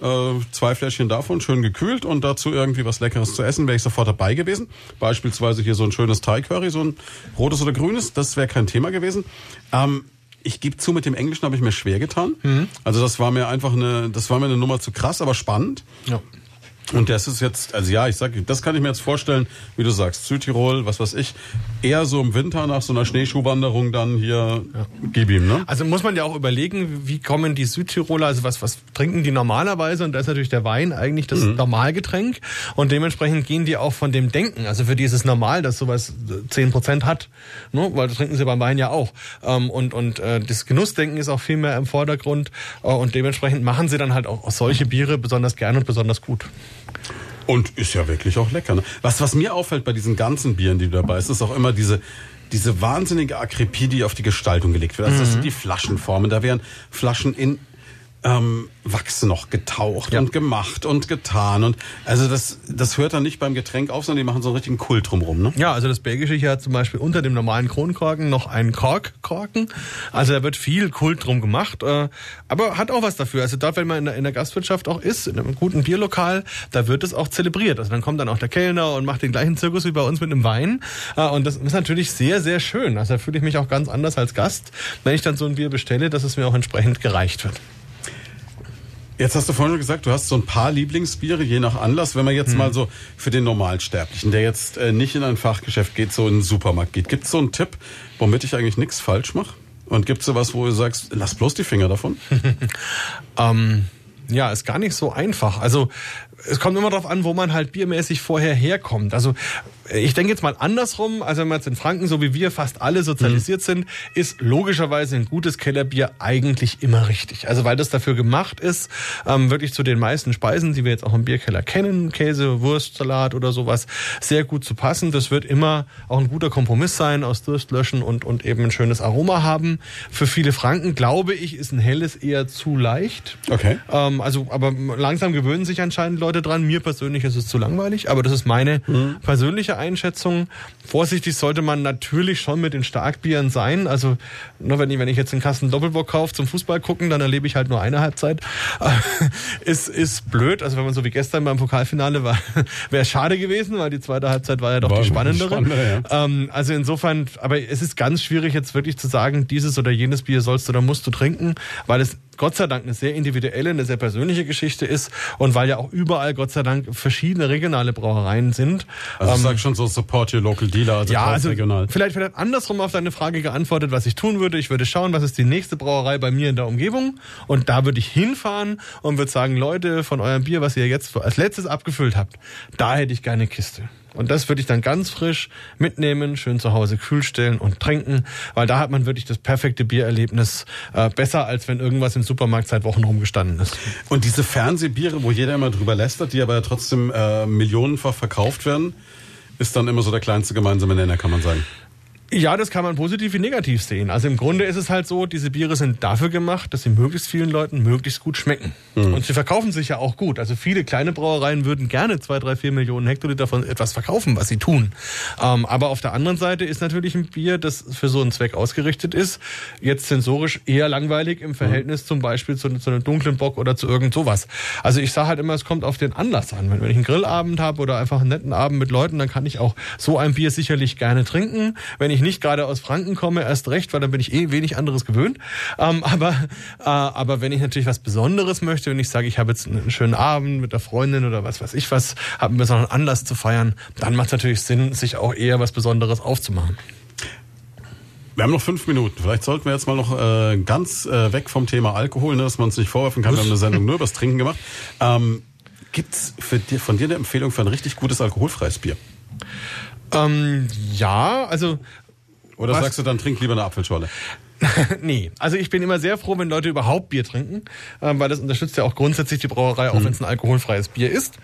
äh, zwei Fläschchen davon, schön gekühlt und dazu irgendwie was Leckeres zu essen, wäre ich sofort dabei gewesen. Beispielsweise hier so ein schönes Thai-Curry, so ein rotes oder grünes, das wäre kein Thema gewesen. Ähm, ich gebe zu, mit dem Englischen habe ich mir schwer getan. Also das war mir einfach eine, das war mir eine Nummer zu krass, aber spannend. Ja. Und das ist jetzt, also ja, ich sag, das kann ich mir jetzt vorstellen, wie du sagst, Südtirol, was weiß ich, eher so im Winter nach so einer Schneeschuhwanderung dann hier, gib ihm, ne? Also muss man ja auch überlegen, wie kommen die Südtiroler, also was, was trinken die normalerweise? Und da ist natürlich der Wein eigentlich das Normalgetränk. Und dementsprechend gehen die auch von dem Denken. Also für die ist es normal, dass sowas äh, 10% hat. Ne? Weil das trinken sie beim Wein ja auch. Ähm, und und äh, das Genussdenken ist auch viel mehr im Vordergrund. Äh, und dementsprechend machen sie dann halt auch solche Biere besonders gern und besonders gut. Und ist ja wirklich auch lecker. Ne? Was, was mir auffällt bei diesen ganzen Bieren, die du dabei hast, ist auch immer diese, diese wahnsinnige Akribie, die auf die Gestaltung gelegt wird. Also das sind die Flaschenformen. Da werden Flaschen in ähm, Wachs noch getaucht Ja. und gemacht und getan. Und also das, das hört dann nicht beim Getränk auf, sondern die machen so einen richtigen Kult drumrum. Ne? Ja, also das Belgische hier hat zum Beispiel unter dem normalen Kronkorken noch einen Korkkorken. Also da wird viel Kult drum gemacht, äh, aber hat auch was dafür. Also dort, wenn man in der, in der Gastwirtschaft auch ist, in einem guten Bierlokal, da wird es auch zelebriert. Also dann kommt dann auch der Kellner und macht den gleichen Zirkus wie bei uns mit einem Wein. Äh, und das ist natürlich sehr, sehr schön. Also da fühle ich mich auch ganz anders als Gast, wenn ich dann so ein Bier bestelle, dass es mir auch entsprechend gereicht wird. Jetzt hast du vorhin schon gesagt, du hast so ein paar Lieblingsbiere, je nach Anlass. Wenn man jetzt mal so für den Normalsterblichen, der jetzt äh, nicht in ein Fachgeschäft geht, so in den Supermarkt geht, gibt es so einen Tipp, womit ich eigentlich nichts falsch mache? Und gibt es sowas, wo du sagst, lass bloß die Finger davon? (laughs) Ähm, ja, ist gar nicht so einfach. Also es kommt immer darauf an, wo man halt biermäßig vorher herkommt. Also ich denke jetzt mal andersrum, also wenn man jetzt in Franken, so wie wir fast alle sozialisiert sind, ist logischerweise ein gutes Kellerbier eigentlich immer richtig. Also weil das dafür gemacht ist, ähm, wirklich zu den meisten Speisen, die wir jetzt auch im Bierkeller kennen, Käse, Wurst, Salat oder sowas, sehr gut zu passen. Das wird immer auch ein guter Kompromiss sein, aus Durst löschen und, und eben ein schönes Aroma haben. Für viele Franken, glaube ich, ist ein helles eher zu leicht. Okay. Ähm, also, aber langsam gewöhnen sich anscheinend Leute dran. Mir persönlich ist es zu langweilig, aber das ist meine persönliche Einschätzung. Vorsichtig sollte man natürlich schon mit den Starkbieren sein. Also, nur wenn ich, wenn ich jetzt einen Kasten Doppelbock kaufe zum Fußball gucken, dann erlebe ich halt nur eine Halbzeit. (laughs) ist, ist blöd. Also, wenn man so wie gestern beim Pokalfinale war, (laughs) wäre es schade gewesen, weil die zweite Halbzeit war ja doch War die spannendere. spannender, Ähm, also insofern, aber es ist ganz schwierig jetzt wirklich zu sagen, dieses oder jenes Bier sollst du oder musst du trinken, weil es Gott sei Dank eine sehr individuelle, eine sehr persönliche Geschichte ist und weil ja auch überall Gott sei Dank verschiedene regionale Brauereien sind. Also ich sag schon so, support your local dealer, also Ja, also regional. vielleicht vielleicht andersrum auf deine Frage geantwortet, was ich tun würde. Ich würde schauen, was ist die nächste Brauerei bei mir in der Umgebung und da würde ich hinfahren und würde sagen, Leute, von eurem Bier, was ihr jetzt als letztes abgefüllt habt, da hätte ich gerne eine Kiste. Und das würde ich dann ganz frisch mitnehmen, schön zu Hause kühl stellen und trinken, weil da hat man wirklich das perfekte Biererlebnis äh, besser, als wenn irgendwas im Supermarkt seit Wochen rumgestanden ist. Und diese Fernsehbiere, wo jeder immer drüber lästert, die aber ja trotzdem äh, millionenfach verkauft werden, ist dann immer so der kleinste gemeinsame Nenner, kann man sagen. Ja, das kann man positiv wie negativ sehen. Also im Grunde ist es halt so, diese Biere sind dafür gemacht, dass sie möglichst vielen Leuten möglichst gut schmecken. Und sie verkaufen sich ja auch gut. Also viele kleine Brauereien würden gerne zwei, drei, vier Millionen Hektoliter von etwas verkaufen, was sie tun. Ähm, aber auf der anderen Seite ist natürlich ein Bier, das für so einen Zweck ausgerichtet ist, jetzt sensorisch eher langweilig im Verhältnis zum Beispiel zu, zu einem dunklen Bock oder zu irgend sowas. Also ich sage halt immer, es kommt auf den Anlass an. Wenn, wenn ich einen Grillabend habe oder einfach einen netten Abend mit Leuten, dann kann ich auch so ein Bier sicherlich gerne trinken. Wenn ich nicht gerade aus Franken komme, erst recht, weil dann bin ich eh wenig anderes gewöhnt. Ähm, aber, äh, aber wenn ich natürlich was Besonderes möchte, wenn ich sage, ich habe jetzt einen schönen Abend mit der Freundin oder was weiß ich was, habe einen besonderen Anlass zu feiern, dann macht es natürlich Sinn, sich auch eher was Besonderes aufzumachen. Wir haben noch fünf Minuten. Vielleicht sollten wir jetzt mal noch äh, ganz äh, weg vom Thema Alkohol, ne, dass man uns nicht vorwerfen kann. Wir haben eine Sendung nur übers Trinken gemacht. Ähm, für dir, von dir eine Empfehlung für ein richtig gutes alkoholfreies Bier? Ähm, ja, also Oder Was? sagst du dann, trink lieber eine Apfelschorle? (laughs) nee, also ich bin immer sehr froh, wenn Leute überhaupt Bier trinken, ähm, weil das unterstützt ja auch grundsätzlich die Brauerei, auch wenn es ein alkoholfreies Bier ist.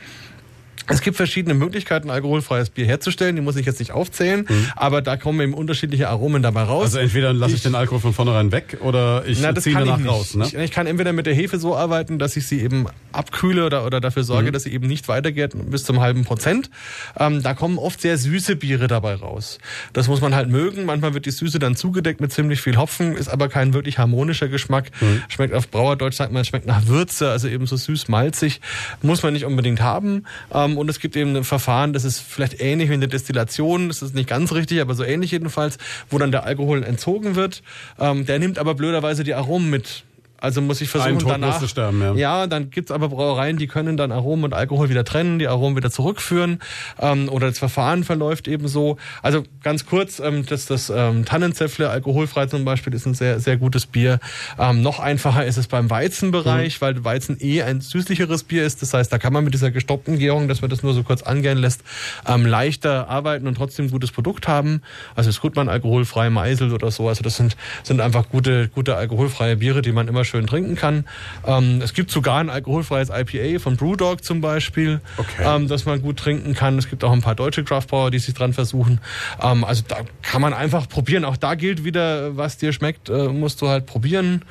Es gibt verschiedene Möglichkeiten, alkoholfreies Bier herzustellen. Die muss ich jetzt nicht aufzählen, mhm. aber da kommen eben unterschiedliche Aromen dabei raus. Also entweder lasse ich, ich, den Alkohol von vornherein weg oder ich ziehe danach ich raus. Ne? Ich, ich, kann entweder mit der Hefe so arbeiten, dass ich sie eben abkühle oder, oder dafür sorge, mhm. dass sie eben nicht weitergeht bis zum halben Prozent. Ähm, da kommen oft sehr süße Biere dabei raus. Das muss man halt mögen. Manchmal wird die Süße dann zugedeckt mit ziemlich viel Hopfen, ist aber kein wirklich harmonischer Geschmack. Mhm. Schmeckt auf Brauerdeutsch, sagt man, schmeckt nach Würze, also eben so süß-malzig. Muss man nicht unbedingt haben. Ähm, und es gibt eben eine Verfahren, das ist vielleicht ähnlich wie eine Destillation, das ist nicht ganz richtig, aber so ähnlich jedenfalls, wo dann der Alkohol entzogen wird. Ähm, der nimmt aber blöderweise die Aromen mit also muss ich versuchen Ein danach. Sterben, ja. ja, dann gibt's aber Brauereien, die können dann Aromen und Alkohol wieder trennen, die Aromen wieder zurückführen ähm, oder das Verfahren verläuft eben so. Also ganz kurz, ähm, das, das ähm, Tannenzäpfle alkoholfrei zum Beispiel ist ein sehr sehr gutes Bier. Ähm, noch einfacher ist es beim Weizenbereich, mhm. weil Weizen eh ein süßlicheres Bier ist. Das heißt, da kann man mit dieser gestoppten Gärung, dass man das nur so kurz angären lässt, ähm, leichter arbeiten und trotzdem ein gutes Produkt haben. Also es gut man alkoholfrei Meisel oder so. Also das sind sind einfach gute gute alkoholfreie Biere, die man immer schön schön trinken kann. Ähm, es gibt sogar ein alkoholfreies IPA von Brewdog zum Beispiel, okay. ähm, das man gut trinken kann. Es gibt auch ein paar deutsche Craftbrauer, die sich dran versuchen. Ähm, also da kann man einfach probieren. Auch da gilt wieder, was dir schmeckt, äh, musst du halt probieren.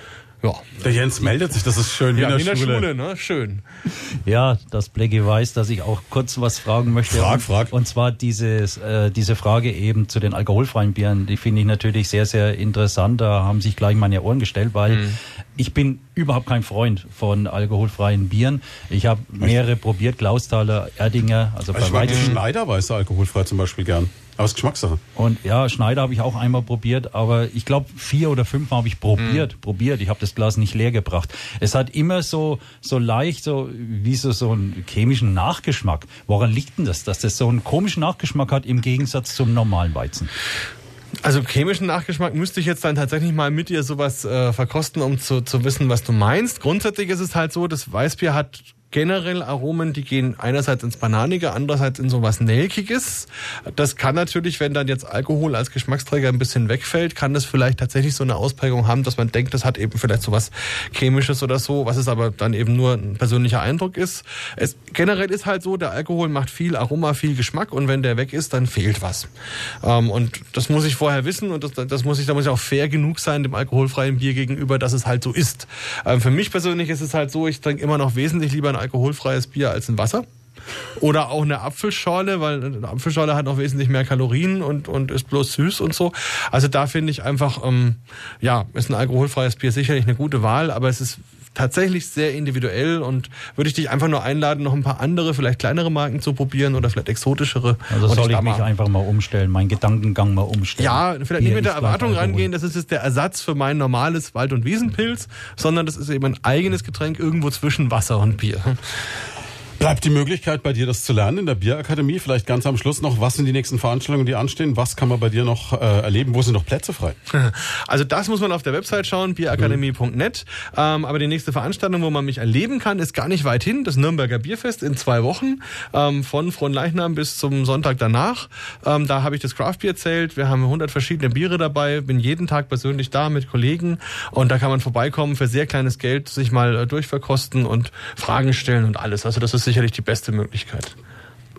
Ja. Der Jens meldet sich, das ist schön. Ja, wie in der Schule. Schule, ne? Schön. Ja, das Blecki weiß, dass ich auch kurz was fragen möchte. Frag, frag. Und zwar dieses, äh, diese Frage eben zu den alkoholfreien Bieren, die finde ich natürlich sehr, sehr interessant. Da haben sich gleich meine Ohren gestellt, weil mhm. ich bin überhaupt kein Freund von alkoholfreien Bieren. Ich habe mehrere probiert, Klausthaler, Erdinger, also bei ich mag Schneider weiße alkoholfrei zum Beispiel gern. Ist Geschmackssache. Und ja, Schneider habe ich auch einmal probiert, aber ich glaube vier oder fünf habe ich probiert, mhm. probiert. Ich habe das Glas nicht leer gebracht. Es hat immer so so leicht so wie so so einen chemischen Nachgeschmack. Woran liegt denn das, dass das so einen komischen Nachgeschmack hat im Gegensatz zum normalen Weizen? Also chemischen Nachgeschmack müsste ich jetzt dann tatsächlich mal mit dir sowas äh, verkosten, um zu, zu wissen, was du meinst. Grundsätzlich ist es halt so, das Weißbier hat generell Aromen, die gehen einerseits ins Bananige, andererseits in sowas Nelkiges. Das kann natürlich, wenn dann jetzt Alkohol als Geschmacksträger ein bisschen wegfällt, kann das vielleicht tatsächlich so eine Ausprägung haben, dass man denkt, das hat eben vielleicht sowas Chemisches oder so, was es aber dann eben nur ein persönlicher Eindruck ist. Es, generell ist halt so, der Alkohol macht viel Aroma, viel Geschmack und wenn der weg ist, dann fehlt was. Ähm, und das muss ich vorher wissen und das, das muss ich, da muss ich auch fair genug sein dem alkoholfreien Bier gegenüber, dass es halt so ist. Ähm, für mich persönlich ist es halt so, ich trinke immer noch wesentlich lieber ein alkoholfreies Bier als ein Wasser. Oder auch eine Apfelschorle, weil eine Apfelschorle hat noch wesentlich mehr Kalorien und, und ist bloß süß und so. Also da finde ich einfach, ähm, ja, ist ein alkoholfreies Bier sicherlich eine gute Wahl, aber es ist tatsächlich sehr individuell und würde ich dich einfach nur einladen, noch ein paar andere, vielleicht kleinere Marken zu probieren oder vielleicht exotischere. Also soll ich, ich mich einfach mal umstellen, meinen Gedankengang mal umstellen. Ja, vielleicht nicht mit der Erwartung rangehen, das ist jetzt der Ersatz für mein normales Wald- und Wiesenpilz, sondern das ist eben ein eigenes Getränk irgendwo zwischen Wasser und Bier. Bleibt die Möglichkeit bei dir, das zu lernen in der Bierakademie? Vielleicht ganz am Schluss noch, was sind die nächsten Veranstaltungen, die anstehen? Was kann man bei dir noch äh, erleben? Wo sind noch Plätze frei? (laughs) Also das muss man auf der Website schauen, bierakademie.net. Ähm, aber die nächste Veranstaltung, wo man mich erleben kann, ist gar nicht weit hin. Das Nürnberger Bierfest in zwei Wochen, ähm, von Fronleichnam bis zum Sonntag danach. Ähm, da habe ich das Craft Beer zählt. Wir haben 100 verschiedene Biere dabei. Bin jeden Tag persönlich da mit Kollegen. Und da kann man vorbeikommen für sehr kleines Geld, sich mal äh, durchverkosten und Fragen stellen und alles. Also das ist sicherlich die beste Möglichkeit.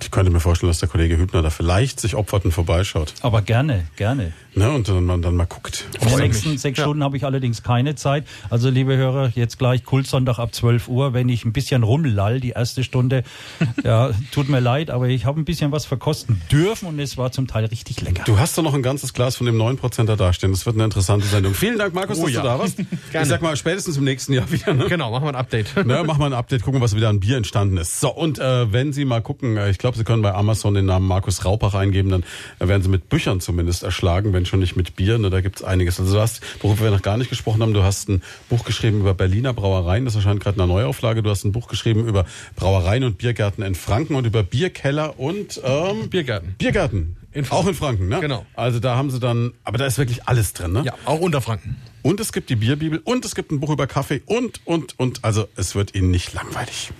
Ich könnte mir vorstellen, dass der Kollege Hübner da vielleicht sich opfert und vorbeischaut. Aber gerne, gerne. Ne, und dann, man dann mal guckt. In den nächsten sechs ja. Stunden habe ich allerdings keine Zeit. Also, liebe Hörer, jetzt gleich Kultsonntag ab 12 Uhr, wenn ich ein bisschen rumlall, die erste Stunde. (laughs) ja, tut mir leid, aber ich habe ein bisschen was verkosten dürfen und es war zum Teil richtig lecker. Du hast doch noch ein ganzes Glas von dem 9%er dastehen. Das wird eine interessante Sendung. Vielen Dank, Markus, oh, dass ja. du da warst. (laughs) Gerne. Ich sag mal, spätestens im nächsten Jahr wieder. Ne? Genau, machen wir ein Update. ne, machen wir ein Update, gucken, was wieder an Bier entstanden ist. So, und äh, wenn Sie mal gucken, äh, ich glaube, Sie können bei Amazon den Namen Markus Raupach eingeben, dann werden Sie mit Büchern zumindest erschlagen, wenn schon nicht mit Bier. Ne, da gibt's einiges. Also du hast, worüber wir noch gar nicht gesprochen haben, du hast ein Buch geschrieben über Berliner Brauereien, das erscheint gerade in einer Neuauflage. Du hast ein Buch geschrieben über Brauereien und Biergärten in Franken und über Bierkeller und ähm, Biergärten. Biergärten. In auch in Franken, ne? Genau. Also da haben sie dann, aber da ist wirklich alles drin, ne? Ja, auch unter Franken. Und es gibt die Bierbibel und es gibt ein Buch über Kaffee und, und, und. Also es wird Ihnen nicht langweilig.